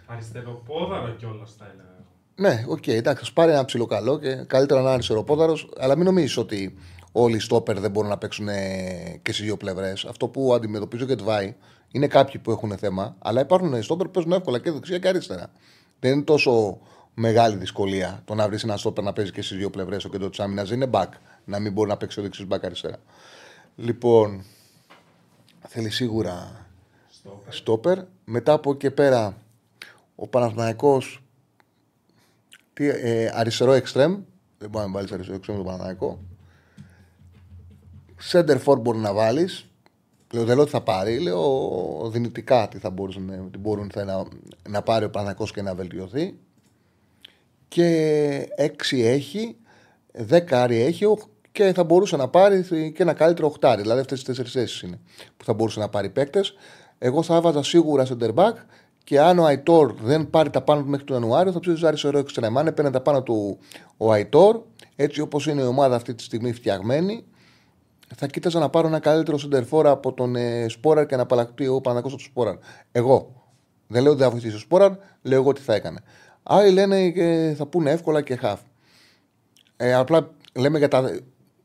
Αριστεροπόδαρο κιόλας θα έλεγα. Ναι, οκ, εντάξει, θα πάρει ένα ψηλό καλό και καλύτερα να είναι αριστεροπόδαρο. Αλλά μην νομίζεις ότι όλοι οι στόπερ δεν μπορούν να παίξουν ε, και στις δύο πλευρές. Αυτό που αντιμετωπίζει ο Γεντβάι είναι κάποιοι που έχουν θέμα, αλλά υπάρχουν στόπερ που παίζουν εύκολα και δεξιά και αριστερά. Δεν είναι τόσο μεγάλη δυσκολία το να βρεις ένα στόπερ να παίζει και στις δύο πλευρές. Ο κέντρο της άμυνας δεν είναι μπακ, να μην μπορεί να παίξει ο δεξί μπακ αριστερά. Λοιπόν, θέλει σίγουρα στόπερ. Μετά από εκεί και πέρα, ο Παναθηναϊκός τι, ε, αριστερό εξτρέμ. Δεν μπορεί να βάλει αριστερό εξτρέμ τον Παναναναϊκό. Center for μπορεί να βάλεις. Λέω, δεν λέω ότι θα πάρει. Λέω δυνητικά τι θα μπορούσε να, τι μπορούν θα να, να πάρει ο Παναναναϊκός και να βελτιωθεί. Και 6 έχει, 10 άρι έχει ο- και θα μπορούσε να πάρει και ένα καλύτερο οχτάρι. Δηλαδή αυτές τι τέσσερις θέσεις είναι που θα μπορούσε να πάρει παίκτες. Εγώ θα έβαζα σίγουρα center back και αν ο Αϊτόρ δεν πάρει τα πάνω του μέχρι τον Ιανουάριο, θα ψήσει αριστερό εξτρεμ. Αν έπαιρνε τα πάνω του ο Αϊτόρ, έτσι όπως είναι η ομάδα αυτή τη στιγμή φτιαγμένη, θα κοίταζα να πάρω ένα καλύτερο σεντερφόρ από τον ε, Σπόραρ και να απαλλαχτεί ο Παναγό του Σπόραρ. Εγώ. Δεν λέω ότι θα βοηθήσει ο Σπόραρ, λέω εγώ τι θα έκανε. Άλλοι λένε ε, θα πούνε εύκολα και χαφ. Ε, απλά λέμε για τα,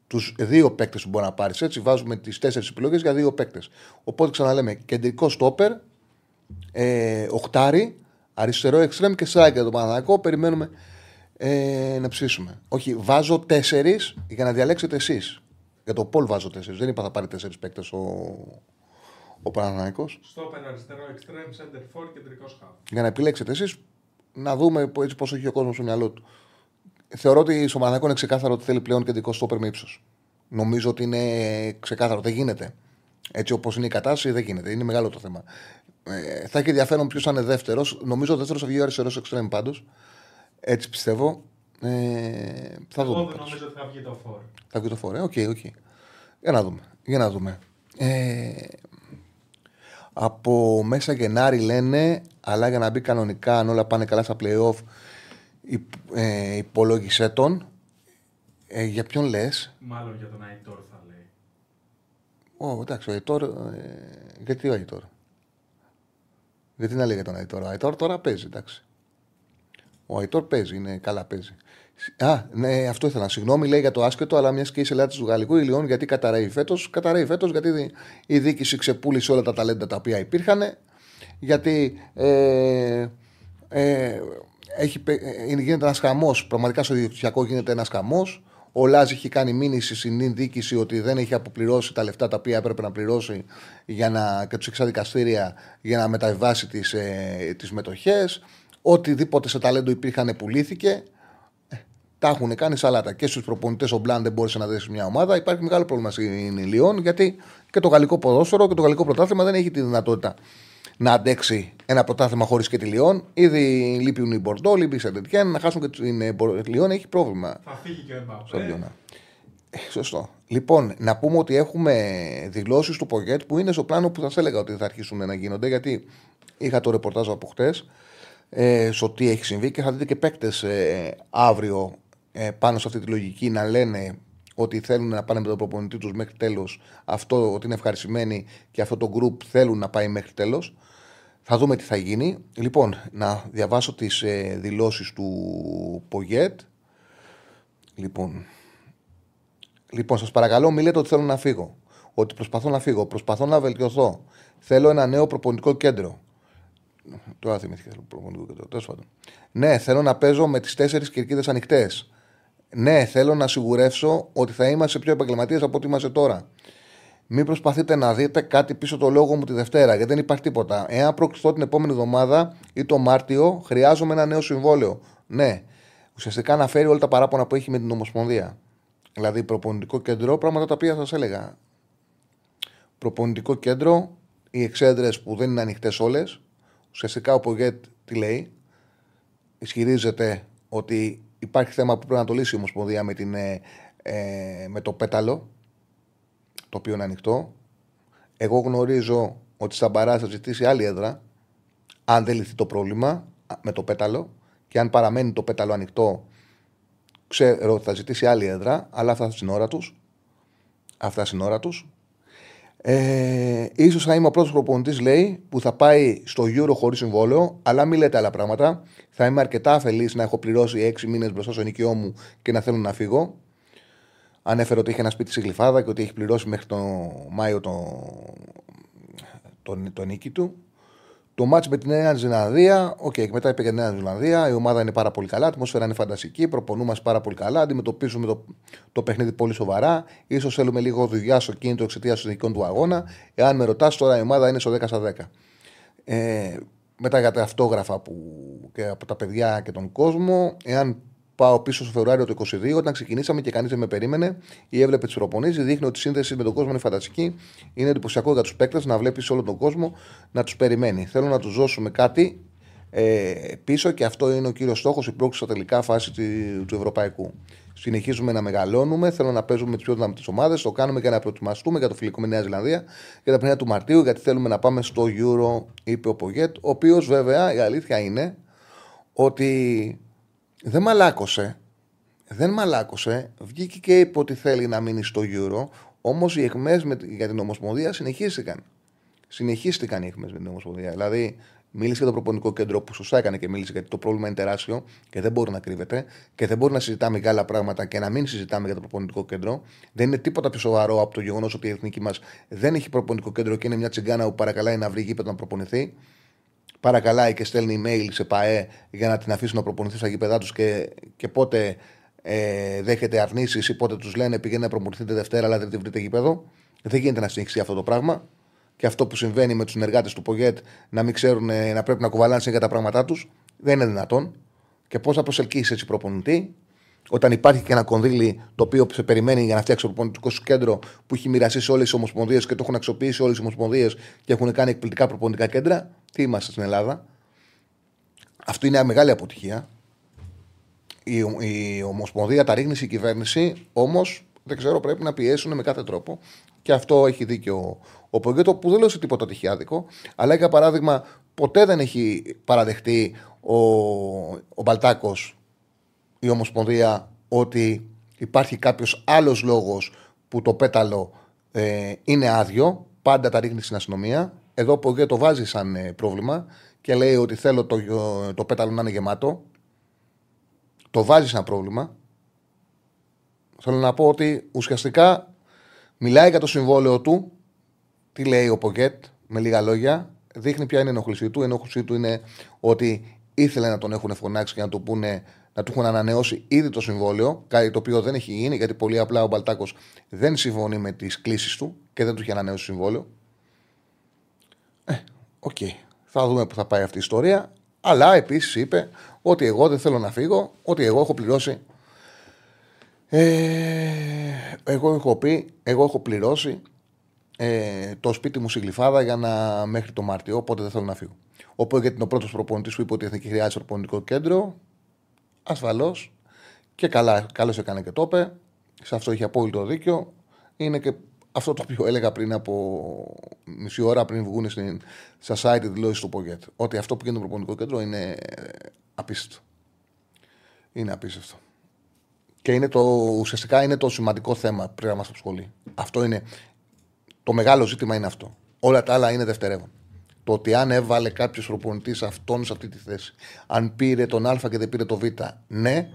τους δύο παίκτες που μπορεί να πάρεις. Έτσι, βάζουμε τις τέσσερις επιλογές για δύο παίκτες. Οπότε ξαναλέμε κεντρικό στόπερ, ε, οχτάρι, αριστερό εξτρέμ και striker για τον Παναθηναϊκό. Περιμένουμε ε, να ψήσουμε. Όχι, βάζω τέσσερις για να διαλέξετε εσείς. Για το Πολ βάζω τέσσερις. Δεν είπα θα πάρει τέσσερις παίκτες ο, ο Παναθηναϊκός. Στόπερ αριστερό εξτρέμ, σέντερ φορ, κεντρικός χαφ. Για να επιλέξετε εσείς, να δούμε πο- έτσι πώς έχει ο κόσμος στο μυαλό του. Θεωρώ ότι στο Παναθηναϊκό είναι ξεκάθαρο ότι θέλει πλέον κεντρικό στόπερ με ύψος. Νομίζω ότι είναι ξεκάθαρο. Δεν γίνεται. Έτσι όπως είναι η κατάσταση, δεν γίνεται. Είναι μεγάλο το θέμα. Ε, θα έχει ενδιαφέρον ποιος θα είναι δεύτερος. Νομίζω ο δεύτερος θα βγει ο αριστερός εξτρέμ πάντως. Έτσι πιστεύω. Ε, θα Εγώ δούμε. δεν πάντως. νομίζω ότι θα βγει το φόρ. Θα βγει το φορ. OK, OK. Για να δούμε. Για να δούμε. Ε, από μέσα Γενάρη λένε, αλλά για να μπει κανονικά, αν όλα πάνε καλά στα playoff, υπ, ε, υπολόγισέ τον. Ε, για ποιον λες; Μάλλον για τον Αϊτόρ θα λέει. Ω, εντάξει, ο Αϊτόρ. Ε, γιατί ο Αϊτόρ. Γιατί να λέει για τον Αϊτόρ. Ο Αϊτόρ τώρα παίζει, εντάξει. Ο Αϊτόρ παίζει, είναι καλά παίζει. Α, ναι, αυτό ήθελα. Συγγνώμη, λέει για το άσχετο, αλλά μιας και είσαι ελάτη του Γαλλικού Ηλιών, γιατί καταραίει φέτος. Καταραίει φέτος γιατί η διοίκηση ξεπούλησε όλα τα ταλέντα τα οποία υπήρχαν. Γιατί ε, ε, έχει, πε- ε, είναι- γίνεται ένας χαμός. Πραγματικά στο ιδιωτικό γίνεται ένας χαμός. Ο Λάζ έχει κάνει μήνυση στην διοίκηση ότι δεν έχει αποπληρώσει τα λεφτά τα οποία έπρεπε να πληρώσει για να, και τους εξαδικαστήρια για να μεταβιβάσει τις ε, τις μετοχές. Οτιδήποτε σε ταλέντο υπήρχαν πουλήθηκε. Ε, Τα έχουν κάνει σαλάτα. Και στους προπονητές ο Μπλάν δεν μπόρεσε να δέσει μια ομάδα. Υπάρχει μεγάλο πρόβλημα στην Λιόν γιατί και το γαλλικό ποδόσφαιρο και το γαλλικό πρωτάθλημα δεν έχει τη δυνατότητα να αντέξει ένα πρωτάθλημα χωρίς και τη Λιόν. Ήδη λείπουν οι Μπορντό, λείπει η Σεντετιέν. Να χάσουν και την ε, Μπο- Λιόν έχει πρόβλημα Θα φύγει και ο στο Εμπαπέ. Λιόνα. Ε, Σωστό. Λοιπόν, να πούμε ότι έχουμε δηλώσεις του Πογέτ που είναι στο πλάνο που σας έλεγα ότι θα αρχίσουν να γίνονται. Γιατί είχα το ρεπορτάζ από χτες ε, στο τι έχει συμβεί και θα δείτε και παίκτες ε, αύριο ε, πάνω σε αυτή τη λογική να λένε ότι θέλουν να πάνε με τον προπονητή τους μέχρι τέλος. Αυτό ότι είναι ευχαριστημένοι και αυτό το group θέλουν να πάει μέχρι τέλος. Θα δούμε τι θα γίνει. Λοιπόν, να διαβάσω τις ε, δηλώσεις του Πογέτ. Λοιπόν, λοιπόν σας παρακαλώ, μην λέτε ότι θέλω να φύγω. Ότι προσπαθώ να φύγω. Προσπαθώ να βελτιωθώ. Θέλω ένα νέο προπονητικό κέντρο. Τώρα θυμήθηκα το προπονητικό κέντρο. Τέλος πάντων. Ναι, θέλω να παίζω με τις τέσσερις κερκίδες ανοιχτές. Ναι, θέλω να σιγουρεύσω ότι θα είμαστε πιο επαγγελματίες από ό,τι είμαστε τώρα. Μην προσπαθείτε να δείτε κάτι πίσω το λόγο μου τη Δευτέρα, γιατί δεν υπάρχει τίποτα. Εάν προκληθώ την επόμενη εβδομάδα ή το Μάρτιο, χρειάζομαι ένα νέο συμβόλαιο. Ναι, ουσιαστικά να φέρει όλα τα παράπονα που έχει με την Ομοσπονδία. Δηλαδή, προπονητικό κέντρο, πράγματα τα οποία σας έλεγα. Προπονητικό κέντρο, οι εξέδρες που δεν είναι ανοιχτές όλες. Ουσιαστικά ο Πογέτ τι λέει, ισχυρίζεται ότι υπάρχει θέμα που πρέπει να το λύσει η Ομοσπονδία με, την, ε, ε, με το πέταλο, το οποίο είναι ανοιχτό. Εγώ γνωρίζω ότι στα Μπαρά θα ζητήσει άλλη έδρα, αν δεν λυθεί το πρόβλημα με το πέταλο και αν παραμένει το πέταλο ανοιχτό, ξέρω ότι θα ζητήσει άλλη έδρα, αλλά αυτά στην ώρα τους. Αυτά στην ώρα τους. Ε, ίσως θα είμαι ο πρώτος προπονητής, λέει, που θα πάει στο Euro χωρίς συμβόλαιο, αλλά μην λέτε άλλα πράγματα. Θα είμαι αρκετά αφελής να έχω πληρώσει 6 μήνες μπροστά στο νοικιό μου και να θέλω να φύγω. Ανέφερε ότι είχε ένα σπίτι στη Γλυφάδα και ότι έχει πληρώσει μέχρι τον Μάιο το, το, το νίκη του. Το ματς με την Νέα Ζηλανδία, OK, okay, μετά είπε για την Νέα Ζηλανδία. Η ομάδα είναι πάρα πολύ καλά, η ατμόσφαιρα είναι φανταστική, προπονούμαστε πάρα πολύ καλά, αντιμετωπίζουμε το, το παιχνίδι πολύ σοβαρά. Ίσως θέλουμε λίγο δουλειά στο κίνητρο εξαιτίας των δικών του αγώνα. Εάν με ρωτάς, τώρα η ομάδα είναι στο 10 στα 10. Ε, μετά για τα αυτόγραφα που, και από τα παιδιά και τον κόσμο, εάν πάω πίσω στο Φεβρουάριο του 2022, όταν ξεκινήσαμε και κανείς δεν με περίμενε ή έβλεπε τις προπονήσεις, δείχνει ότι η σύνδεση με τον κόσμο είναι φανταστική. Είναι εντυπωσιακό για τους παίκτες να βλέπεις όλο τον κόσμο να τους περιμένει. Θέλω να τους δώσουμε κάτι ε, πίσω και αυτό είναι ο κύριος στόχος, η πρόκληση στα τελικά φάση του Ευρωπαϊκού. Συνεχίζουμε να μεγαλώνουμε. Θέλω να παίζουμε με τις πιο δυνατέ ομάδες. Το κάνουμε για να προετοιμαστούμε για το φιλικό με Νέα Ζηλανδία για τα παιχνίδια του Μαρτίου, γιατί θέλουμε να πάμε στο Euro, είπε ο Πογέτ. Ο οποίος βέβαια η αλήθεια είναι ότι δεν μαλάκωσε. Δεν μαλάκωσε. Βγήκε και είπε ότι θέλει να μείνει στο Euro. Όμως οι εχμέ για την Ομοσπονδία συνεχίστηκαν. Συνεχίστηκαν οι εχμέ με την Ομοσπονδία. Δηλαδή, μίλησε για το προπονικό κέντρο που σωστά έκανε και μίλησε γιατί το πρόβλημα είναι τεράστιο και δεν μπορεί να κρύβεται και δεν μπορεί να συζητάμε για άλλα πράγματα και να μην συζητάμε για το προπονικό κέντρο. Δεν είναι τίποτα πιο σοβαρό από το γεγονός ότι η εθνική μας δεν έχει προπονικό κέντρο και είναι μια τσιγκάνα που παρακαλάει να βρει γήπεδο να προπονηθεί παρακαλάει και στέλνει email σε ΠαΕ για να την αφήσουν να προπονηθεί στα γήπεδά τους και, και πότε ε, δέχεται αρνήσεις ή πότε τους λένε πηγαίνει να προπονηθείτε Δευτέρα, αλλά δεν τη βρείτε γήπεδο. Δεν γίνεται να συνεχίσει αυτό το πράγμα. Και αυτό που συμβαίνει με τους συνεργάτες του ΠΟΓΕΤ να μην ξέρουν ε, να πρέπει να κουβαλάνε για τα πράγματά τους, δεν είναι δυνατόν. Και πώς θα προσελκύσεις έτσι προπονητή, όταν υπάρχει και ένα κονδύλι το οποίο σε περιμένει για να φτιάξει το προπονητικό σου κέντρο που έχει μοιραστεί σε όλες τις ομοσπονδίες και το έχουν αξιοποιήσει όλες οι ομοσπονδίες και έχουν κάνει εκπληκτικά προπονητικά κέντρα. Τι είμαστε στην Ελλάδα. Αυτό είναι μια μεγάλη αποτυχία. Η, η Ομοσπονδία τα ρίχνει η κυβέρνηση, όμως δεν ξέρω, πρέπει να πιέσουν με κάθε τρόπο. Και αυτό έχει δίκιο ο Πογκέτο, που δεν λέω σε τίποτα τυχιάδικο, αλλά για παράδειγμα, ποτέ δεν έχει παραδεχτεί ο, ο Μπαλτάκος η Ομοσπονδία ότι υπάρχει κάποιος άλλος λόγος που το πέταλο ε, είναι άδειο. Πάντα τα ρίχνει στην αστυνομία. Εδώ που το βάζει σαν ε, πρόβλημα και λέει ότι θέλω το, το πέταλο να είναι γεμάτο. Το βάζει σαν πρόβλημα. Θέλω να πω ότι ουσιαστικά μιλάει για το συμβόλαιο του. Τι λέει ο Πογκέτ, με λίγα λόγια. Δείχνει ποια είναι η ενοχλησή του. Η ενοχλησή του είναι ότι ήθελε να τον έχουν φωνάξει και να του πούνε να του έχουν ανανεώσει ήδη το συμβόλαιο, κάτι το οποίο δεν έχει γίνει, γιατί πολύ απλά ο Μπαλτάκος δεν συμφωνεί με τις κλήσεις του και δεν του έχει ανανεώσει το συμβόλαιο. Ε, OK. Okay. Θα δούμε που θα πάει αυτή η ιστορία. Αλλά επίσης είπε ότι εγώ δεν θέλω να φύγω, ότι εγώ έχω πληρώσει. Ε, εγώ έχω πει, εγώ έχω πληρώσει ε, το σπίτι μου στη Γλυφάδα για να μέχρι το Μάρτιο, οπότε δεν θέλω να φύγω. Οπότε γιατί είναι ο πρώτος προπονητής που είπε ότι η Εθνική χρειάζεται προπονητικό κέντρο, ασφαλώς και καλά, καλώς έκανε και το είπε. Σε αυτό έχει απόλυτο δίκιο. Είναι και αυτό το οποίο έλεγα πριν από μισή ώρα πριν βγουν στην, στα site δηλώσει του Πογέτ. Ότι αυτό που γίνεται το προπονητικό κέντρο είναι απίστευτο. Είναι απίστευτο. Και είναι το, ουσιαστικά είναι το σημαντικό θέμα πριν να μα απασχολεί. Αυτό είναι. Το μεγάλο ζήτημα είναι αυτό. Όλα τα άλλα είναι δευτερεύον. Το ότι αν έβαλε κάποιος προπονητής αυτόν σε αυτή τη θέση, αν πήρε τον Α και δεν πήρε το Β, ναι,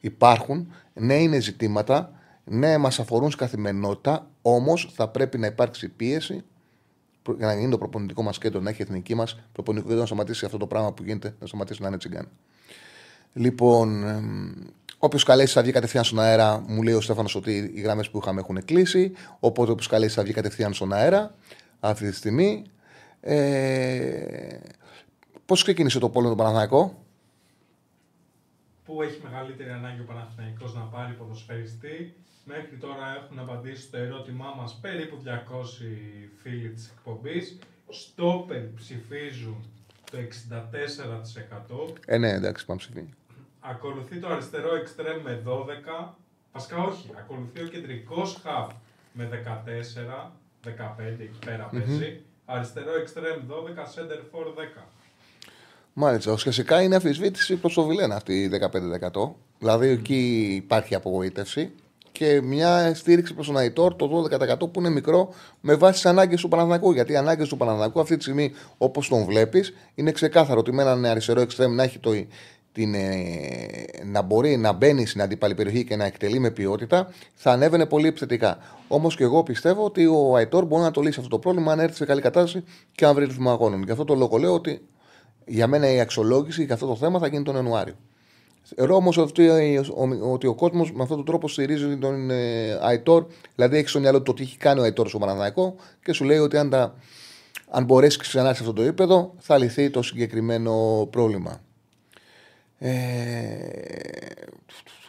υπάρχουν, ναι, είναι ζητήματα, ναι, μας αφορούν στην καθημερινότητα, όμως θα πρέπει να υπάρξει πίεση για να γίνει το προπονητικό μας κέντρο, να έχει η εθνική μας προπονητικό κέντρο να σταματήσει αυτό το πράγμα που γίνεται, να σταματήσει να είναι τσιγκάνι. Λοιπόν, όποιος καλέσει θα βγει κατευθείαν στον αέρα, μου λέει ο Στέφανος ότι οι γραμμές που είχαμε έχουν κλείσει. Οπότε όποιος καλέσει θα βγει κατευθείαν στον αέρα αυτή τη στιγμή. Ε, Πώς ξεκίνησε το πόλεμο του Παναθηναϊκό, Πού έχει μεγαλύτερη ανάγκη ο Παναθηναϊκός να πάρει ποδοσφαιριστή; Μέχρι τώρα έχουν απαντήσει στο ερώτημά μας περίπου 200 φίλοι της εκπομπής. Στόπερ ψηφίζουν το 64%. Ε, ναι, εντάξει, πάμε ψηφί. Ακολουθεί το αριστερό εξτρέμ με 12. Βασικά όχι. Ακολουθεί ο κεντρικός χαφ με 14. 15 εκεί πέρα παίζει. Αριστερό εξτρέμ 12, center for 10. Μάλιστα. Ουσιαστικά είναι αμφισβήτηση προς το Βιλένα αυτή η 15%. Δηλαδή εκεί υπάρχει απογοήτευση και μια στήριξη προς τον Αϊτόρ το 12% που είναι μικρό με βάση τις ανάγκες του Παναθηνακού. Γιατί οι ανάγκες του Παναθηνακού αυτή τη στιγμή, όπως τον βλέπεις, είναι ξεκάθαρο ότι με έναν αριστερό εξτρέμ να έχει το, την, ε, να μπορεί να μπαίνει στην αντίπαλη περιοχή και να εκτελεί με ποιότητα, θα ανέβαινε πολύ επιθετικά. Όμως και εγώ πιστεύω ότι ο Αϊτόρ μπορεί να το λύσει αυτό το πρόβλημα αν έρθει σε καλή κατάσταση και αν βρει ρυθμό αγώνων. Γι' αυτό το λόγο λέω ότι για μένα η αξιολόγηση για αυτό το θέμα θα γίνει τον Ιανουάριο. Θεωρώ όμως ότι ο κόσμος με αυτόν τον τρόπο στηρίζει τον ε, Αϊτόρ, δηλαδή έχεις στο μυαλό το τι έχει κάνει ο Αϊτόρ στο Παναναναϊκό και σου λέει ότι αν, τα, αν μπορέσει ξανά σε αυτό το επίπεδο θα λυθεί το συγκεκριμένο πρόβλημα. Ε,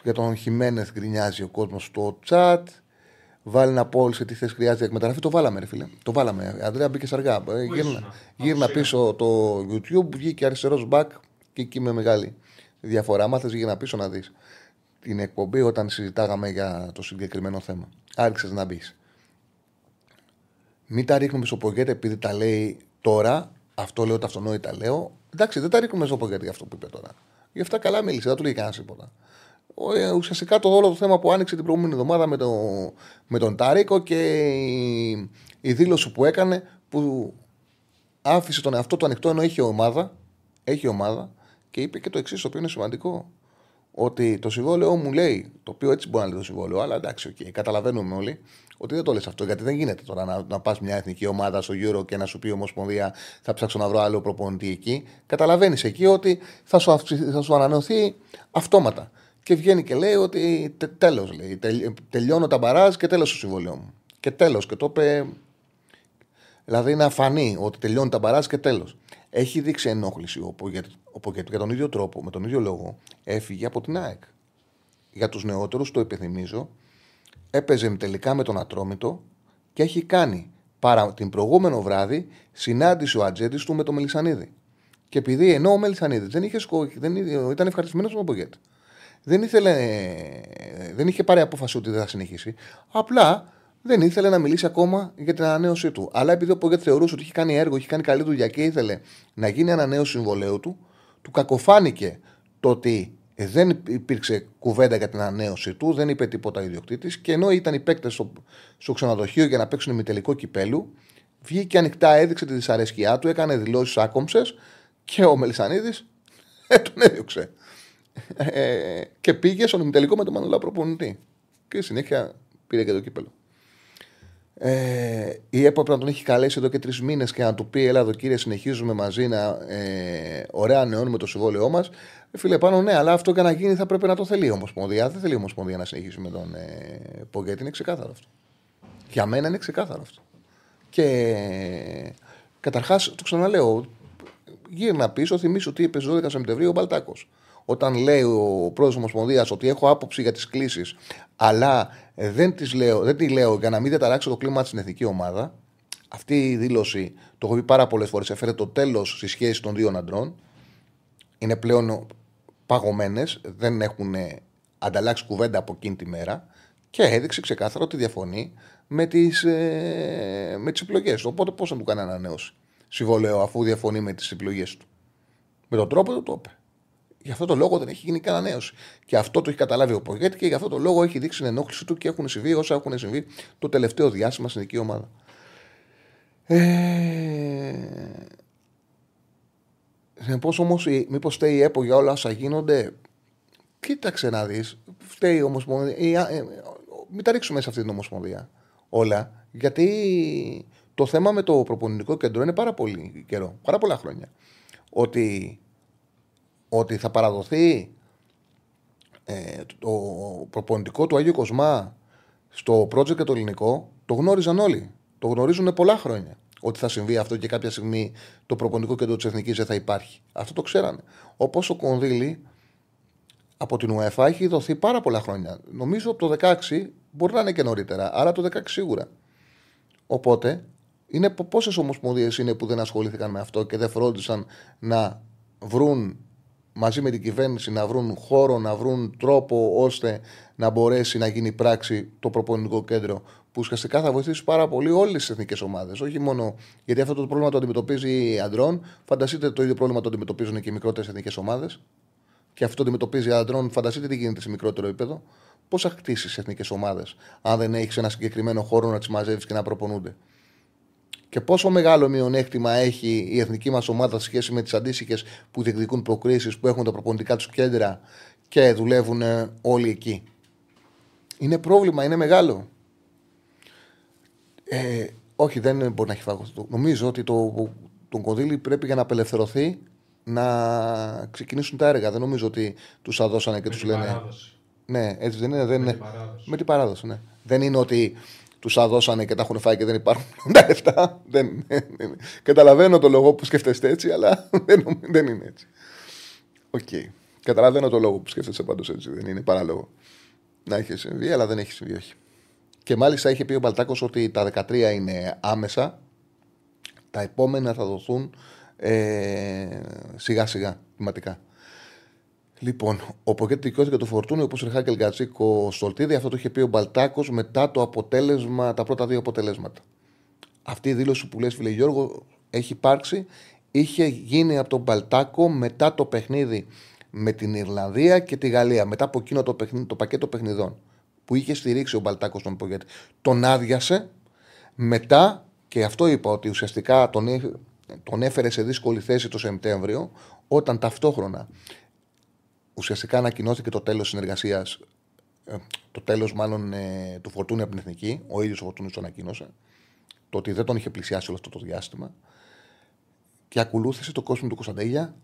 για τον Χιμένεθ γκρινιάζει ο κόσμος στο chat. Βάλει ένα πόλ σε τι θε χρειάζεται εκμεταλλευτεί. Το βάλαμε, ρε φίλε. Το βάλαμε. Αντρέα μπήκε αργά. Ε, Γύρνα, γύρνα πίσω το YouTube, βγήκε αριστερός back και εκεί με μεγάλη διαφορά. Μάθε γύρνα πίσω να δεις την εκπομπή όταν συζητάγαμε για το συγκεκριμένο θέμα. Άρχισες να μπεις. Μην τα ρίχνουμε στο Πογκέτ επειδή τα λέει τώρα. Αυτό λέω, τα αυτονόητα λέω. Εντάξει, δεν τα ρίχνουμε στο Πογκέτ για αυτό που είπε τώρα. Γι' αυτά καλά μίλησε, δεν του λέει κανένας τίποτα. Ε, ουσιαστικά το όλο το θέμα που άνοιξε την προηγούμενη εβδομάδα με, το, με τον Τάρικο και η, η δήλωση που έκανε που άφησε τον εαυτό του ανοιχτό ενώ έχει ομάδα, έχει ομάδα και είπε και το εξής, το οποίο είναι σημαντικό. Ότι το συμβόλαιο μου λέει, το οποίο έτσι μπορεί να λέει το συμβόλαιο, αλλά εντάξει, okay, καταλαβαίνουμε όλοι, ότι δεν το λες αυτό. Γιατί δεν γίνεται τώρα να, να πας μια εθνική ομάδα στο Euro και να σου πει Ομοσπονδία θα ψάξω να βρω άλλο προπονητή εκεί. Καταλαβαίνεις εκεί ότι θα σου, θα σου ανανεωθεί αυτόματα. Και βγαίνει και λέει ότι τε, τέλος, λέει. Τελ, τελειώνω τα μπαράζ και τέλος το συμβόλαιό μου. Και τέλος. Και το είπε. Δηλαδή να φανεί ότι τελειώνει τα μπαράζ και τέλος. Έχει δείξει ενόχληση ο Πογκέτ για τον ίδιο τρόπο, με τον ίδιο λόγο, έφυγε από την ΑΕΚ. Για τους νεότερους, το επιθυμίζω, έπαιζε τελικά με τον Ατρόμητο και έχει κάνει παρά την προηγούμενο βράδυ συνάντηση ο ατζέντης του με τον Μελισανίδη. Και επειδή ενώ ο Μελισανίδης δεν, είχε σκο... δεν ήταν ευχαριστημένος με τον Πογκέτ, δεν, ήθελε, δεν είχε πάρει απόφαση ότι δεν θα συνεχίσει. Απλά δεν ήθελε να μιλήσει ακόμα για την ανανέωσή του. Αλλά επειδή ο Πογκέτ θεωρούσε ότι είχε κάνει έργο, είχε κάνει καλή δουλειά και ήθελε να γίνει ανανέωση συμβολέου του, του κακοφάνηκε το ότι δεν υπήρξε κουβέντα για την ανανέωση του, δεν είπε τίποτα ο ιδιοκτήτης και ενώ ήταν οι παίκτες στο, στο ξενοδοχείο για να παίξουν με τελικό κυπέλου, βγήκε ανοιχτά, έδειξε τη δυσαρέσκειά του, έκανε δηλώσεις άκομψες και ο Μελισανίδης τον έδιωξε. Ε, και πήγε στον ημιτελικό με τον Μανολά προπονητή. Και συνέχεια πήρε και το κύπελο. Ε, η ΕΠΟ πρέπει να τον έχει καλέσει εδώ και τρεις μήνες και να του πει: Ελά, εδώ κύριε, συνεχίζουμε μαζί να ε, ωραία νεώνουμε το συμβόλαιό μας. Ε, φίλε, πάνω ναι, αλλά αυτό για να γίνει θα πρέπει να το θέλει η Ομοσπονδία. Δεν θέλει η Ομοσπονδία να συνεχίσει με τον ε, Πογκέτη. Είναι ξεκάθαρο αυτό. Για μένα είναι ξεκάθαρο αυτό. Και καταρχάς, το ξαναλέω, γύρνα πίσω, θυμίσω ότι είπε 12 Σεπτεμβρίου ο Μπαλτάκος όταν λέει ο πρόεδρος Ομοσπονδίας ότι έχω άποψη για τις κλήσεις, αλλά δεν, τις λέω, δεν τη λέω για να μην διαταράξω το κλίμα στην εθνική ομάδα. Αυτή η δήλωση, το έχω πει πάρα πολλές φορές, έφερε το τέλος στη σχέση των δύο αντρών. Είναι πλέον παγωμένες, δεν έχουν ανταλλάξει κουβέντα από εκείνη τη μέρα Και έδειξε ξεκάθαρα ότι διαφωνεί με τις ε, με τις επιλογές του. Οπότε πώς θα του κάνει ανανέωση συμβολέο αφού διαφωνεί με τις επιλογές του. Με τον τρόπο του το είπε. Γι' αυτό το λόγο δεν έχει γίνει κανένα ανανέωση. Και αυτό το έχει καταλάβει ο Πογέτη και γι' αυτό το λόγο έχει δείξει την ενόχληση του και έχουν συμβεί όσα έχουν συμβεί το τελευταίο διάστημα στην δική ομάδα. Ε... Συνεπώς όμως, μήπως φταίει η ΕΠΟ για όλα όσα γίνονται; Κοίταξε να δεις. Φταίει η Ομοσπονδία. Ε, μην τα ρίξουμε σε αυτή την Ομοσπονδία όλα. Γιατί το θέμα με το προπονητικό κέντρο είναι πάρα πολύ καιρό. Πάρα πολλά χρόνια. Ότι, ότι θα παραδοθεί ε, το προπονητικό του Άγιο Κοσμά στο project και το ελληνικό, το γνώριζαν όλοι. Το γνωρίζουν πολλά χρόνια ότι θα συμβεί αυτό και κάποια στιγμή το προπονητικό κέντρο της Εθνικής δεν θα υπάρχει. Αυτό το ξέρανε. Όπως ο Κονδύλη από την UEFA έχει δοθεί πάρα πολλά χρόνια. Νομίζω από το 16 μπορεί να είναι και νωρίτερα, αλλά το 16 σίγουρα. Οπότε, είναι πόσες ομοσπονδίες είναι που δεν ασχολήθηκαν με αυτό και δεν φρόντισαν να βρουν μαζί με την κυβέρνηση να βρουν χώρο, να βρουν τρόπο ώστε να μπορέσει να γίνει πράξη το προπονητικό κέντρο που ουσιαστικά θα βοηθήσει πάρα πολύ όλες τις εθνικές ομάδες. Όχι μόνο γιατί αυτό το πρόβλημα το αντιμετωπίζει αντρών, φανταστείτε το ίδιο πρόβλημα το αντιμετωπίζουν και οι μικρότερες εθνικές ομάδες. Και αυτό το αντιμετωπίζει αντρών, φανταστείτε τι γίνεται σε μικρότερο επίπεδο. Πώ θα χτίσει εθνικές ομάδες, αν δεν έχεις ένα συγκεκριμένο χώρο να τις μαζεύεις και να προπονούνται. Και πόσο μεγάλο μειονέκτημα έχει η εθνική μας ομάδα σε σχέση με τις αντίστοιχες που διεκδικούν προκρίσεις, που έχουν τα προπονητικά τους κέντρα και δουλεύουν όλοι εκεί. Είναι πρόβλημα, είναι μεγάλο. Ε, όχι, δεν μπορεί να έχει φάγος. Νομίζω ότι το, τον κονδύλι πρέπει για να απελευθερωθεί να ξεκινήσουν τα έργα. Δεν νομίζω ότι τους αδώσανε και τους λένε. Παράδοση. Ναι, έτσι δεν είναι. Δεν Με είναι. την παράδοση. Με την παράδοση, ναι. Δεν είναι ότι τους αδώσανε και τα έχουν φάει και δεν υπάρχουν τα λεφτά. δεν, δεν είναι. Καταλαβαίνω το λόγο που σκέφτεστε έτσι, αλλά δεν, νομ- δεν είναι έτσι. Οκ. Καταλαβαίνω το λόγο που σκέφτεσαι πάντως έτσι. Δεν είναι παράλογο. Να έχει συμβεί, αλλά δεν έχει συμβεί, όχι. Και μάλιστα είχε πει ο Μπαλτάκος ότι τα 13 είναι άμεσα. Τα επόμενα θα δοθούν ε, σιγά σιγά, βηματικά. Λοιπόν, ο Ποκέτη και το Φορτούνι, όπως ο Χάκελ Γκατσίκο Στολτίδη, αυτό το είχε πει ο Μπαλτάκος μετά το αποτέλεσμα, τα πρώτα δύο αποτελέσματα. Αυτή η δήλωση που λες φίλε Γιώργο έχει υπάρξει, είχε γίνει από τον Μπαλτάκο μετά το παιχνίδι με την Ιρλανδία και τη Γαλλία, μετά από εκείνο το, παιχνίδι, το πακέτο παιχνιδών που είχε στηρίξει ο Μπαλτάκος τον Ποκέτη. Τον άδειασε μετά και αυτό είπα ότι ουσιαστικά τον, έ- τον έφερε σε δύσκολη θέση το Σεπτέμβριο όταν ταυτόχρονα ουσιαστικά ανακοινώθηκε το τέλος συνεργασίας, το τέλος μάλλον ε, του Φορτούνη από την Εθνική. Ο ίδιος ο Φορτούνης το ανακοίνωσε. Το ότι δεν τον είχε πλησιάσει όλο αυτό το διάστημα. Και ακολούθησε το κόσμο του Κωνσταντέλια.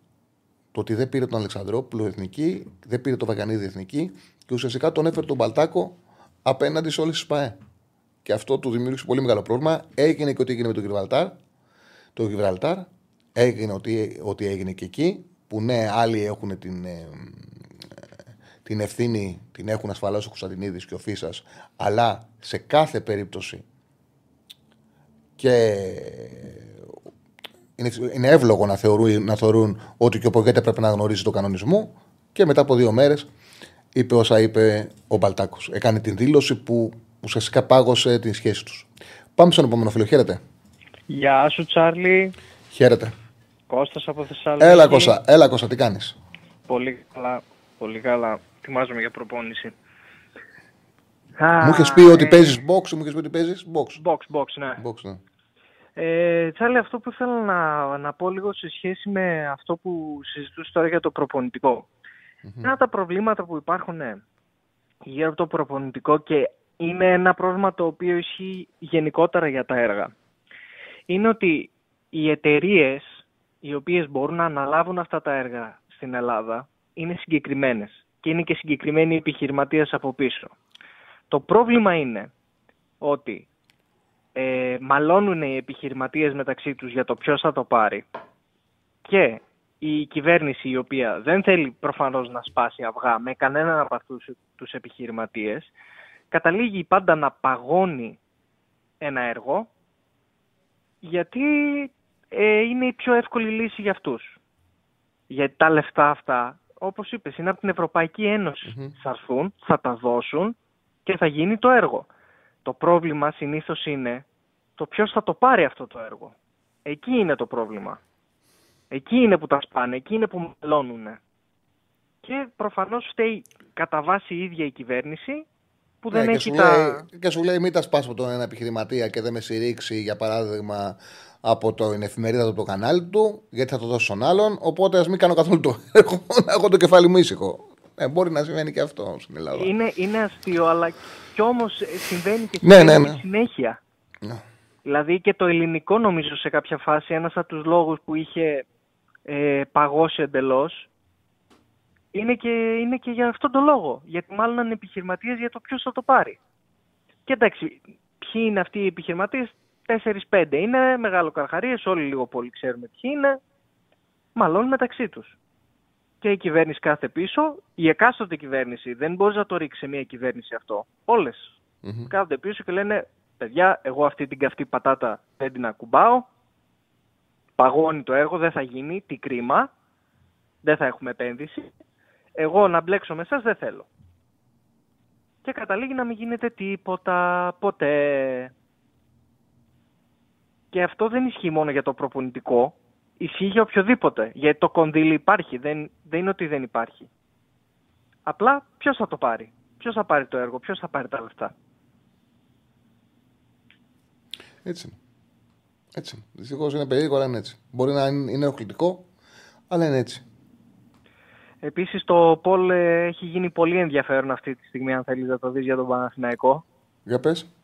Το ότι δεν πήρε τον Αλεξανδρόπουλο εθνική, δεν πήρε τον Βαγανίδη εθνική και ουσιαστικά τον έφερε τον Μπαλτάκο απέναντι σε όλες τις ΠαΕ. Και αυτό του δημιούργησε πολύ μεγάλο πρόβλημα. Έγινε και ό,τι έγινε με τον Γιβραλτάρ. Το Γιβραλτάρ έγινε ότι, ότι έγινε και εκεί. Που ναι, άλλοι έχουν την, ε, την ευθύνη, την έχουν ασφαλώς ο Κωνσταντινίδης και ο Φίσας, αλλά σε κάθε περίπτωση και είναι, είναι εύλογο να θεωρούν, να θεωρούν ότι και ο Πογέτε πρέπει να γνωρίζει το κανονισμό και μετά από δύο μέρες είπε όσα είπε ο Μπαλτάκος. Έκανε την δήλωση που ουσιαστικά πάγωσε την σχέση τους. Πάμε στον επόμενο φίλο. Χαίρετε. Γεια σου Τσάρλι, Χαίρετε. Κώστας από Θεσσαλονίκη. Έλα Κώστα, έλα Κώστα, τι κάνεις; Πολύ καλά, πολύ καλά. Ετοιμάζομαι για προπόνηση. Μου είχες πει ότι παίζεις box, μου είχες πει ότι παίζεις box. Box, box, ναι. box ναι. Ε, Τσάρλι, αυτό που ήθελα να, να πω λίγο σε σχέση με αυτό που συζητούσες τώρα για το προπονητικό. Ένα από τα προβλήματα που υπάρχουν ναι, γύρω από το προπονητικό και είναι ένα πρόβλημα το οποίο ισχύει γενικότερα για τα έργα. Είναι ότι οι εταιρείες οι οποίες μπορούν να αναλάβουν αυτά τα έργα στην Ελλάδα είναι συγκεκριμένες και είναι και συγκεκριμένοι επιχειρηματίες από πίσω. Το πρόβλημα είναι ότι ε, μαλώνουν οι επιχειρηματίες μεταξύ τους για το ποιος θα το πάρει και η κυβέρνηση η οποία δεν θέλει προφανώς να σπάσει αυγά με κανέναν από αυτούς τους επιχειρηματίες καταλήγει πάντα να παγώνει ένα έργο γιατί ε, είναι η πιο εύκολη λύση για αυτούς. Γιατί τα λεφτά αυτά, όπως είπες, είναι από την Ευρωπαϊκή Ένωση. Θα έρθουν, θα τα δώσουν και θα γίνει το έργο. Το πρόβλημα συνήθως είναι το ποιος θα το πάρει αυτό το έργο. Εκεί είναι το πρόβλημα. Εκεί είναι που τα σπάνε, εκεί είναι που μελώνουν. Και προφανώς φταίει κατά βάση η ίδια η κυβέρνηση που δεν Ναι, και έχει σου τα... λέει, και σου λέει μην τα σπάς από τον ένα επιχειρηματία και δεν με στηρίξει για παράδειγμα από την εφημερίδα του το κανάλι του γιατί θα το δώσει στον άλλον οπότε ας μην κάνω καθόλου το έργο να έχω το κεφάλι μου ήσυχο ε, μπορεί να συμβαίνει και αυτό στην Ελλάδα Είναι, είναι αστείο, αλλά κι όμως ε, συμβαίνει και Ναι, συμβαίνει ναι, και ναι. συνέχεια. Ναι. Δηλαδή και το ελληνικό νομίζω σε κάποια φάση, ένας από τους λόγους που είχε ε, παγώσει εντελώς, είναι και, είναι και για αυτόν τον λόγο. Γιατί μάλλον είναι επιχειρηματίες για το ποιος θα το πάρει. Και εντάξει, ποιοι είναι αυτοί οι επιχειρηματίες, 4-5 είναι, μεγάλο καρχαρίες, όλοι λίγο πολύ ξέρουμε ποιοι είναι, μάλλον μεταξύ τους. Και η κυβέρνηση κάθε πίσω, η εκάστοτε κυβέρνηση, δεν μπορείς να το ρίξεις σε μια κυβέρνηση αυτό. Όλες Μμμ. κάθονται πίσω και λένε παιδιά, εγώ αυτή την καυτή πατάτα δεν την ακουμπάω, παγώνει το έργο, δεν θα γίνει, τι κρίμα, δεν θα έχουμε επένδυση, εγώ να μπλέξω με εσάς δεν θέλω. Και καταλήγει να μην γίνεται τίποτα, ποτέ. Και αυτό δεν ισχύει μόνο για το προπονητικό, ισχύει για οποιοδήποτε. Γιατί το κονδύλι υπάρχει, δεν, δεν είναι ότι δεν υπάρχει. Απλά ποιος θα το πάρει, ποιος θα πάρει το έργο, ποιος θα πάρει τα λεφτά; έτσι είναι έτσι είναι. δυστυχώς είναι περίεργο αλλά είναι έτσι μπορεί να είναι είναι ενοχλητικό αλλά είναι έτσι Επίσης το Πολ ε, έχει γίνει πολύ ενδιαφέρον αυτή τη στιγμή αν θέλεις να το δεις για τον Παναθηναϊκό. για πες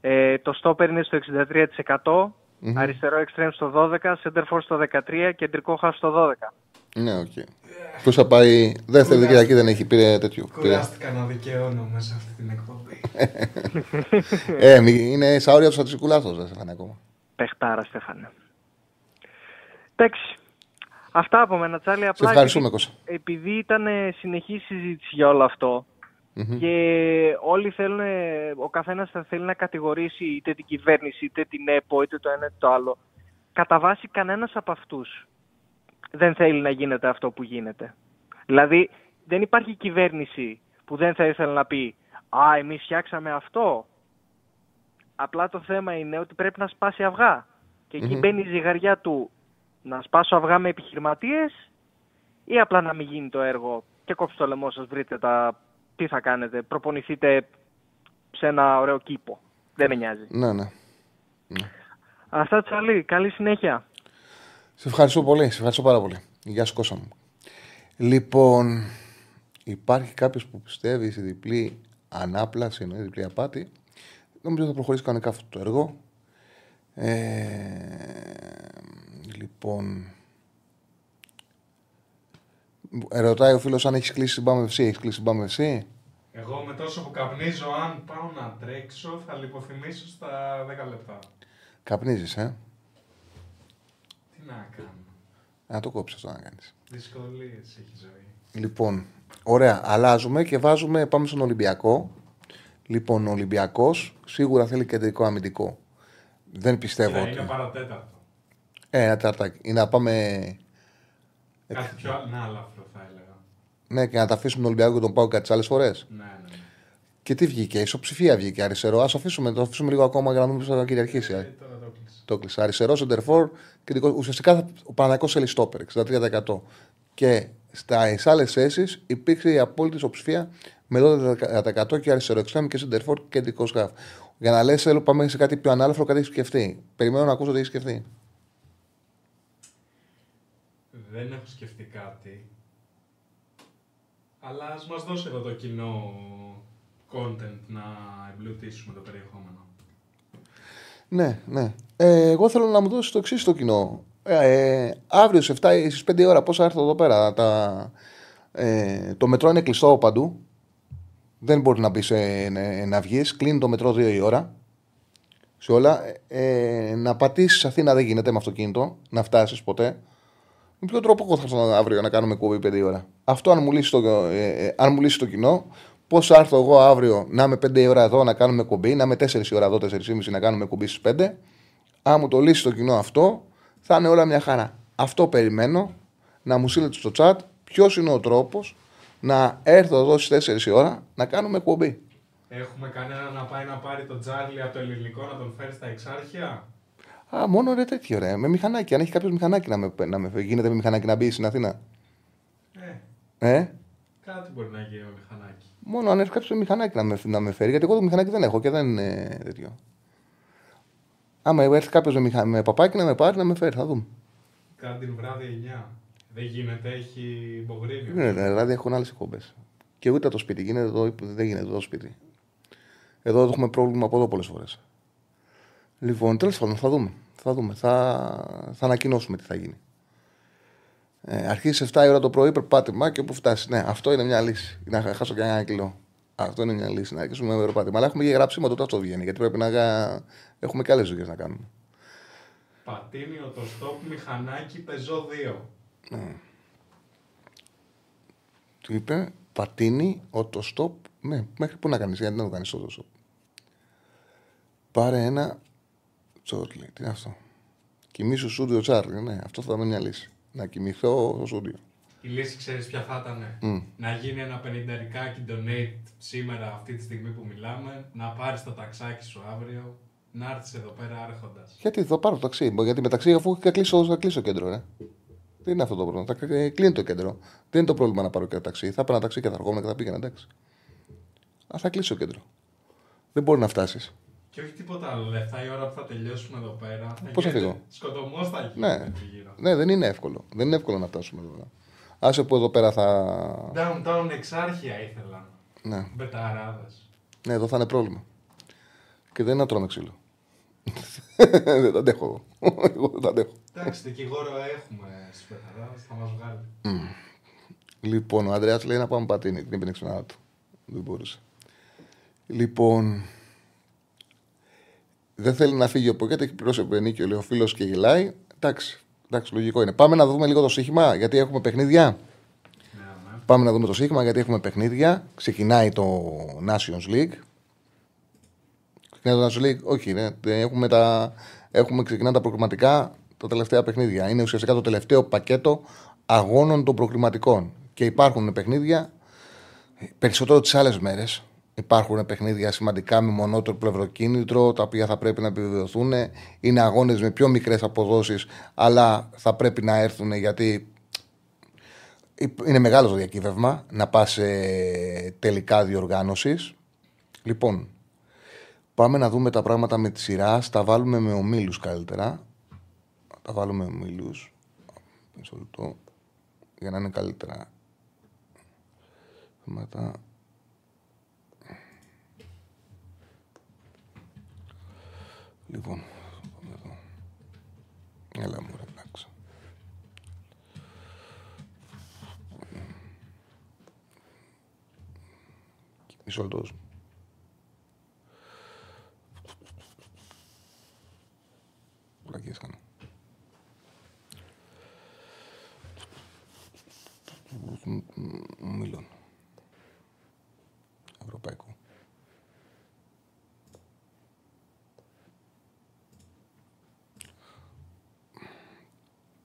Ε, το στόπερ είναι στο 63%, Μμμ. αριστερό εξτρέμ στο 12%, center for στο 13% κεντρικό half στο 12%. ναι οκ Ποιος θα πάει δεύτερη Κυριακή δεν έχει πήρε τέτοιο πήρε. Κουράστηκα να δικαιώνω μέσα αυτή την εκπομπή. ε, μη- είναι στα όρια του στατιστικού λάθος δεν σε φάνε ακόμα Πεχτάρα, Στέφανε. Εντάξει. Αυτά από μένα, Τσάρλι. σε Απλά ευχαριστούμε επειδή, Κώστα επειδή ήταν ε, συνεχή συζήτηση για όλο αυτό Μμμ. και όλοι θέλουν, ε, ο καθένας θα θέλει να κατηγορήσει είτε την κυβέρνηση, είτε την ΕΠΟ, είτε το ένα είτε το άλλο. Κατά βάση κανένας από αυτούς δεν θέλει να γίνεται αυτό που γίνεται. Δηλαδή δεν υπάρχει κυβέρνηση που δεν θα ήθελε να πει «Α, εμείς φτιάξαμε αυτό». Απλά το θέμα είναι ότι πρέπει να σπάσει αυγά. Και εκεί Μμμ. μπαίνει η ζυγαριά του να σπάσω αυγά με επιχειρηματίες ή απλά να μην γίνει το έργο και κόψτε το λαιμό σας, βρείτε τα τι θα κάνετε, προπονηθείτε σε ένα ωραίο κήπο. Δεν με νοιάζει. ναι ναι Αυτά Τσαλή, καλή συνέχεια. Σε ευχαριστώ πολύ, σε ευχαριστώ πάρα πολύ. Γεια σου Κώστα μου. Λοιπόν, υπάρχει κάποιος που πιστεύει στη διπλή ανάπλαση, εννοείς διπλή απάτη. Νομίζω θα προχωρήσει κανονικά αυτό το έργο. Ε, λοιπόν, ε, ρωτάει ο φίλος αν έχεις κλείσει την Πάμε FC. Έχεις κλείσει την Πάμε FC. Εγώ με τόσο που καπνίζω, αν πάω να τρέξω, θα λιποθυμίσω στα 10 λεπτά. Καπνίζεις, ε; Τι να κάνω. Να το κόψεις αυτό να κάνεις. Δυσκολίες έχει η ζωή. Λοιπόν, ωραία. Αλλάζουμε και βάζουμε, πάμε στον Ολυμπιακό. Λοιπόν, ο Ολυμπιακός σίγουρα θέλει κεντρικό αμυντικό. Δεν πιστεύω Κοίτα, ότι. είναι παρατέταρτο. Ε, ένα ταρτάκι. Ή να πάμε. Κάτι πιο ανάλαφρο θα έλεγα. Ναι, και να τα αφήσουμε τον Ολυμπιακό και τον Πάο κάτι τι άλλες φορές. Ναι, ναι. ναι. Και τι βγήκε, ισοψηφία βγήκε αριστερό. Α αφήσουμε, το αφήσουμε λίγο ακόμα για να δούμε πώς θα κυριαρχήσει. Ε, Ε, τώρα το κλείσα. Το κλείσα. Αριστερό, σεντερφόρ. κεντρικό. Ουσιαστικά θα- ο Παναγικό θέλει στόπερ, 63%. Και στα άλλες θέσεις υπήρξε η απόλυτη ισοψηφία με 12% και αριστερό εξτρέμ και σεντερφόρ και κεντρικό σκάφ. Για να λες, θέλω πάμε σε κάτι πιο ανάλαφρο, κάτι έχει σκεφτεί. Περιμένω να ακούσω τι έχει σκεφτεί. Δεν έχω σκεφτεί κάτι. Αλλά ας μας δώσει εδώ το κοινό content να εμπλουτίσουμε το περιεχόμενο. Ναι, ναι. Ε, εγώ θέλω να μου δώσεις το εξής στο κοινό. Ε, ε, αύριο στις 7 ή στις 5 η ώρα, πόσα έρθω εδώ πέρα; Τα, ε, το μετρό είναι κλειστό παντού. Δεν μπορεί να μπει σε, ναι, να βγεις. Κλείνει το μετρό 2 η ώρα. Σε όλα. Ε, να πατήσεις Αθήνα δεν γίνεται με αυτοκίνητο. Να φτάσεις ποτέ. Με ποιο τρόπο εγώ θα έρθω αύριο να κάνουμε κουβί 5 η ώρα; Αυτό αν μου λύσει το, ε, ε, αν μου λύσει το κοινό, πώς θα έρθω εγώ αύριο να είμαι 5 η ώρα εδώ να κάνουμε κουμπί, να είμαι 4 η ώρα εδώ, 4.30 να κάνουμε κουμπί στις 5. Αν μου το λύσει το κοινό αυτό, θα είναι όλα μια χαρά. Αυτό περιμένω να μου στείλετε στο chat ποιος είναι ο τρόπος να έρθω εδώ στις 4 η ώρα να κάνουμε κουμπί. Έχουμε κανένα να πάει να πάρει τον Τζάρλι από το ελληνικό να τον φέρει στα εξάρχεια; Α, μόνο ρε τέτοιο ρε. Με μηχανάκι. Αν έχει κάποιος μηχανάκι να με, να με γίνεται με μηχανάκι να μπει στην Αθήνα. Ε, Ε, κάτι μπορεί να γίνει με μηχανάκι. μόνο αν έρθει κάποιος με μηχανάκι να με, να με φέρει. Γιατί εγώ το μηχανάκι δεν έχω και δεν είναι τέτοιο. Άμα έρθει κάποιος με, μηχα... με παπάκι να με πάρει να με φέρει, θα δούμε. Κάτι την βράδυ 9. Δεν γίνεται, έχει υπογρίνει. Δεν είναι, δηλαδή έχουν άλλες εκπομπές. Και ούτε το σπίτι γίνεται εδώ, δεν γίνεται εδώ το σπίτι. Εδώ έχουμε πρόβλημα από εδώ πολλές φορές. Λοιπόν, τέλος πάντων, θα δούμε. Θα δούμε. Θα, θα ανακοινώσουμε τι θα γίνει. Ε, αρχίζει 7 η ώρα το πρωί, περπάτημα και όπου φτάσει. Ναι, αυτό είναι μια λύση. Να χάσω και ένα κιλό. Αυτό είναι μια λύση. Να αρχίσουμε με περπάτημα. Αλλά έχουμε και γράψιμο τότε αυτό βγαίνει. Γιατί πρέπει να γα- έχουμε και άλλες δουλειές να κάνουμε. Πατίνιο το στόπ μηχανάκι πεζό 2. Του είπε πατίνι, οτοστόπ. Ναι, μέχρι πού να κάνεις, γιατί να το κάνεις οτοστόπ. Πάρε ένα τσόρλι. Τι είναι αυτό; Κοιμήσου στούντιο Τσάρλι. Ναι, αυτό θα ήταν μια λύση. Να κοιμηθώ στο στούντιο. Η λύση ξέρεις ποια θα ήταν. Μμ. Να γίνει ένα πενηνταρικάκι donate σήμερα, αυτή τη στιγμή που μιλάμε, να πάρεις το ταξάκι σου αύριο, να έρθεις εδώ πέρα άρχοντας. Γιατί θα πάρω το ταξί; Γιατί μεταξύ αφού θα κλείσω, θα κλείσω κέντρο, ρε. Δεν είναι αυτό το πρόβλημα. Θα ε, κλείνει το κέντρο. Δεν είναι το πρόβλημα να πάρω και ταξί. Θα πάρω ένα ταξί και θα ερχόμουν και θα πήγαινα, εντάξει. Α, θα κλείσω κέντρο. Δεν μπορεί να φτάσεις. Και όχι τίποτα άλλο. Λεφτά η ώρα που θα τελειώσουμε εδώ πέρα. Πώς θα φύγω; Σκοτωμό θα γίνει. Ναι. εκεί γύρω. ναι, δεν είναι εύκολο. Δεν είναι εύκολο να φτάσουμε εδώ. Άσε που εδώ πέρα θα. Downtown εξάρχεια ήθελα. Ναι. Μπεταράδες. ναι, εδώ θα είναι πρόβλημα. Και δεν είναι να τρώμε ξύλο. δεν τα αντέχω. εγώ. Εγώ δεν τα αντέχω. Εντάξει, δικηγόρο έχουμε στου μπεταράδες, θα μας βγάλει. Λοιπόν, ο Ανδρέας λέει να πάμε πατίνι. Την έπαιρνε ξανά του. Δεν μπορούσε. Λοιπόν. Δεν θέλει να φύγει ο Ποκέτ, έχει πληρώσει επενίκιο, λέει ο φίλο και γελάει. Εντάξει, εντάξει, λογικό είναι. Πάμε να δούμε λίγο το στοίχημα, γιατί έχουμε παιχνίδια. Ναι, ναι. Πάμε να δούμε το στοίχημα, γιατί έχουμε παιχνίδια. Ξεκινάει το Nations League. Ξεκινάει το Nations League, όχι, ναι. Έχουμε, τα, έχουμε ξεκινά τα προκριματικά τα τελευταία παιχνίδια. Είναι ουσιαστικά το τελευταίο πακέτο αγώνων των προκριματικών. Και υπάρχουν παιχνίδια περισσότερο τις άλλες μέρες. Υπάρχουν παιχνίδια σημαντικά με μονότερο πλευροκίνητρο, τα οποία θα πρέπει να επιβεβαιωθούν. Είναι αγώνες με πιο μικρές αποδόσεις, αλλά θα πρέπει να έρθουν γιατί είναι μεγάλο το διακύβευμα να πας σε τελικά διοργάνωσης. Λοιπόν, πάμε να δούμε τα πράγματα με τη σειρά. Τα βάλουμε με ομίλους καλύτερα. Τα βάλουμε με ομίλους. Μισό λεπτό. Για να είναι καλύτερα. Θέματα. Λοιπόν, πάμε εδώ. Έλα μου, ρε, εντάξει. Μισό λεπτό. δώσ' μου. Πλακίες κάνω. Μήλων. Ευρωπαϊκό.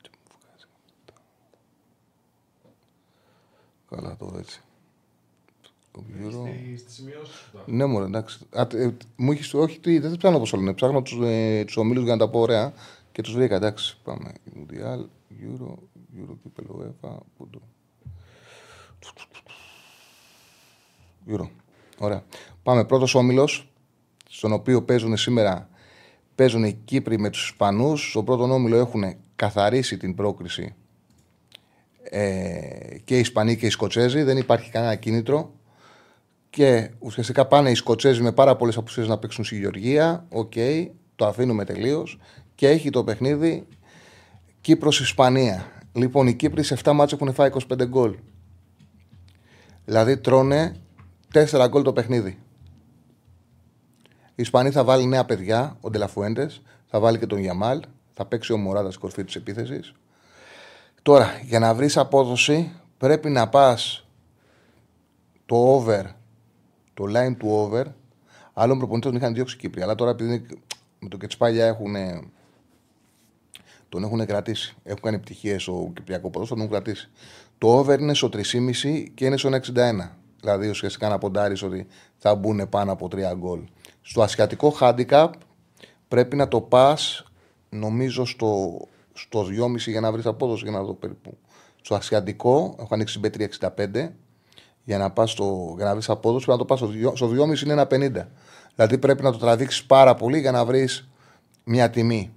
Τι μου βγάζει αυτό. Καλά τώρα έτσι. Το Euro. Στη, στη σημειώση σου το έχω. Ναι, μωρέ, εντάξει. Α, τε- ε, μου έχεις, όχι, τι, δεν ψάχνω πώ λένε. Ψάχνω τους ε, τους ομίλους για να τα πω ωραία και τους βρήκα. Εντάξει, πάμε. Μουντιάλ, Euro, Euro, κύπελο, UEFA, πού το. Euro. Ωραία. Πάμε. Πρώτος όμιλο, στον οποίο παίζουν σήμερα παίζουν οι Κύπροι με τους Ισπανούς. Στο πρώτο όμιλο έχουν καθαρίσει την πρόκριση ε, και οι Ισπανοί και οι Σκοτσέζοι. Δεν υπάρχει κανένα κίνητρο. Και ουσιαστικά πάνε οι Σκοτσέζοι με πάρα πολλές απουσίες να παίξουν στη Γεωργία. Οκ, το αφήνουμε τελείως. Και έχει το παιχνίδι Κύπρος-Ισπανία. Λοιπόν, οι Κύπροι σε 7 ματς έχουν φάει 25 γκολ. Δηλαδή τρώνε 4 γκολ το παιχνίδι. Οι Ισπανοί θα βάλει νέα παιδιά, ο Ντελαφουέντες, θα βάλει και τον Γιαμάλ, θα παίξει ο Μωράδας στην κορφή της επίθεσης. Τώρα, για να βρεις απόδοση, πρέπει να πας το over, το line του over. Άλλων προπονητών τον είχαν διώξει οι Κύπροι. Αλλά τώρα επειδή είναι- με το Κετσπάλια έχουν, τον έχουν κρατήσει. Έχουν κάνει επιτυχίε στο Κυπριακό ποδόσφαιρο, τον έχουν κρατήσει. Το over είναι στο 3,5 και είναι στο 1,61. δηλαδή ουσιαστικά να ποντάρεις ότι θα μπουν πάνω από τρία γκολ. Στο ασιατικό handicap πρέπει να το πας, νομίζω, στο, στο 2,5 για να βρεις απόδοση για να δω περίπου. Στο ασιατικό έχω ανοίξει B365 για να, πας στο, για να βρεις απόδοση, πρέπει να το πας στο, δυο- στο 2,5 είναι ένα 50. Δηλαδή πρέπει να το τραβήξεις πάρα πολύ για να βρεις μια τιμή.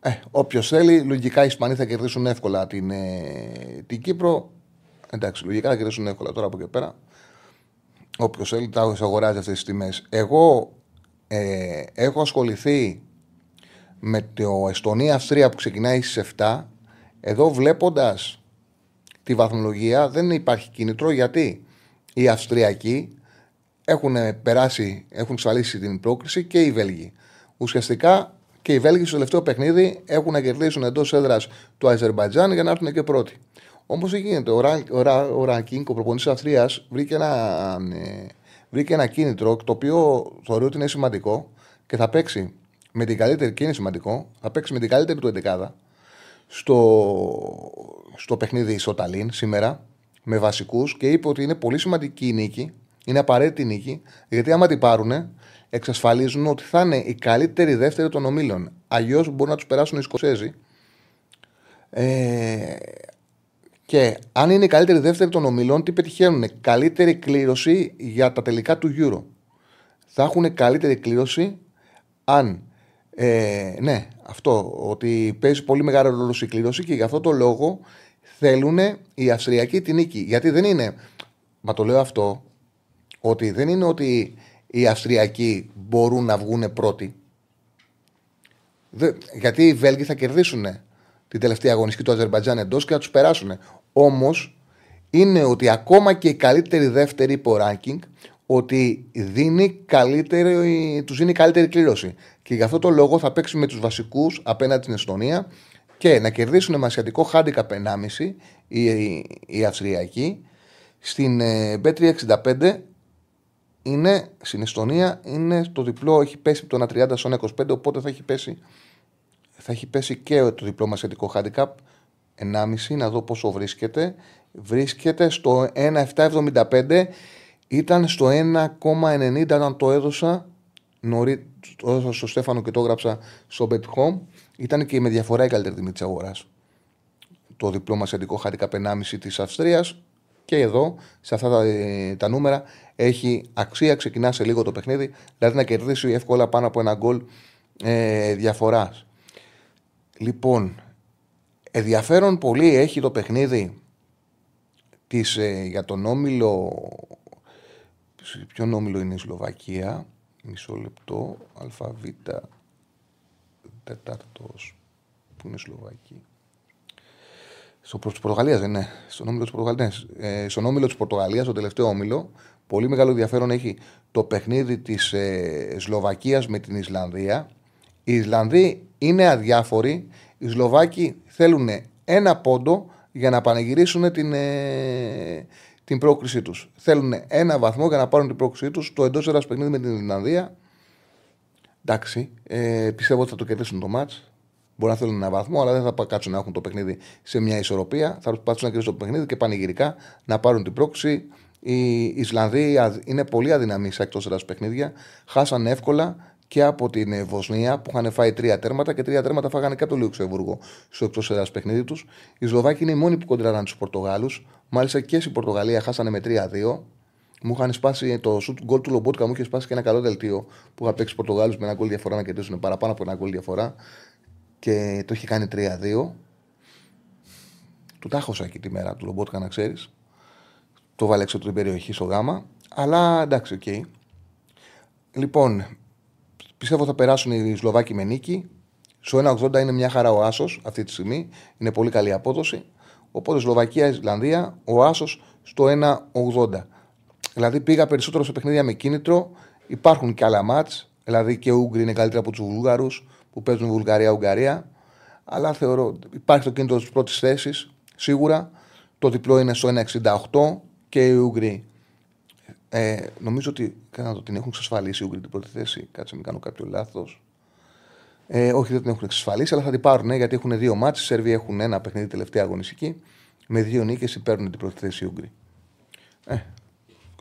Ε, Όποιος θέλει, λογικά οι Ισπανοί θα κερδίσουν εύκολα την, ε, την Κύπρο. Εντάξει, λογικά θα κερδίσουν εύκολα τώρα από εκεί πέρα. Όποιος θέλει, τα αγοράζει αυτές τις τιμές. Εγώ ε, έχω ασχοληθεί με το Εστονία-Αυστρία που ξεκινάει στις 7. Εδώ βλέποντας τη βαθμολογία δεν υπάρχει κίνητρο γιατί οι Αυστριακοί έχουν περάσει, έχουν εξασφαλίσει την πρόκριση και οι Βέλγοι. Ουσιαστικά και οι Βέλγοι στο τελευταίο παιχνίδι έχουν να κερδίσουν εντός έδρας του Αζερμπαϊτζάν για να έρθουν και πρώτοι. Όμως δεν γίνεται. Ο, Ρα, ο, Ρα, ο Ράνκινγκ, ο προπονητής της Αυστρίας, βρήκε ένα, ε, βρήκε ένα κίνητρο το οποίο θεωρεί ότι είναι σημαντικό και θα παίξει με την καλύτερη, και είναι σημαντικό, θα παίξει με την καλύτερη του 11 στο, στο παιχνίδι στο Ταλίν σήμερα με βασικούς και είπε ότι είναι πολύ σημαντική η νίκη, είναι απαραίτητη η νίκη, γιατί άμα την πάρουν, εξασφαλίζουν ότι θα είναι η καλύτερη δεύτερη των ομίλων. Αλλιώς μπορούν να τους περάσουν οι Σκοτσέζοι. Ε, και αν είναι η καλύτερη δεύτερη των ομιλών, τι πετυχαίνουν. Καλύτερη κλήρωση για τα τελικά του Euro. Θα έχουν καλύτερη κλήρωση αν. Ε, ναι, αυτό. Ότι παίζει πολύ μεγάλο ρόλο η κλήρωση και γι' αυτό το λόγο θέλουν οι Αυστριακοί τη νίκη. Γιατί δεν είναι. Μα το λέω αυτό. Ότι δεν είναι ότι οι Αυστριακοί μπορούν να βγουν πρώτοι. Δε, γιατί οι Βέλγοι θα κερδίσουν την τελευταία αγωνιστική του Αζερμπαϊτζάν εντός και θα τους περάσουν. Όμως είναι ότι ακόμα και η καλύτερη δεύτερη υπό ranking ότι δίνει καλύτερη, τους δίνει καλύτερη κλήρωση. Και γι' αυτό το λόγο θα παίξει με τους βασικούς απέναντι στην Εστονία και να κερδίσουν με ασιατικό handicap 1,5 οι, οι, οι Αυστριακοί. Στην ε, B365 είναι, στην Εστονία είναι το διπλό έχει πέσει από το 1,30 στο 1,25 οπότε θα έχει πέσει θα έχει πέσει και το διπλό μας σχετικό handicap 1,5 να δω πόσο βρίσκεται βρίσκεται στο 1,775 ήταν στο 1,90 όταν το έδωσα νωρί, το έδωσα στο Στέφανο και το έγραψα στο Bet Home ήταν και με διαφορά η καλύτερη τιμή της αγοράς το διπλό μας σχετικό handicap 1,5 της Αυστρίας και εδώ, σε αυτά τα, ε, τα νούμερα, έχει αξία. Ξεκινά σε λίγο το παιχνίδι, δηλαδή να κερδίσει εύκολα πάνω από ένα γκολ ε, διαφοράς. Λοιπόν, ενδιαφέρον πολύ έχει το παιχνίδι της, ε, για τον όμιλο. Ποιον όμιλο είναι η Σλοβακία, μισό λεπτό, ΑΒ, τετάρτος, που είναι η Σλοβακία; Στο προ της Πορτογαλίας δεν είναι. Στον όμιλο της Πορτογαλίας. Ε, στον όμιλο της Πορτογαλίας, το τελευταίο όμιλο, πολύ μεγάλο ενδιαφέρον έχει το παιχνίδι της ε, Σλοβακίας με την Ισλανδία. Οι Ισλανδοί είναι αδιάφοροι. Οι Σλοβάκοι θέλουν ένα πόντο για να πανηγυρίσουν την, ε, την πρόκρισή τους. Θέλουν ένα βαθμό για να πάρουν την πρόκρισή τους. Το εντός έδρα παιχνίδι με την Ισλανδία. Εντάξει, ε, πιστεύω ότι θα το κερδίσουν το μάτς. Μπορεί να θέλουν ένα βαθμό, αλλά δεν θα κάτσουν να έχουν το παιχνίδι σε μια ισορροπία. Θα προσπαθήσουν να κερδίσουν το παιχνίδι και πανηγυρικά να πάρουν την πρόκληση. Οι Ισλανδοί είναι πολύ αδυναμοί σε εκτός έδρα παιχνίδια. Χάσαν εύκολα και από την Βοσνία που είχαν φάει τρία τέρματα και τρία τέρματα φάγανε και από το Λουξεμβούργο στο εκτός έδρας παιχνίδι τους. Οι Σλοβάκοι είναι οι μόνοι που κοντράραν τους Πορτογάλους. Μάλιστα και στην Πορτογαλία χάσανε με 3-2. Μου είχαν σπάσει το σουτ γκολ του Λομπότκα, μου είχε σπάσει και ένα καλό δελτίο που είχα παίξει Πορτογάλους με ένα γκολ διαφορά να κερδίσουν παραπάνω από ένα γκολ διαφορά και το είχε κάνει 3-2. Του τα 'χωσα εκεί τη μέρα του Λομπότκα, να ξέρεις. Το 'βαλε έξω από την περιοχή στο γάμα. Αλλά εντάξει, OK. Okay. Λοιπόν, πιστεύω θα περάσουν οι Σλοβάκοι με νίκη. Στο 1,80 είναι μια χαρά ο Άσος αυτή τη στιγμή. Είναι πολύ καλή απόδοση. Οπότε Σλοβακία-Ισλανδία, ο Άσος στο 1,80. Δηλαδή πήγα περισσότερο σε παιχνίδια με κίνητρο. Υπάρχουν και άλλα ματς. Δηλαδή και οι Ούγγροι είναι καλύτερα από τους Βούλγαρους που παίζουν Βουλγαρία-Ουγγαρία. Αλλά θεωρώ υπάρχει το κίνητρο της πρώτης θέσης σίγουρα. Το διπλό είναι στο 1,68 και οι Ούγγροι. Ε, νομίζω ότι να το, την έχουν εξασφαλίσει οι Ούγγροι την πρώτη θέση. Κάτσε μην κάνω κάποιο λάθος. Ε, όχι, δεν την έχουν εξασφαλίσει, αλλά θα την πάρουν γιατί έχουν δύο μάτσε. Οι Σέρβοι έχουν ένα παιχνίδι τελευταία αγωνιστική. Με δύο νίκες παίρνουν την πρώτη θέση οι Ούγγροι. Ε,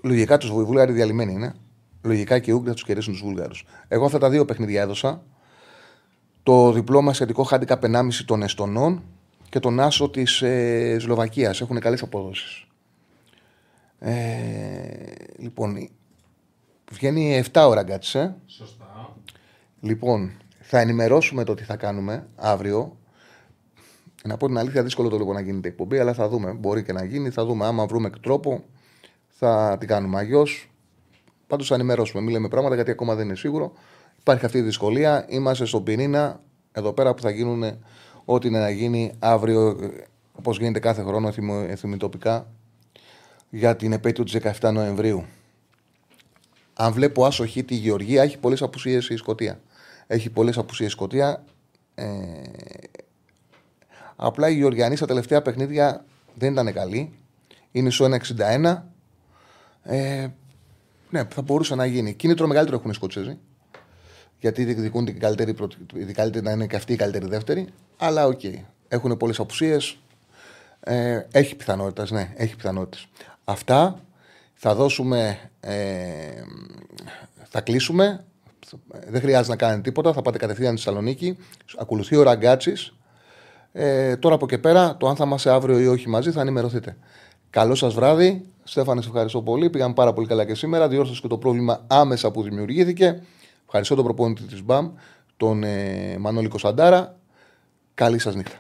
Λογικά τους Βούλγαροι διαλυμένοι είναι. Λογικά και οι Ούγγροι θα τους κερδίσουν τους Βούλγαρους. Εγώ αυτά τα δύο παιχνίδια έδωσα. Το διπλό μας σχετικό χάντικα 1,5 των Εστονών και τον Άσο της ε, Σλοβακίας. Έχουν καλές αποδόσει. Ε, λοιπόν, βγαίνει 7 ώρα γκάτσε. Σωστά. Λοιπόν, θα ενημερώσουμε το τι θα κάνουμε αύριο. Να πω την αλήθεια, δύσκολο το λίγο να γίνεται εκπομπή, αλλά θα δούμε. Μπορεί και να γίνει, θα δούμε. Άμα βρούμε τρόπο, θα την κάνουμε. Αλλιώς, πάντως θα ενημερώσουμε. Μην λέμε πράγματα γιατί ακόμα δεν είναι σίγουρο. Υπάρχει αυτή η δυσκολία. Είμαστε στον πυρήνα εδώ πέρα που θα γίνουν ό,τι είναι να γίνει αύριο, όπω γίνεται κάθε χρόνο, εθιμητοπικά, για την επέτειο τη 17 Νοεμβρίου. Αν βλέπω άσοχη τη Γεωργία, έχει πολλές απουσίες η Σκωτία. Έχει πολλές απουσίες η Σκωτία. Ε, απλά η Γεωργιανή στα τελευταία παιχνίδια δεν ήταν καλή. Είναι στο 1,61. Ε, ναι, θα μπορούσε να γίνει. Κίνητρο μεγαλύτερο έχουν οι Σκοτσέζοι. Γιατί διεκδικούν την καλύτερη, την καλύτερη να είναι και αυτή η καλύτερη δεύτερη. Αλλά ok. Okay. Έχουν πολλές απουσίες. Ε, έχει πιθανότητες, ναι, έχει πιθανότητες. Αυτά θα δώσουμε. Ε, θα κλείσουμε. Δεν χρειάζεται να κάνετε τίποτα. Θα πάτε κατευθείαν στη Θεσσαλονίκη. Ακολουθεί ο Ραγκάτσης. Ε, τώρα από και πέρα, το αν θα είμαστε αύριο ή όχι μαζί θα ενημερωθείτε. Καλό σας βράδυ. Στέφανε, σε ευχαριστώ πολύ. Πήγαμε πάρα πολύ καλά και σήμερα. Διόρθωσε και το πρόβλημα άμεσα που δημιουργήθηκε. Ευχαριστώ τον προπονητή της ΜΠΑΜ, τον ε, Μανώλη Κωνσταντάρα. Καλή σας νύχτα.